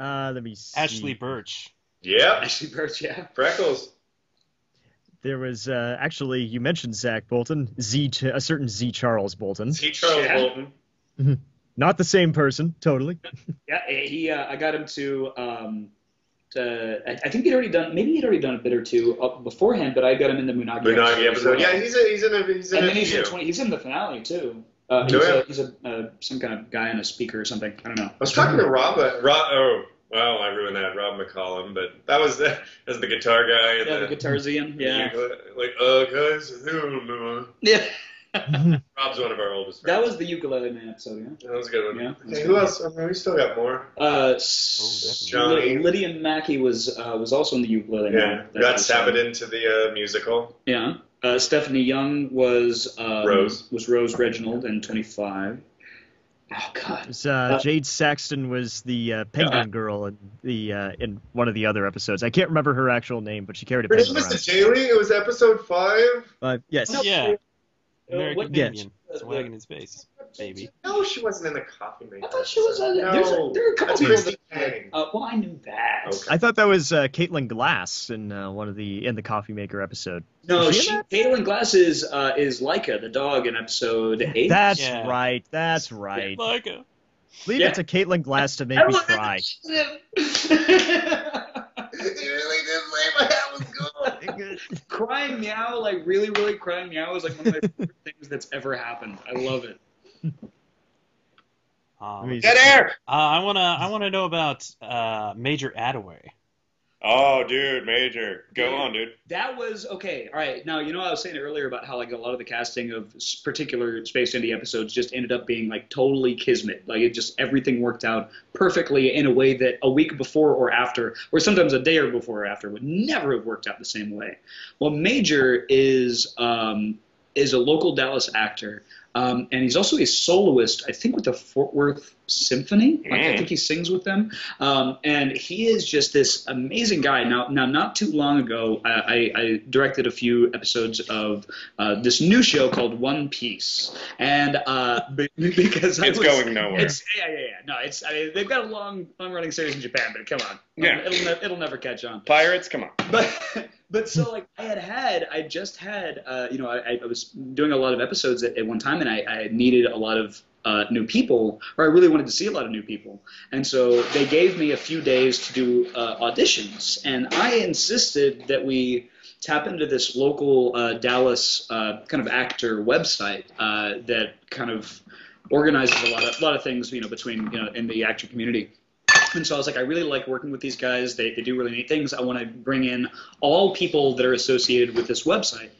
Uh, let me see. Ashly Burch. yep, Ashly Burch, yeah. freckles. There was uh, actually you mentioned Zach Bolton, Z, Ch- a certain Z Charles Bolton, See Charles Yeah. Bolton. not the same person, totally. Yeah, he. Uh, I got him to. Um, to I, I think he'd already done. Maybe he'd already done a bit or two uh, beforehand, but I got him in the Munagi. Munagi as episode. well. Yeah, he's a, he's in a he's in and a then he's in few. 20, he's in the finale too. Uh, he's Oh, a, he's a uh, some kind of guy and a speaker or something. I don't know. I was talking to Rob. uh, Rob oh, well, I ruined that. Rob McCollum, but that was <laughs> the as the guitar guy. Yeah, the Guitarzian. Yeah. Like, uh, guys, I don't know. Yeah. <laughs> Rob's one of our oldest Friends. That was the ukulele man episode, yeah. That was a good one. Yeah, that's Okay, who else? I mean, we still got more. Uh, Johnny. Lydia Mackay was uh, was also in the ukulele Yeah, man. we got Sabaton to the uh, musical. Yeah. Uh, Stephanie Young was um, Rose. was Rose Reginald in 25. Oh God. Was, uh, Jade Saxton was the uh, penguin Yeah. girl in the uh, in one of the other episodes. I can't remember her actual name, but she carried a Her name penguin was the around. Daily. It was episode five. Uh, yes. No. Yeah. Uh, American what- Yes. Indian. It's wagging in space, baby. No, she wasn't in the coffee maker. I thought she was. A, No, there's a, there are a couple that's people that. Uh, well, I knew that. Okay. I thought that was uh, Caitlin Glass in uh, one of the in the Coffee Maker episode. No, Was she she. Caitlin Glass is uh, is Laika, the dog, in episode eight. That's Yeah. right. That's right. Like a Leave Yeah. it to Caitlin Glass to make I me cry. it. You really did say my hat was good. crying meow, like really, really crying meow, is like one of my favorite things that's ever happened. I love it. <laughs> um, Let me Get see. air. Uh, I wanna I wanna know about uh, Major Attaway. Oh, dude, Major, go Dude. on, dude. That was okay. All right. Now, you know, I was saying earlier about how like a lot of the casting of particular Space Dandy episodes just ended up being like totally kismet. Like it just everything worked out perfectly in a way that a week before or after, or sometimes a day or before or after, would never have worked out the same way. Well, Major is um, is a local Dallas actor. Um, and he's also a soloist, I think, with the Fort Worth Symphony. Like, I think he sings with them. Um, and he is just this amazing guy. Now, now, not too long ago, I, I, I directed a few episodes of uh, this new show called One Piece, and uh, <laughs> <laughs> because I It's was- going nowhere. It's yeah, yeah, yeah. No, it's. I mean, they've got a long, long-running series in Japan, but come on, Yeah. it'll, ne- it'll never catch on Pirates, come on. but <laughs> but so like I had had I just had uh, you know I, I was doing a lot of episodes at, at one time and I, I needed a lot of uh, new people or I really wanted to see a lot of new people. And so they gave me a few days to do uh, auditions. And I insisted that we tap into this local uh, Dallas uh, kind of actor website uh, that kind of organizes a lot of a lot of things you know between you know in the actor community and so I was like, I really like working with these guys. They, they do really neat things. I want to bring in all people that are associated with this website.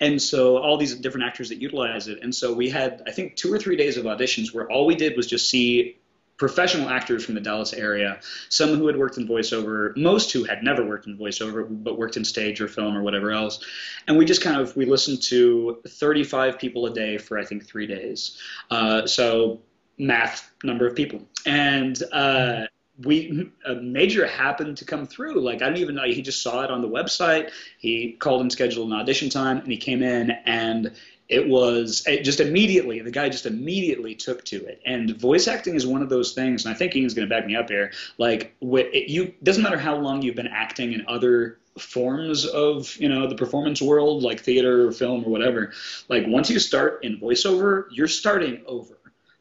And so all these different actors that utilize it. And so we had, I think, two or three days of auditions where all we did was just see professional actors from the Dallas area, some who had worked in voiceover, most who had never worked in voiceover, but worked in stage or film or whatever else. And we just kind of, we listened to 35 people a day for, I think, three days. Uh, so math number of people. And, uh, we a major happened to come through. Like I don't even know. He just saw it on the website. He called and scheduled an audition time, and he came in, and it was it just immediately. The guy just immediately took to it. And voice acting is one of those things, and I think Ian's going to back me up here. Like wh- it, you doesn't matter how long you've been acting in other forms of you know the performance world like theater or film or whatever like once you start in voiceover you're starting over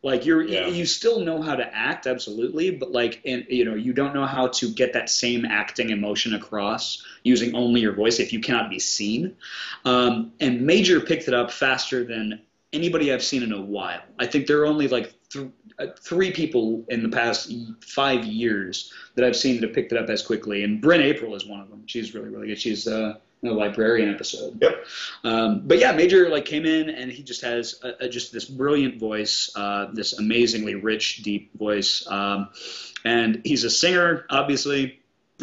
like you're Yeah. you still know how to act absolutely but like in, you know you don't know how to get that same acting emotion across using only your voice if you cannot be seen. Um, and major picked it up faster than anybody i've seen in a while. I think there are only like th- uh, three people in the past five years that i've seen that have picked it up as quickly and Bryn Apprill is one of them. She's really really good. She's uh, the librarian episode Yep. um, but yeah, Major like came in and he just has a, a, just this brilliant voice, uh, this amazingly rich, deep voice, um, and he's a singer, obviously.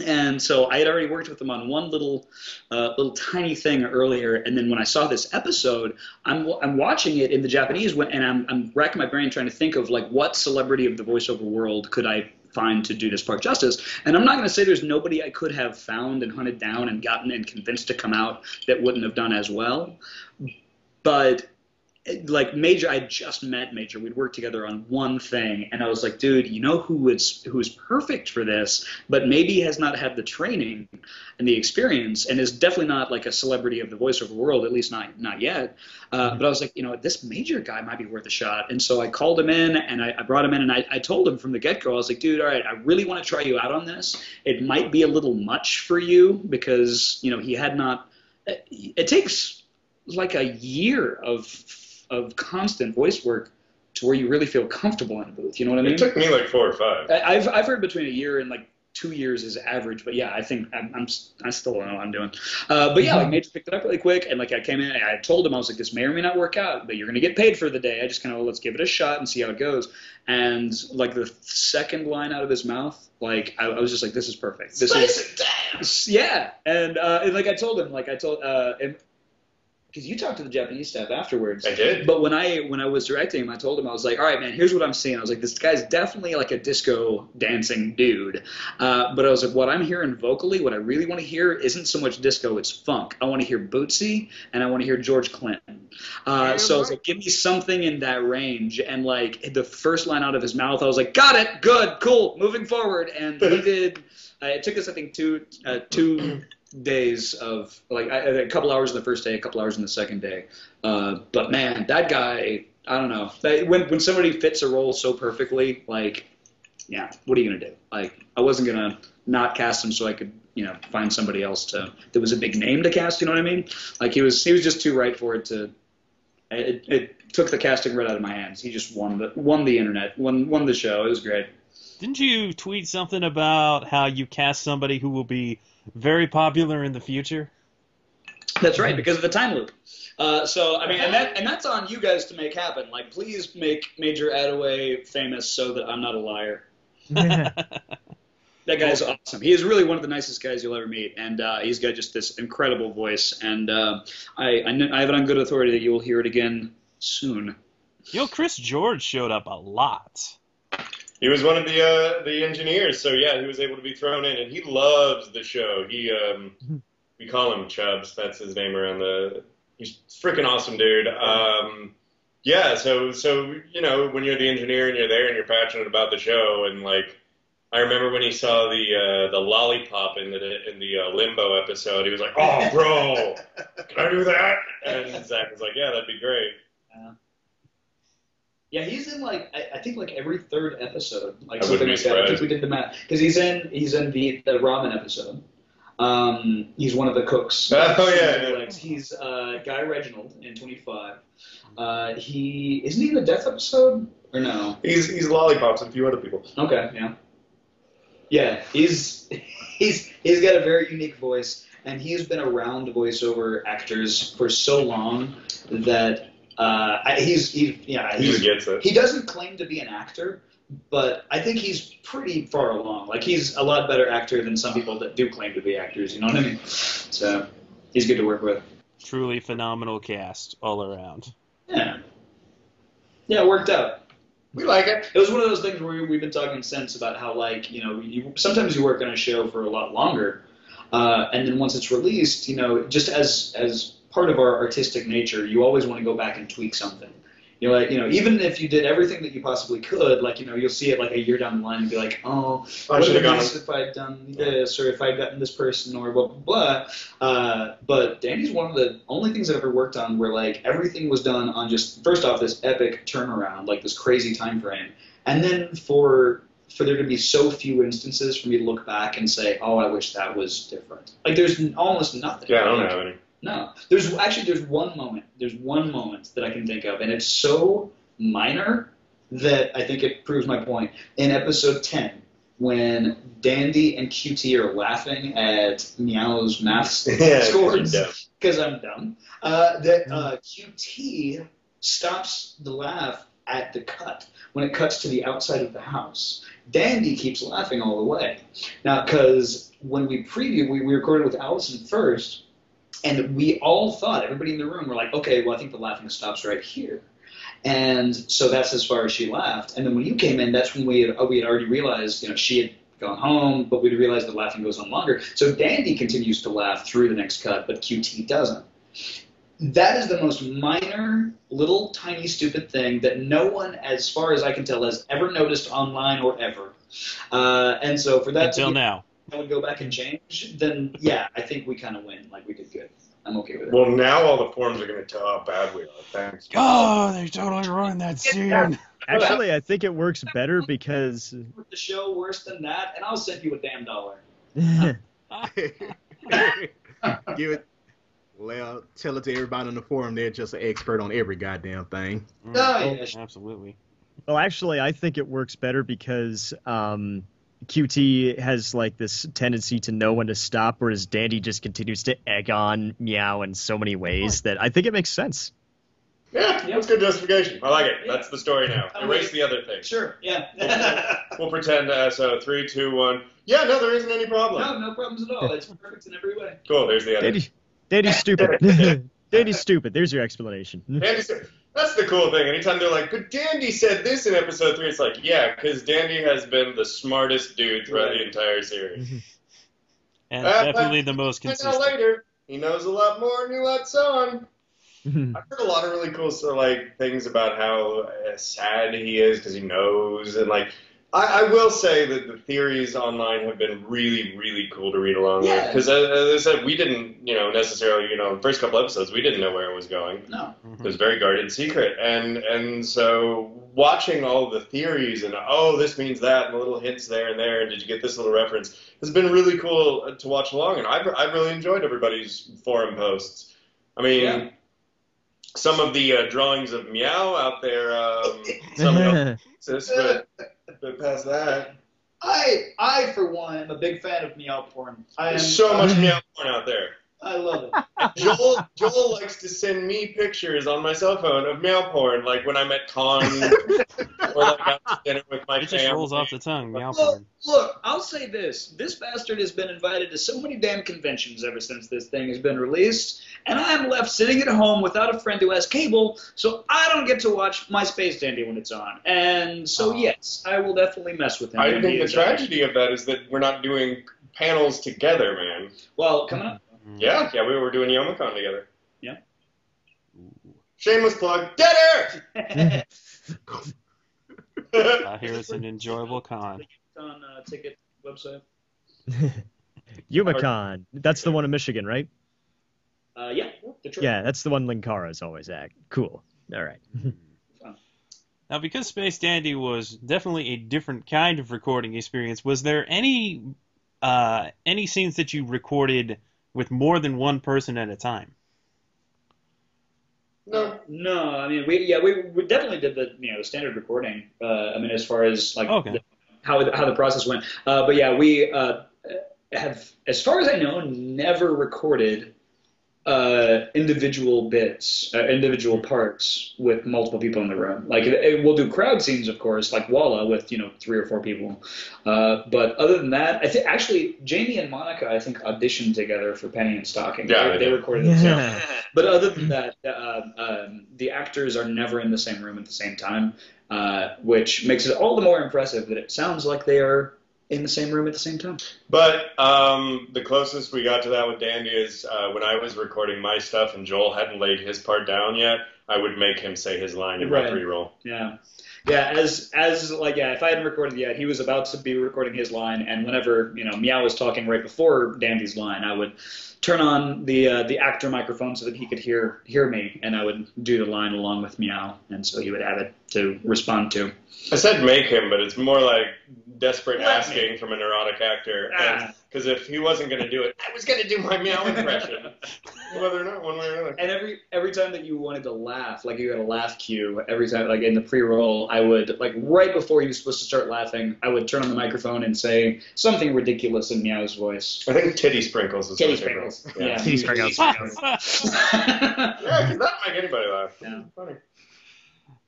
And so I had already worked with him on one little, uh, little tiny thing earlier, and then when I saw this episode, I'm I'm watching it in the Japanese, and I'm I'm racking my brain trying to think of like what celebrity of the voiceover world could I find to do this part justice. And I'm not going to say there's nobody I could have found and hunted down and gotten and convinced to come out that wouldn't have done as well. But like Major, I just met Major. We'd worked together on one thing, and I was like, dude, you know who is who is perfect for this, but maybe has not had the training and the experience, and is definitely not like a celebrity of the voiceover world, at least not not yet. Uh, but I was like, you know, this Major guy might be worth a shot, and so I called him in, and I, I brought him in, and I, I told him from the get go, I was like, dude, all right, I really want to try you out on this. It might be a little much for you because you know he had not. It, it takes like a year of of constant voice work to where you really feel comfortable in a booth. You know what I mean? It took me like four or five. I- I've I've heard between a year and like two years is average, but yeah, I think I'm, I'm I still don't know what I'm doing. Uh, but yeah, like Major picked it up really quick, and like I came in, and I told him I was like, this may or may not work out, but you're gonna get paid for the day. I just kind of let's give it a shot and see how it goes. And like the second line out of his mouth, like I, I was just like, this is perfect. This is yeah, and, uh, and like I told him, like I told, uh, because you talked to the Japanese staff afterwards. I did. But when I when I was directing him, I told him I was like, all right, man, here's what I'm seeing. I was like, this guy's definitely like a disco dancing dude. Uh, but I was like, what I'm hearing vocally, what I really want to hear isn't so much disco, it's funk. I want to hear Bootsy and I want to hear George Clinton. Uh, so I was like, give me something in that range. And like the first line out of his mouth, I was like, got it, good, cool, moving forward. And he <laughs> did. Uh, it took us, I think, two uh, two days of like I, a couple hours in the first day, a couple hours in the second day. Uh, but man, that guy, I don't know. That, when when somebody fits a role so perfectly, like, yeah, what are you gonna do? Like, I wasn't gonna not cast him so I could, you know, find somebody else to that was a big name to cast. You know what I mean? Like he was he was just too right for it to. It, it took the casting right out of my hands. He just won the won the internet, won won the show. It was great. Didn't you tweet something about how you cast somebody who will be very popular in the future. That's right, because of the time loop. Uh, so I mean, and that and that's on you guys to make happen. Like, please make Major Attaway famous so that I'm not a liar. <laughs> That guy's awesome. He is really one of the nicest guys you'll ever meet, and uh, he's got just this incredible voice. And uh, I, I, I have it on good authority that you will hear it again soon. Yo, Chris George showed up a lot. He was one of the uh, the engineers, so yeah, he was able to be thrown in, and he loves the show. He um, we call him Chubbs. That's his name around the. He's freaking awesome dude. Um, yeah, so so you know when you're the engineer and you're there and you're passionate about the show and like. I remember when he saw the uh, the lollipop in the in the uh, Limbo episode. He was like, "Oh, bro, can I do that?" And Zach was like, "Yeah, that'd be great." Yeah, he's in like I, I think like every third episode, like I something like that. I think we did the math because he's in he's in the the ramen episode. Um, he's one of the cooks. <laughs> Oh, yeah, yeah. He's uh, Guy Reginald in 25. Uh, he isn't he in the death episode or no? He's he's lollipops and a few other people. Okay, yeah. Yeah, he's <laughs> he's he's got a very unique voice, and he's been around voiceover actors for so long that uh, I, he's he yeah He he's, just gets it. he doesn't claim to be an actor, but I think he's pretty far along. Like he's a lot better actor than some people that do claim to be actors. You know what I mean? So he's good to work with. Truly phenomenal cast all around. Yeah, yeah, it worked out. We like it. It was one of those things where we've been talking since about how like you know you, sometimes you work on a show for a lot longer, uh, and then once it's released, you know, just as as part of our artistic nature, you always want to go back and tweak something. You know, like you know, even if you did everything that you possibly could, like you know, you'll see it like a year down the line and be like, oh, I should have have gone. nice if I'd done this or if I'd gotten this person or blah blah blah. Uh, but Dandy's one of the only things I've ever worked on where like everything was done on just first off this epic turnaround, like this crazy time frame, and then for for there to be so few instances for me to look back and say, oh, I wish that was different. Like there's almost nothing. Yeah, I don't have any. No, there's actually there's one moment. There's one moment that I can think of, and it's so minor that I think it proves my point. In episode ten, when Dandy and QT are laughing at Meow's math <laughs> Yeah, scores because I'm dumb, uh, that uh, QT stops the laugh at the cut when it cuts to the outside of the house. Dandy keeps laughing all the way. Now, because when we previewed, we, we recorded with Allison first, and we all thought, everybody in the room were like, okay, well, I think the laughing stops right here. And so that's as far as she laughed. And then when you came in, that's when we had, we had already realized, you know, she had gone home, but we'd realized the laughing goes on longer. So Dandy continues to laugh through the next cut, but QT doesn't. That is the most minor, little, tiny, stupid thing that no one, as far as I can tell, has ever noticed online or ever. Uh, and so for that Until to be, now. I would go back and change, then yeah, I think we kind of win. Like we did good. I'm okay with it. Well, now all the forums are going to tell how bad we are. Thanks. Oh, they're totally ruined that scene. Actually, I think it works better because <laughs> the show worse than that, and I'll send you a damn dollar. <laughs> Give it. Well, tell it to everybody on the forum. They're just an expert on every goddamn thing. Oh, yeah. Absolutely. Well, actually, I think it works better because um, QT has like this tendency to know when to stop, whereas Dandy just continues to egg on Meow in so many ways that I think it makes sense. Yeah, that's good justification. I like it. Yeah. That's the story now. I'm Erase the other thing. Sure, yeah. <laughs> We'll pretend. Uh, so three, two, one. Yeah, no, there isn't any problem. no, no problems at all. It's perfect in every way. Cool. There's the other. Dandy, Dandy's stupid. <laughs> Dandy's stupid. There's your explanation. <laughs> Dandy said, that's the cool thing. Anytime they're like, but Dandy said this in episode three, it's like, yeah, because Dandy has been the smartest dude throughout the entire series. <laughs> And Uh, definitely the most consistent. later, he knows a lot more than he lets on. <laughs> I've heard a lot of really cool so, like things about how uh, sad he is because he knows, and like I, I will say that the theories online have been really, really cool to read along Yeah. with because as I said, we didn't, you know, necessarily, you know, the first couple episodes we didn't know where it was going. No. It was very guarded secret, and and so watching all the theories and oh this means that and the little hints there and there and did you get this little reference has been really cool to watch along, and I've I've really enjoyed everybody's forum posts. I mean. Yeah. Some of the uh, drawings of Meow out there, um, some of <laughs> them exist, but, but past that, I, I for one, am a big fan of meow porn. I am, There's so much meow porn out there. I love it. <laughs> Joel Joel likes to send me pictures on my cell phone of meow porn, like when I'm at con or like out to dinner with my It family. just rolls off the tongue. Meow Look, porn. look, I'll say this. This bastard has been invited to so many damn conventions ever since this thing has been released, and I am left sitting at home without a friend who has cable, so I don't get to watch my Space Dandy when it's on. And so, Aw. yes, I will definitely mess with him. I think the tragedy of that is that we're not doing panels together, man. Well, coming up. Yeah, yeah, we were doing Youmacon together. Yeah. Shameless plug. Dead air. <laughs> <laughs> I hear it's an enjoyable con. on uh, ticket website. <laughs> Youmacon. That's the one in Michigan, right? Uh, yeah, Detroit. Yeah, that's the one Linkara's always at. Cool. All right. Now, because Space Dandy was definitely a different kind of recording experience, was there any uh, any scenes that you recorded with more than one person at a time? no. No, I mean we yeah we, we definitely did the you know the standard recording. Uh, I mean as far as like Okay. the, how the, how the process went. Uh, but yeah, we uh, have as far as I know never recorded uh, individual bits, uh, individual parts with multiple people in the room. Like it, it- we'll do crowd scenes, of course, like Walla with you know three or four people. Uh, but other than that, I think actually Jamie and Monica I think auditioned together for Penny and Stocking. Yeah, they, they they did. recorded it. Yeah. But other than that, uh, um, the actors are never in the same room at the same time, uh, which makes it all the more impressive that it sounds like they are in the same room at the same time. But um, the closest we got to that with Dandy is uh, when I was recording my stuff and Joel hadn't laid his part down yet. I would make him say his line in Right. my pre-roll. Yeah. Yeah, as as like yeah, if I hadn't recorded yet, he was about to be recording his line, and whenever you know Meow was talking right before Dandy's line, I would turn on the uh, the actor microphone so that he could hear hear me, and I would do the line along with Meow, and so he would have it to respond to. I said make him, but it's more like desperate Let me. asking from a neurotic actor. Ah. Because if he wasn't going to do it, I was going to do my meow impression. <laughs> Whether or not, one way or another. And every every time that you wanted to laugh, like you had a laugh cue, every time like in the pre-roll, I would like right before he was supposed to start laughing, I would turn on the microphone and say something ridiculous in Meow's voice. I think titty sprinkles is Titty my favorite. Sprinkles. Yeah. Yeah. Titty sprinkles. Yeah, <laughs> <laughs> because that make anybody laugh. Yeah. Funny.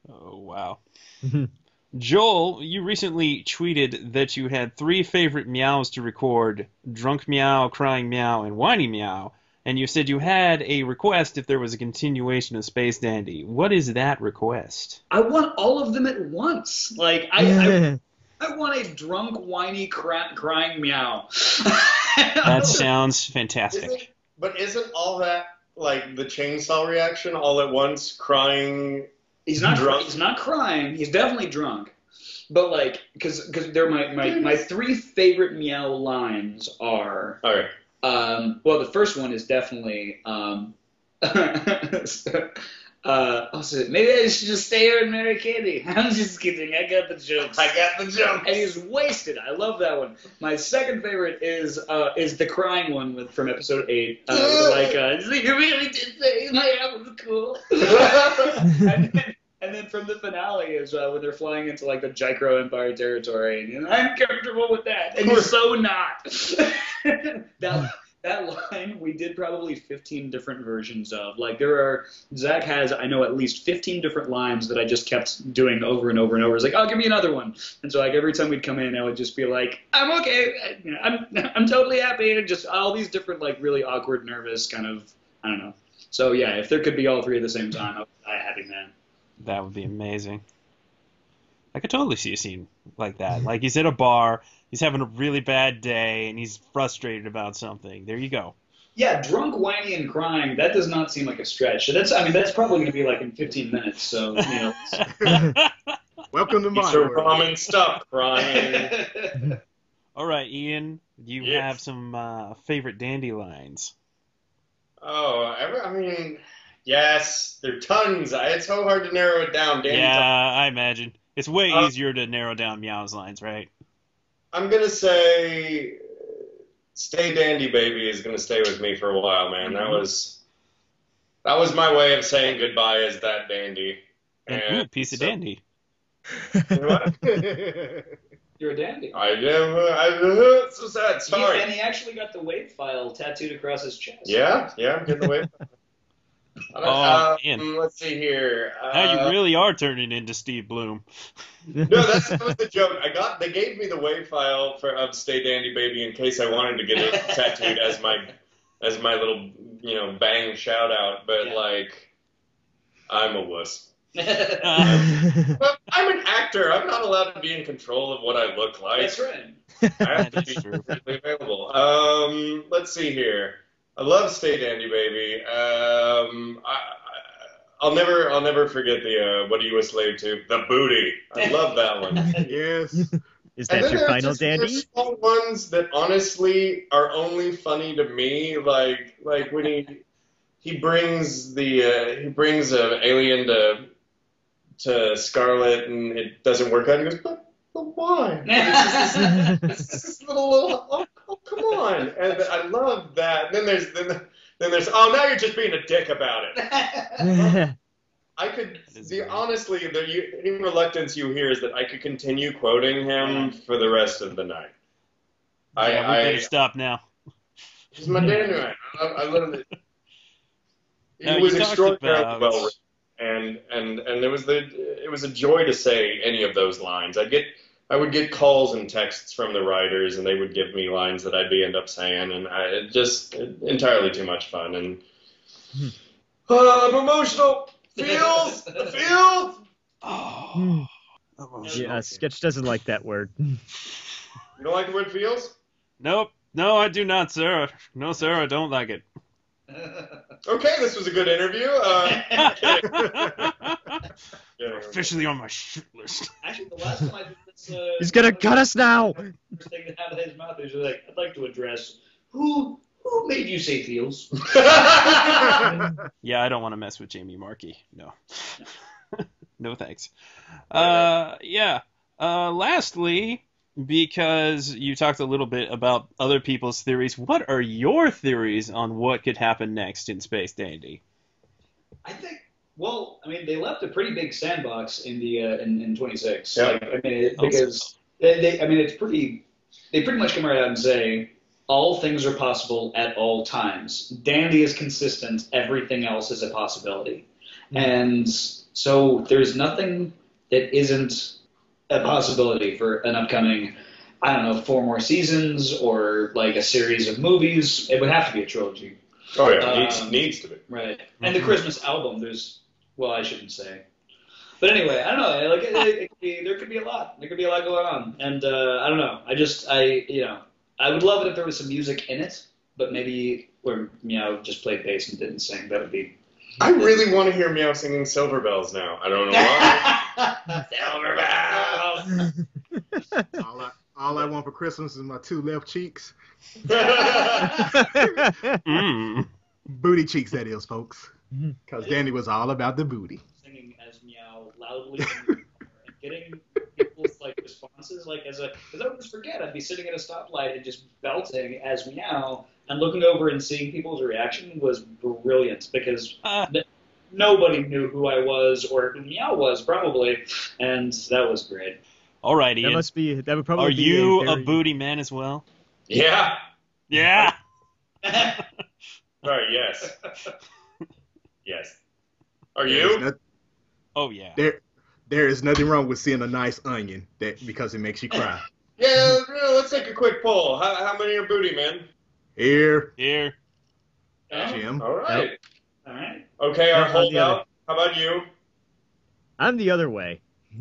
Oh wow. Mm-hmm. Joel, you recently tweeted that you had three favorite meows to record: drunk meow, crying meow, and whiny meow. And you said you had a request if there was a continuation of Space Dandy. What is that request? I want all of them at once. Like I, I, I want a drunk, whiny, cra- crying meow. That <laughs> sounds fantastic. Isn't, but isn't all that like the chainsaw reaction all at once, crying? He's not Drunk? He's not crying. He's definitely drunk. But like, because because they're my, my my three favorite meow lines are All right. um well the first one is definitely um <laughs> uh it? maybe I should just stay here and marry Katie. <laughs> I'm just kidding. I got the jokes. I got the jump. and he's wasted. I love that one. My second favorite is uh, is the crying one with, from episode eight. Uh, like, uh, you really did say my album was cool. <laughs> and, then, and then from the finale is uh, when they're flying into like the Jaicro Empire territory, and you know, I'm comfortable with that, and you're so not. <laughs> that that <laughs> line we did probably 15 different versions of. Like there are Zach has I know at least 15 different lines that I just kept doing over and over and over. It's like, oh, give me another one. And so like every time we'd come in, I would just be like, I'm okay, I'm <laughs> I'm totally happy, and just all these different like really awkward, nervous kind of I don't know. So yeah, if there could be all three at the same time, I'd be a happy man. That would be amazing. I could totally see a scene like that. Like he's at a bar, he's having a really bad day, and he's frustrated about something. There you go. Yeah, drunk, whiny, and crying. That does not seem like a stretch. So that's I mean that's probably going to be like in 15 minutes. So you know. <laughs> Welcome to my some world. ramen stuff, crying. <laughs> All right, Ian, you Yes. have some uh, favorite dandelions. oh, every, I mean, yes, there are tons. I, it's so hard to narrow it down. Danny, yeah, I imagine it's way Uh, easier to narrow down Meow's lines, right? I'm gonna say, "Stay Dandy, Baby" is gonna stay with me for a while, man. That mm-hmm. was that was my way of saying goodbye as that dandy. And, And ooh, piece of dandy. <laughs> You're a dandy. I am. I, <laughs> so sad. He- Sorry. and he actually got the wave file tattooed across his chest. Yeah, yeah, I'm getting away. Oh, man. um, let's see here. Uh, Now you really are turning into Steve Blum. no, that's, that was the joke. I got. They gave me the wave file for of Stay Dandy Baby in case I wanted to get it <laughs> tattooed as my as my little you know bang shout out. But Yeah. like, I'm a wuss. <laughs> Uh, But I'm an actor. I'm not allowed to be in control of what I look like. That's right. I have to That's be true. freely available. Um, let's see here. I love Stay Dandy Baby. Um, I, I, I'll never, I'll never forget the uh, what are you a slave to? The booty. I <laughs> love that one. yes. <laughs> Is that then your final just- there's dandy? small ones that honestly are only funny to me, like like when he he brings the uh, he brings an alien to to Scarlet and it doesn't work out. He goes, but, but why? <laughs> It's just this little, little come on, and I love that. And then there's then then there's oh now you're just being a dick about it. <laughs> I could That is the honestly the you, any reluctance you hear is that I could continue quoting him for the rest of the night. I, yeah, we I better stop now. he's my dad. I, I literally. <laughs> He Now, was you extraordinarily about- well written, and and and it was the it was a joy to say any of those lines. I'd get I would get calls and texts from the writers, and they would give me lines that I'd be end up saying, and I it just entirely too much fun. And uh, I'm emotional. Feels <laughs> the feels. <sighs> Oh, yeah, Sketch doesn't like that word. <laughs> You don't like the word feels? Nope. No, I do not, sir. No, sir, I don't like it. <laughs> Okay, this was a good interview. Uh, yeah. Officially on my shit list. Actually, the last time I did this, uh, He's gonna cut us now. First thing that out of his mouth is like, I'd like to address who who made you say feels. <laughs> Yeah, I don't want to mess with Jamie Marchi. No. <laughs> no thanks. Uh, yeah. Uh, lastly, because you talked a little bit about other people's theories, what are your theories on what could happen next in Space Dandy? I think. Well, I mean, they left a pretty big sandbox in the uh, in, in 26. Yeah. Like, I mean, it, because they, they, I mean, it's pretty. They pretty much come right out and say all things are possible at all times. Dandy is consistent. Everything else is a possibility, and so there's nothing that isn't a possibility for an upcoming. I don't know, four more seasons or like a series of movies. It would have to be a trilogy. Oh yeah, needs Um, needs to be. Right. And the Christmas album, there's, well, I shouldn't say. But anyway, I don't know. Like, it, it could be, there could be a lot. There could be a lot going on. And uh, I don't know. I just, I, you know, I would love it if there was some music in it, but maybe where Meow just played bass and didn't sing. That would be. I really want to hear Meow singing Silver Bells now. I don't know why. <laughs> Silver Bells. all, I, all I want for Christmas is my two left cheeks. Mm. <laughs> Booty cheeks, that is, folks. Mhm. Because Danny was all about the booty. singing as Meow loudly and getting people's like responses. Like as a, because I would just forget. I'd be sitting at a stoplight and just belting as Meow, and looking over and seeing people's reaction was brilliant because Uh, nobody knew who I was or who Meow was probably, and that was great. all right, That must be. That would probably Are be you a, a booty man as well? yeah. Yeah. <laughs> Sorry. Yes. <laughs> Yes. Are There is you? not- Oh yeah. there, there is nothing wrong with seeing a nice onion that because it makes you cry. <laughs> Yeah. yeah, Let's take a quick poll. How, how many are booty men? Here, Here. Jim. All right. All right. Okay. Our Yeah, on the holdout. How about you? I'm the other way. <laughs>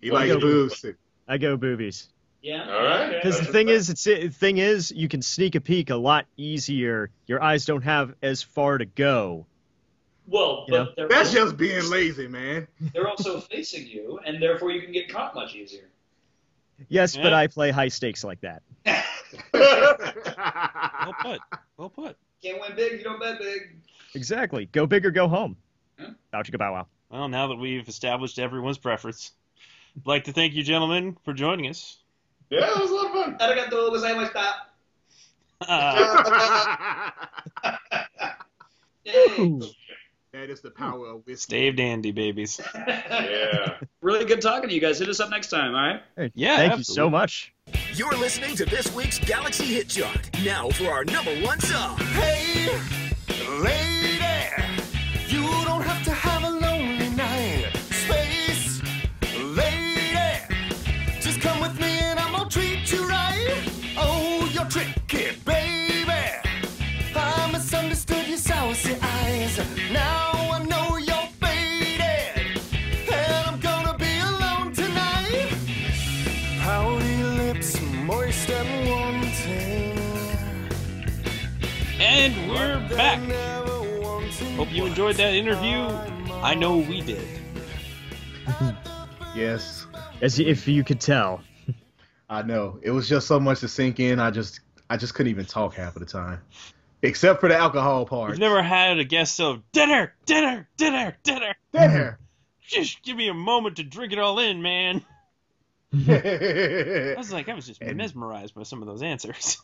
He likes go- boobs. I go boobies. Yeah. All right. Okay. Because the thing is, it's the thing is, you can sneak a peek a lot easier. Your eyes don't have as far to go. Well, but they're, That's also, just being lazy, man. <laughs> they're also facing you, and therefore you can get caught much easier. Yes, but I play high stakes like that. <laughs> Well put. Well put. Can't win big if you don't bet big. Exactly. Go big or go home. Yeah. Bow chicka bow wow. Well, now that we've established everyone's preference, I'd like to thank you, gentlemen, for joining us. yeah, it was a lot of fun. Arigato gozaimashita. Uh, <laughs> Yay. Ooh. That is the power of whiskey. Dave dandy, babies. <laughs> Yeah. Really good talking to you guys. Hit us up next time, all right? Hey, Yeah, Thank you so much. You're listening to this week's Galaxy Hit Chart. Now for our number one song. Hey, back. Hope you enjoyed that interview. I know we did. <laughs> Yes, As if you could tell. <laughs> I know. It was just so much to sink in. I just, I just couldn't even talk half of the time, except for the alcohol part. We've never had a guest so dinner, dinner, dinner, dinner. dinner. <laughs> Just give me a moment to drink it all in, man. I was like, I was just And- mesmerized by some of those answers.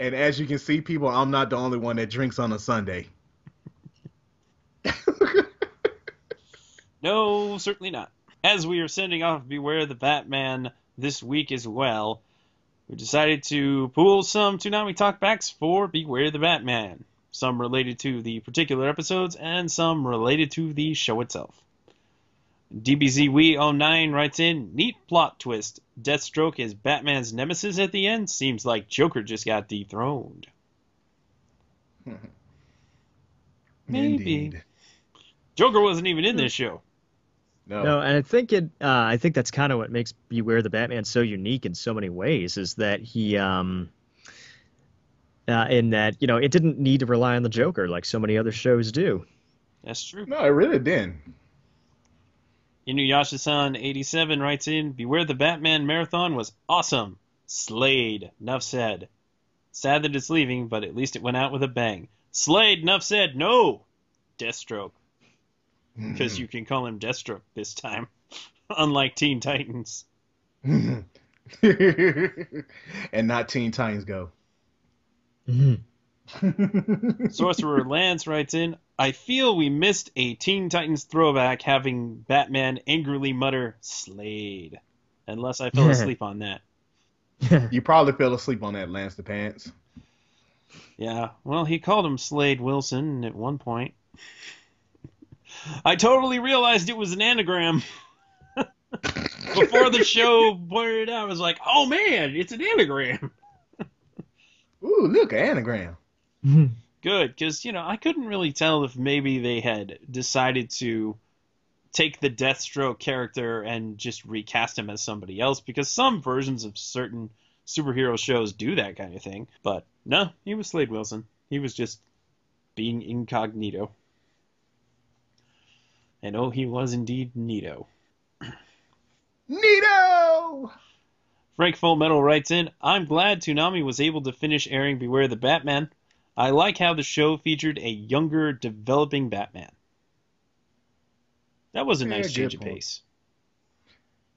And as you can see, people, I'm not the only one that drinks on a Sunday. <laughs> No, certainly not. As we are sending off Beware the Batman this week as well, we decided to pool some Toonami talkbacks for Beware the Batman. Some related to the particular episodes and some related to the show itself. DBZWe09 writes in, neat plot twist. Deathstroke is Batman's nemesis at the end? Seems like Joker just got dethroned. <laughs> Maybe. Indeed. Joker wasn't even in this show. No. No, and I think it. Uh, I think that's kind of what makes Beware the Batman so unique in so many ways is that he, um, uh, in that you know, it didn't need to rely on the Joker like so many other shows do. That's true. No, it really didn't. Inuyasha-san 87 writes in, Beware the Batman marathon was awesome. Slade, nuff said. Sad that it's leaving, but at least it went out with a bang. Slade, nuff said, no! Deathstroke. Mm-hmm. Because you can call him Deathstroke this time. <laughs> Unlike Teen Titans. <laughs> and not Teen Titans Go. Mm-hmm. <laughs> Sorcerer Lance writes in, I feel we missed a Teen Titans throwback having Batman angrily mutter, Slade. Unless I fell asleep on that. You probably fell asleep on that Lance the Pants. Yeah, well, he called him Slade Wilson at one point. I totally realized it was an anagram. <laughs> Before the show pointed it out, I was like, oh man, it's an anagram. Ooh, look, an anagram. <laughs> Good, because, you know, I couldn't really tell if maybe they had decided to take the Deathstroke character and just recast him as somebody else, because some versions of certain superhero shows do that kind of thing. But no, he was Slade Wilson. He was just being incognito. And oh, he was indeed Nito. Nito! Frank Full Metal writes in, I'm glad Toonami was able to finish airing Beware the Batman. I like how the show featured a younger, developing Batman. That was a nice good change of pace.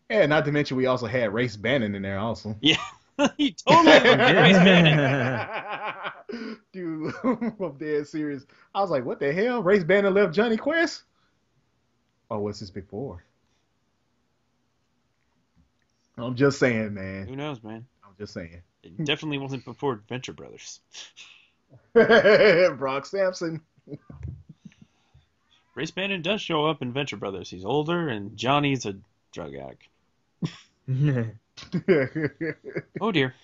Yeah, not to mention we also had Race Bannon in there also. Yeah, <laughs> he totally looked like Race Bannon. Dude, <laughs> I'm dead serious. I was like, what the hell? Race Bannon left Jonny Quest? Oh, what's this before? I'm just saying, man. Who knows, man? I'm just saying. It definitely wasn't before Adventure Brothers. <laughs> <laughs> Brock Sampson. Race Bannon does show up in Venture Brothers. He's older, and Johnny's a drug addict. <laughs> Oh dear.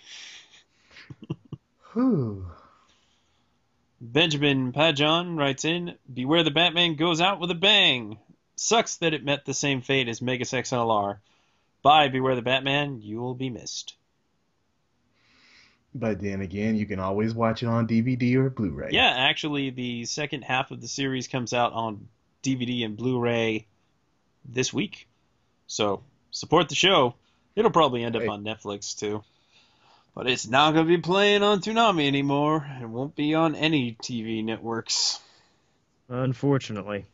Benjamin Pajon writes in, Beware the Batman goes out with a bang. Sucks that it met the same fate as Megas XLR. Bye, Beware the Batman, you will be missed. But then again, you can always watch it on DVD or Blu-ray. Yeah, actually, the second half of the series comes out on DVD and Blu ray this week. So, support the show. It'll probably end up Hey. on Netflix, too. But it's not going to be playing on Toonami anymore. It won't be on any TV networks. Unfortunately.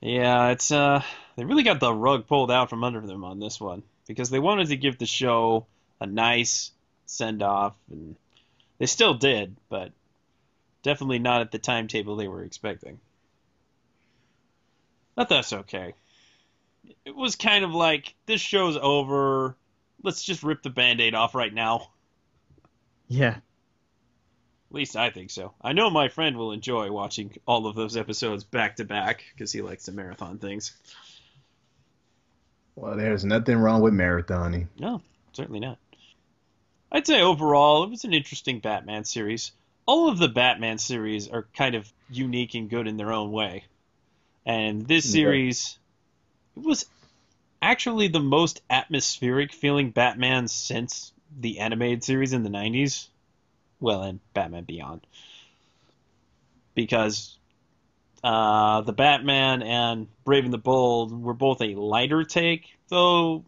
Yeah, it's uh they really got the rug pulled out from under them on this one because they wanted to give the show a nice send off and they still did, but definitely not at the timetable they were expecting. But that's okay. It was kind of like this show's over. Let's just rip the band-aid off right now. Yeah. At least I think so. I know my friend will enjoy watching all of those episodes back to back because he likes to marathon things. Well, there's nothing wrong with marathoning. No, certainly not. I'd say overall, it was an interesting Batman series. All of the Batman series are kind of unique and good in their own way. And this Yeah. series it was actually the most atmospheric feeling Batman since the animated series in the 90s. Well, and Batman Beyond. Because uh, the Batman and Brave and the Bold were both a lighter take, though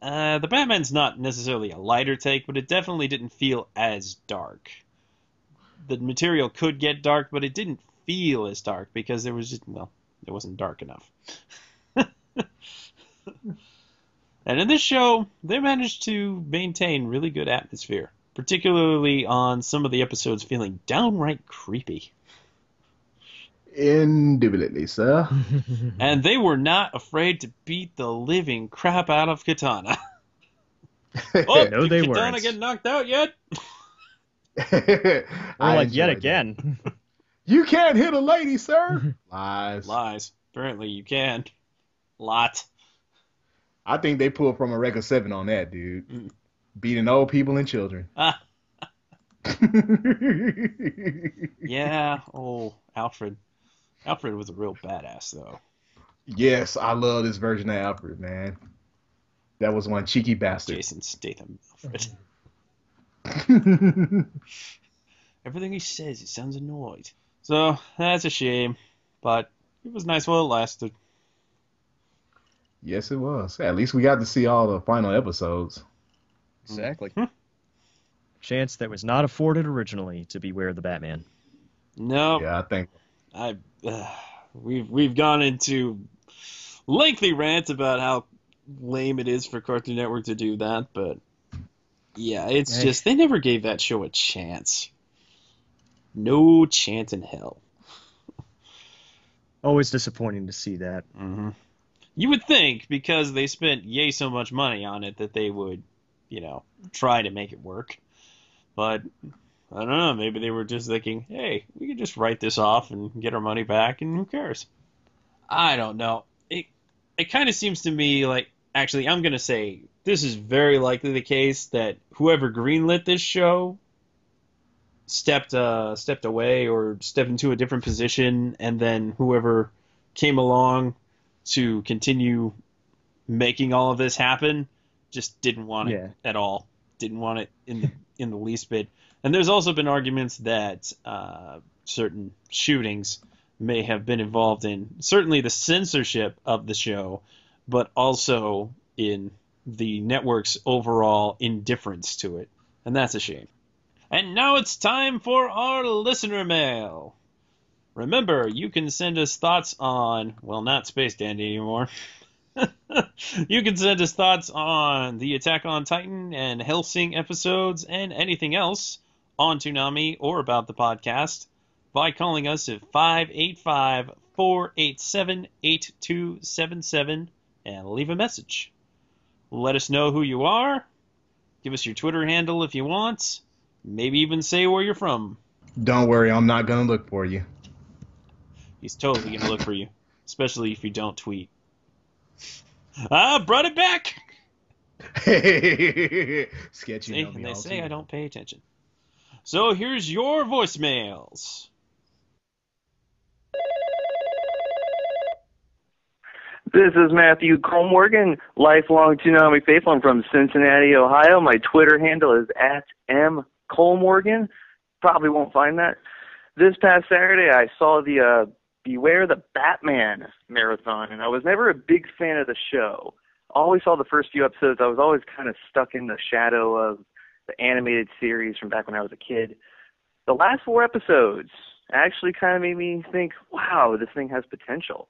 uh, the Batman's not necessarily a lighter take, but it definitely didn't feel as dark. The material could get dark, but it didn't feel as dark because there was just well, it wasn't dark enough. <laughs> and in this show, they managed to maintain really good atmosphere, particularly on some of the episodes feeling downright creepy. Indubitably, sir. <laughs> And they were not afraid to beat the living crap out of Katana. <laughs> Oh, <laughs> No, did they Katana weren't. get knocked out yet? Or I like yet enjoyed that. again. You can't hit a lady, sir. Lies. Lies. Apparently you can. Lot. I think they pulled from a record seven on that, dude. Mm. Beating old people and children. Ah, yeah. Oh, Alfred. Alfred was a real badass, though. yes, I love this version of Alfred, man. That was one cheeky bastard. Jason Statham, Alfred. Mm-hmm. <laughs> Everything he says, he sounds annoyed. So that's a shame, but it was nice while it lasted. yes, it was. At least we got to see all the final episodes. Exactly. Hmm. Chance that was not afforded originally to Beware of the Batman. No, Yeah, I think. I uh, we've we've gone into lengthy rants about how lame it is for Cartoon Network to do that, but yeah, it's Hey. just they never gave that show a chance. No chance in hell. <laughs> Always disappointing to see that. hmm You would think because they spent yay so much money on it that they would, you know, try to make it work. But I don't know. Maybe they were just thinking, hey, we could just write this off and get our money back, and who cares? I don't know. It it kind of seems to me like actually I'm gonna say this is very likely the case that whoever greenlit this show stepped uh stepped away or stepped into a different position, and then whoever came along to continue making all of this happen just didn't want it Yeah. at all. Didn't want it in the in the least bit. And there's also been arguments that uh, certain shootings may have been involved in certainly the censorship of the show, but also in the network's overall indifference to it. And that's a shame. And now it's time for our listener mail. Remember, you can send us thoughts on, well, not Space Dandy anymore. <laughs> you can send us thoughts on the Attack on Titan and Hellsing episodes and anything else on Toonami or about the podcast by calling us at 585 487 8277 and leave a message. Let us know who you are. Give us your Twitter handle if you want. Maybe even say where you're from. Don't worry, I'm not gonna look for you. He's totally gonna look for you, especially if you don't tweet. I brought it back. <laughs> Sketchy. See, know me and they say I don't pay attention. So here's your voicemails. This is Matthew Colmorgan, lifelong Toonami faithful. I'm from Cincinnati, Ohio. My Twitter handle is at m. Probably won't find that. This past Saturday, I saw the uh, Beware the Batman marathon, and I was never a big fan of the show. Always saw the first few episodes. I was always kind of stuck in the shadow of the animated series from back when I was a kid. The last four episodes actually kind of made me think, wow, this thing has potential.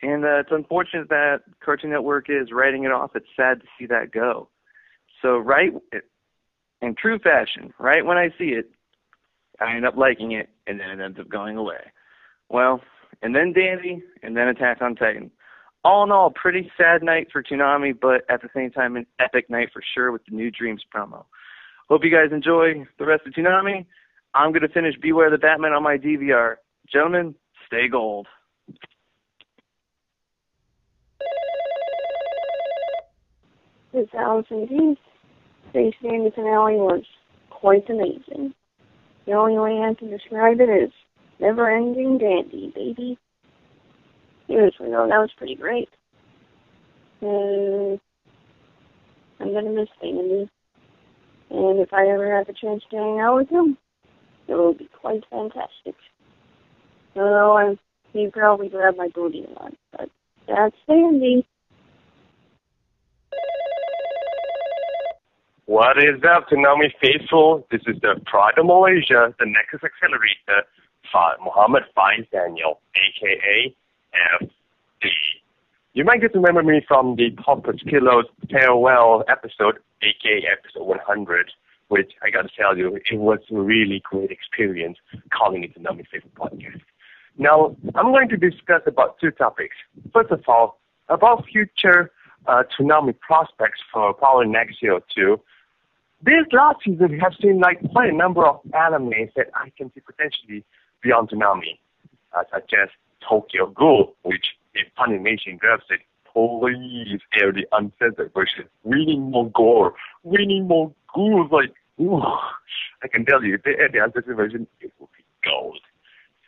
And uh, it's unfortunate that Cartoon Network is writing it off. It's sad to see that go. So, right in true fashion, right when I see it, I end up liking it, and then it ends up going away. Well, and then Dandy, and then Attack on Titan. all in all, pretty sad night for Toonami, but at the same time, an epic night for sure with the new Dreams promo. Hope you guys enjoy the rest of Toonami. I'm going to finish Beware the Batman on my DVR. Gentlemen, stay gold. This Allison Peace. Space Dandy finale was quite amazing. The only way I can describe it is never ending dandy, baby. Seriously though, that was pretty great. Uh, I'm gonna miss Dandy. And if I ever have a chance to hang out with him, it will be quite fantastic. Although I'm he probably grab my booty a lot, but that's Sandy. What is up, Toonami Faithful? This is the Pride of Malaysia, the Nexus Accelerator, Muhammad Faiz Daniel, aka FD. You might get to remember me from the Pompous Kilos farewell episode, aka episode 100, which I gotta tell you, it was a really great experience calling it the Toonami Faithful podcast. Now, I'm going to discuss about two topics. First of all, about future uh, Toonami prospects for probably next year or two. This last season, we have seen like quite a number of animes that I can see potentially beyond Toonami, uh, such as Tokyo Ghoul, which if Funimation grabs it, please air the uncensored version. We need more gore. We need more ghouls. Like, ooh, I can tell you, if they air the uncensored version, it will be gold.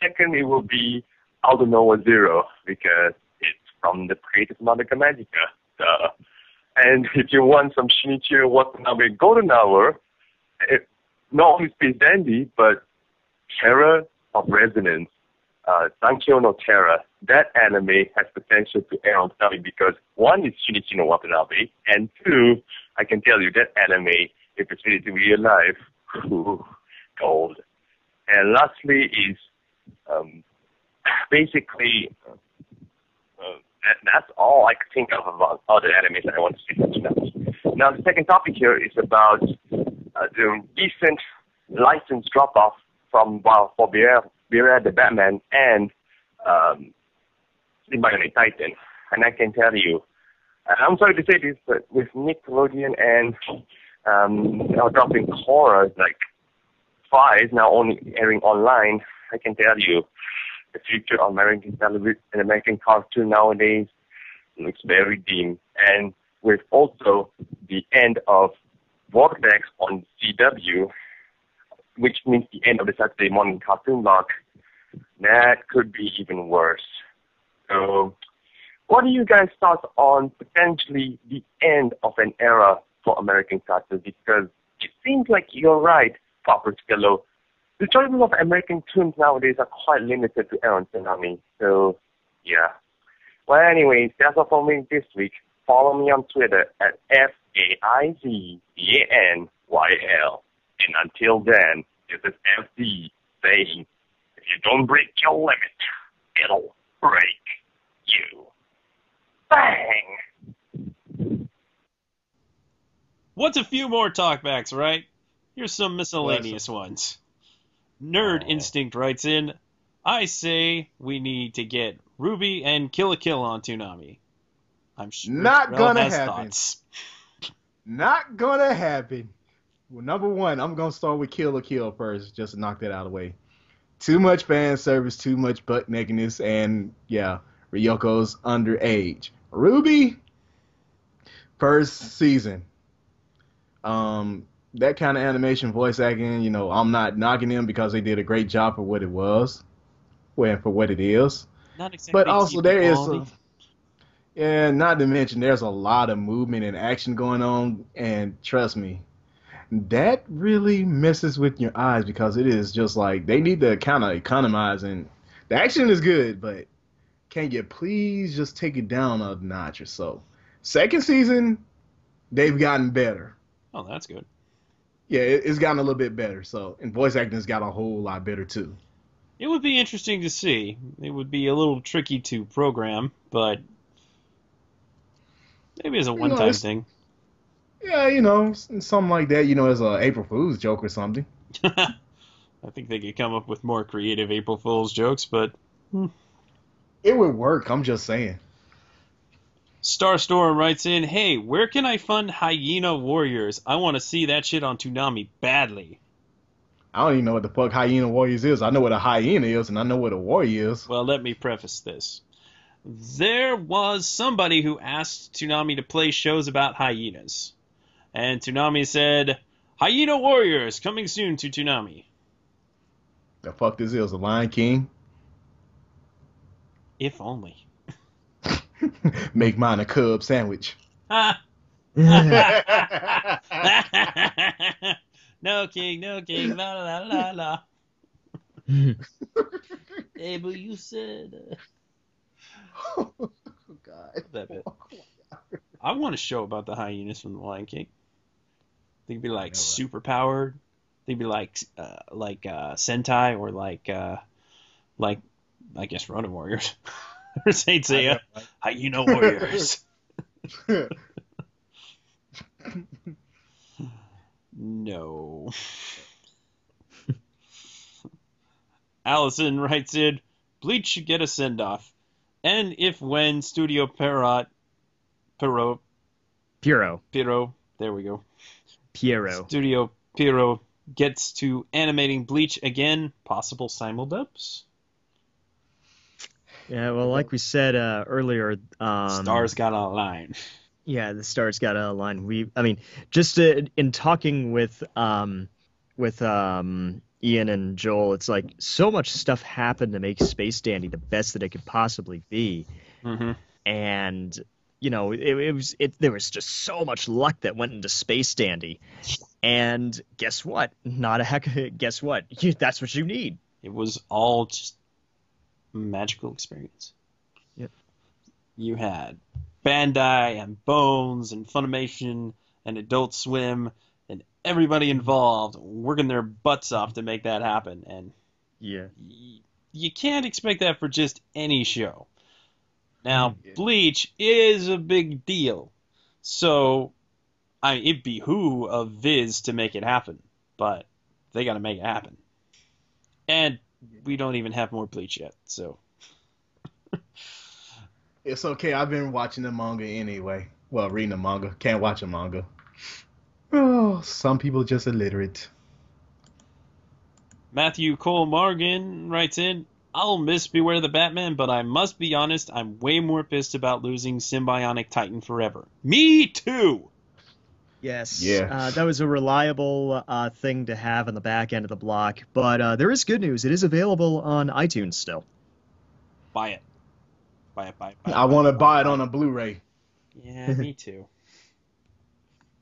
Second, it will be Aldnoah.Zero because it's from the creative Madoka Magica. Duh. And if you want some Shinichiro Watanabe Golden Hour, it, not only Space Dandy, but Terror of Resonance, uh, Zankyou no Terror, that anime has potential to air on Toonami because one is Shinichiro Watanabe, and two, I can tell you that anime, if it's made in real life, gold. And lastly is um, basically uh, that, that's all I could think of about other animes that I want to see from Toonami. Now, the second topic here is about uh, the recent license drop-off from well, for Beware, Beware the Batman and um, the Bionic Titan. And I can tell you, I'm sorry to say this, but with Nickelodeon and um, dropping horror like Five now only airing online, I can tell you the future of American television and American cartoon nowadays looks very dim. And with also the end of Vortexx on CW, which means the end of the Saturday morning cartoon block, that could be even worse. So, what are you guys' thoughts on potentially the end of an era for American cartoons? Because it seems like you're right, Papa Skello. The choices of American tunes nowadays are quite limited to Aaron Toonami. So, yeah. Well, anyways, that's all for me this week. Follow me on Twitter at F A I Z D A N Y L. And until then, this is FD saying, if you don't break your limit, it'll break you. Bang! What's a few more talkbacks, right? Here's some miscellaneous ones. Nerd oh. Instinct writes in, I say we need to get RWBY and Kill la Kill on Toonami. I'm sure Not Rel gonna has happen. thoughts. Not gonna happen. Well, number one, I'm gonna start with Kill la Kill first, just to knock that out of the way. Too much fan service, too much butt nakedness, and yeah, Ryuko's underage. RWBY, first season. Um, that kind of animation, voice acting, you know, I'm not knocking them because they did a great job for what it was, well, for what it is. Not exactly But also there is a, yeah, not to mention there's a lot of movement and action going on, and trust me, that really messes with your eyes because it is just like they need to kind of economize and the action is good, but can you please just take it down a notch or so? Second season, they've gotten better. Oh, that's good. Yeah, it, it's gotten a little bit better. So, and voice acting has got a whole lot better too. It would be interesting to see. It would be a little tricky to program, but maybe it's a one-time it's- thing. Yeah, you know, something like that. You know, as a April Fool's joke or something. <laughs> I think they could come up with more creative April Fool's jokes, but hmm. It would work. I'm just saying. Starstorm writes in, "Hey, where can I fund Hyena Warriors? I want to see that shit on Toonami badly." I don't even know what the fuck Hyena Warriors is. I know what a hyena is, and I know what a warrior is. Well, let me preface this. There was somebody who asked Toonami to play shows about hyenas. And Toonami said, Hyena Warriors coming soon to Toonami. The fuck this is, a Lion King? If only. <laughs> Make mine a cub sandwich. <laughs> No king, no king, la la la la. <laughs> hey, but you said. Uh... oh God. That bit. I want a show about the hyenas from The Lion King. They'd be like super powered. They'd be like uh, like uh, Sentai or like uh, like I guess Ronin Warriors <laughs> or Saint Seiya. Hyena Warriors. <laughs> no. Allison writes in, Bleach should get a send off. And if when Studio Perrot Perot Pierrot. Pierrot, there we go. Pierrot. Studio Pierrot gets to animating Bleach again, possible simuldubs. Yeah, well, like we said uh, earlier, um, Stars got a line. Yeah, the stars got a line. We, I mean, just uh, in talking with um, with um, Ian and Joel, it's like so much stuff happened to make Space Dandy the best that it could possibly be, Mm-hmm. and you know, it, it was it. There was just so much luck that went into Space Dandy, and guess what? Not a heck. Guess what? <laughs> You, that's what you need. It was all just magical experience. Yep. You had Bandai and Bones and Funimation and Adult Swim and everybody involved working their butts off to make that happen. And Yeah. y- you can't expect that for just any show. Now, mm, Bleach is a big deal. So, I it behoove of Viz to make it happen, but they got to make it happen. And we don't even have more Bleach yet, so <laughs> It's okay. I've been watching the manga anyway. Well, reading the manga. Can't watch a manga. Oh, some people just illiterate. Matthew Cole Morgan writes in, I'll miss Beware the Batman, but I must be honest, I'm way more pissed about losing Sym-Bionic Titan forever. Me too! Yes. Yeah. Uh, that was a reliable uh, thing to have on the back end of the block. But uh, there is good news. It is available on iTunes still. Buy it. Buy it, buy it, buy it. I want to buy it on a Blu-ray. Yeah, me <laughs> too.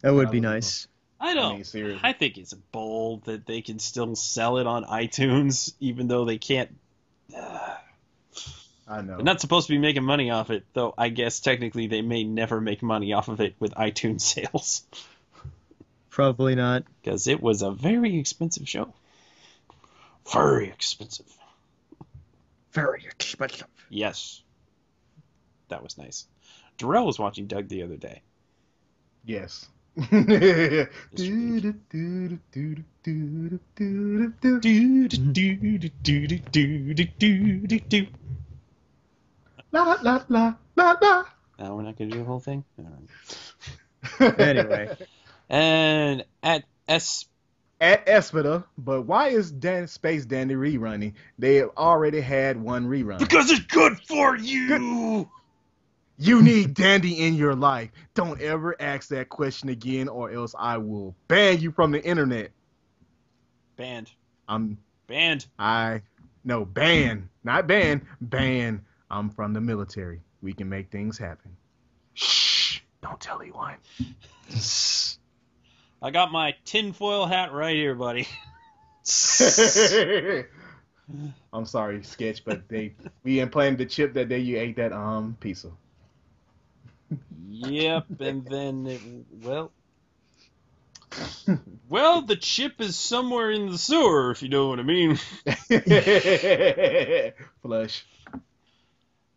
That would be nice. I I don't. mean. I think it's bold that they can still sell it on iTunes, even though they can't. I know. They're not supposed to be making money off it, though. I guess technically they may never make money off of it with iTunes <laughs> sales, Probably not. because it was a very expensive show. Very expensive. Very expensive. Yes, that was nice. Darrell was watching Doug the other day. Yes. <laughs> La la la la la. Now we're not gonna do the whole thing. All right. <laughs> Anyway. And at S At Espida, but why is Dan Space Dandy rerunning? They have already had one rerun. because it's good for you. You need Dandy in your life. Don't ever ask that question again, or else I will ban you from the internet. Banned. I'm Banned. I no ban, not ban, ban. I'm from the military. We can make things happen. Shh! Don't tell anyone. I got my tinfoil hat right here, buddy. <laughs> I'm sorry, sketch, but they we implanted the chip that day you ate that um pizza. Yep, and then it, well, <laughs> well, the chip is somewhere in the sewer, if you know what I mean. <laughs> Flush.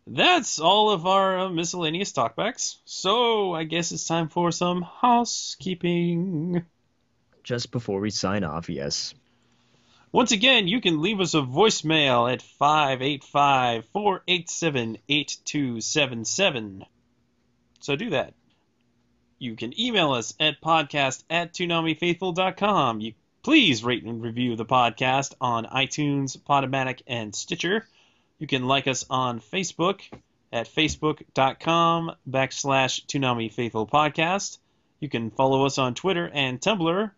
That's all of our uh, miscellaneous talkbacks. So I guess it's time for some housekeeping. Just before we sign off, yes. Once again, you can leave us a voicemail at 585 487 8277. So do that. You can email us at podcast at ToonamiFaithful.com. You please rate and review the podcast on iTunes, Podomatic, and Stitcher. You can like us on Facebook at facebook.com backslash Faithful Podcast. You can follow us on Twitter and Tumblr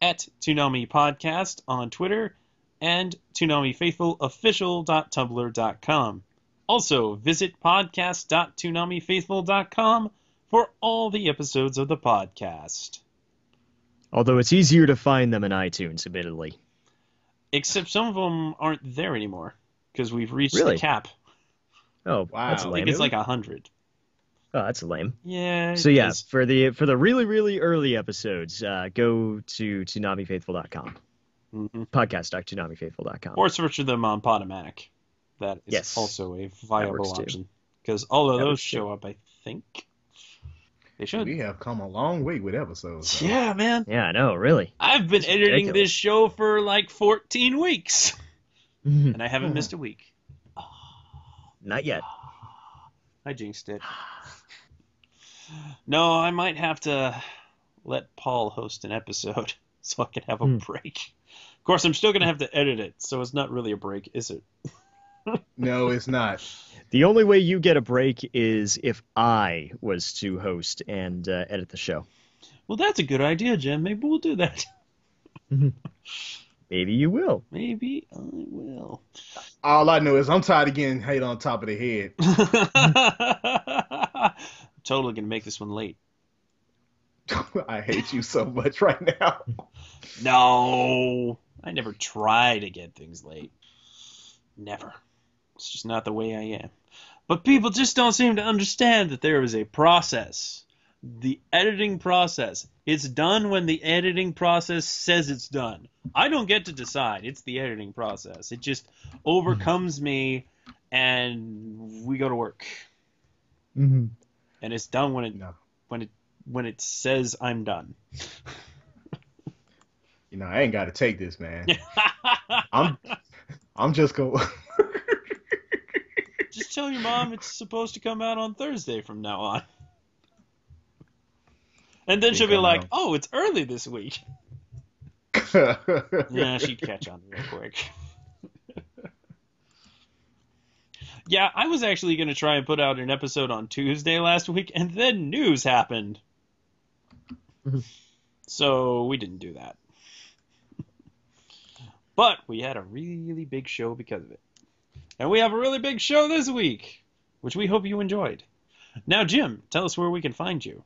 at Toonami Podcast on Twitter and ToonamiFaithfulOfficial.tumblr.com. Also, visit podcast.toonamifaithful.com for all the episodes of the podcast. Although it's easier to find them in iTunes, admittedly. Except some of them aren't there anymore because we've reached Really? the cap. Oh, wow. that's lame. I lame. think it's like a hundred. Oh, that's lame. Yeah. So yeah, is. for the for the really really early episodes, uh, go to ToonamiFaithful.com. Mhm. Podcast.toonamifaithful.com. Or search for them on Podomatic. That is Yes. also a viable option because all of That those works too. show up. I think they should. We have come a long way with episodes. though. Yeah, man. Yeah, I know, really. I've been It's editing ridiculous. this show for like 14 weeks, Mhm. and I haven't missed a week. <sighs> Not yet. <sighs> I jinxed it. <sighs> No, I might have to let Paul host an episode <laughs> so I can have a Hmm. break. Of course, I'm still going to have to edit it, so it's not really a break, is it? <laughs> No, it's not. <laughs> The only way you get a break is if I was to host and uh, edit the show. Well, that's a good idea, Jim. Maybe we'll do that. <laughs> Maybe you will. Maybe I will. All I know is I'm tired of getting hate on top of the head. <laughs> totally going to make this one late. I hate you so much right now. No, I never try to get things late. Never. It's just not the way I am. But people just don't seem to understand that there is a process. The editing process. It's done when the editing process says it's done. I don't get to decide. It's the editing process. It just overcomes me and we go to work. Mm-hmm. And it's done when it No. when it when it says I'm done. You know, I ain't got to take this, man. <laughs> I'm, I'm just going. Just tell your mom it's supposed to come out on Thursday from now on. And then she'll be like, know. "Oh, it's early this week." <laughs> Yeah, she'd catch on real quick. yeah, I was actually going to try and put out an episode on Tuesday last week, and then news happened. <laughs> so we didn't do that. but we had a really big show because of it. And we have a really big show this week, which we hope you enjoyed. Now, Jim, tell us where we can find you.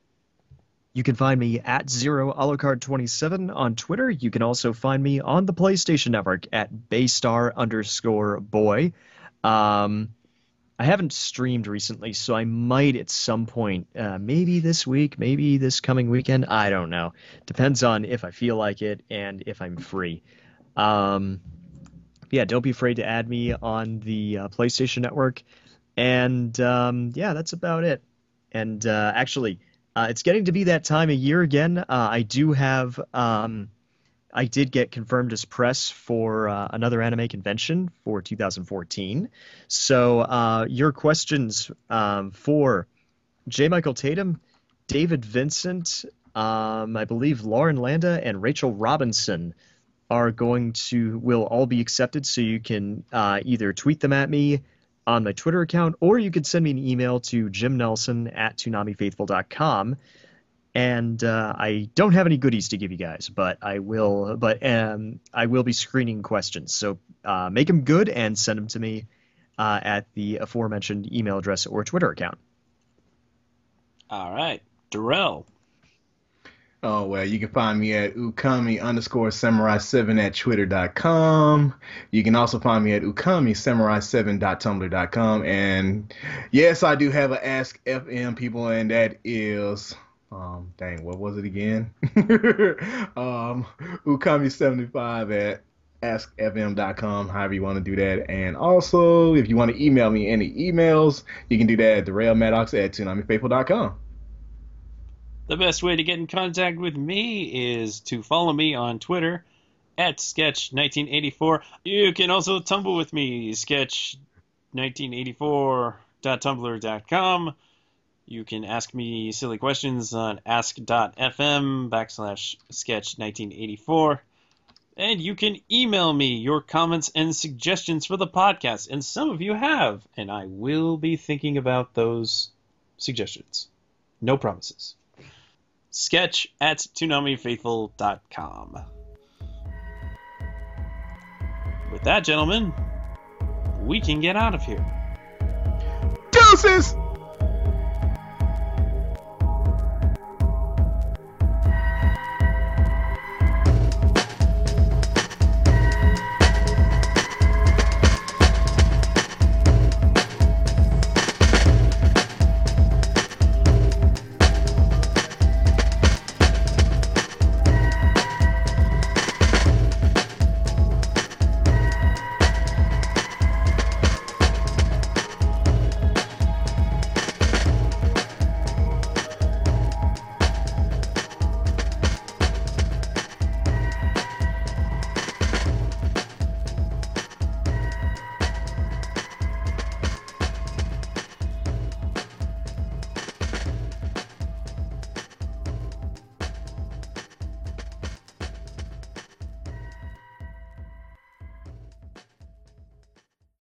You can find me at Zero Alucard 27 on Twitter. You can also find me on the PlayStation Network at Baystar underscore boy. Um, I haven't streamed recently, so I might at some point, uh, maybe this week, maybe this coming weekend. I don't know. Depends on if I feel like it and if I'm free. Um, yeah, don't be afraid to add me on the uh, PlayStation Network. And um, yeah, that's about it. And uh, actually, uh, it's getting to be that time of year again. Uh, I do have, um, I did get confirmed as press for uh, another anime convention for 2014. So uh, your questions um, for J. Michael Tatum, David Vincent, um, I believe Lauren Landa, and Rachel Robinson are going to will all be accepted. So you can uh, either tweet them at me on my Twitter account, or you could send me an email to Jim Nelson at toonamifaithful.com. And uh, I don't have any goodies to give you guys, but I will. But um, I will be screening questions, so uh, make them good and send them to me uh, at the aforementioned email address or Twitter account. All right, Darrell. Oh, well, you can find me at ukami underscore samurai 7 at twitter.com. You can also find me at ukami samurai 7.tumblr.com. And yes, I do have an Ask FM people, and that is, um, dang, what was it again? <laughs> um, ukami75 at askfm.com, however you want to do that. And also, if you want to email me any emails, you can do that at darrellmaddox at toonamifaithful.com. The best way to get in contact with me is to follow me on Twitter at sketch1984. You can also tumble with me, sketch1984.tumblr.com. You can ask me silly questions on ask.fm backslash sketch 1984. And you can email me your comments and suggestions for the podcast. And some of you have, and I will be thinking about those suggestions. No promises. Sketch at ToonamiFaithful.com. With that, gentlemen, we can get out of here. Deuces!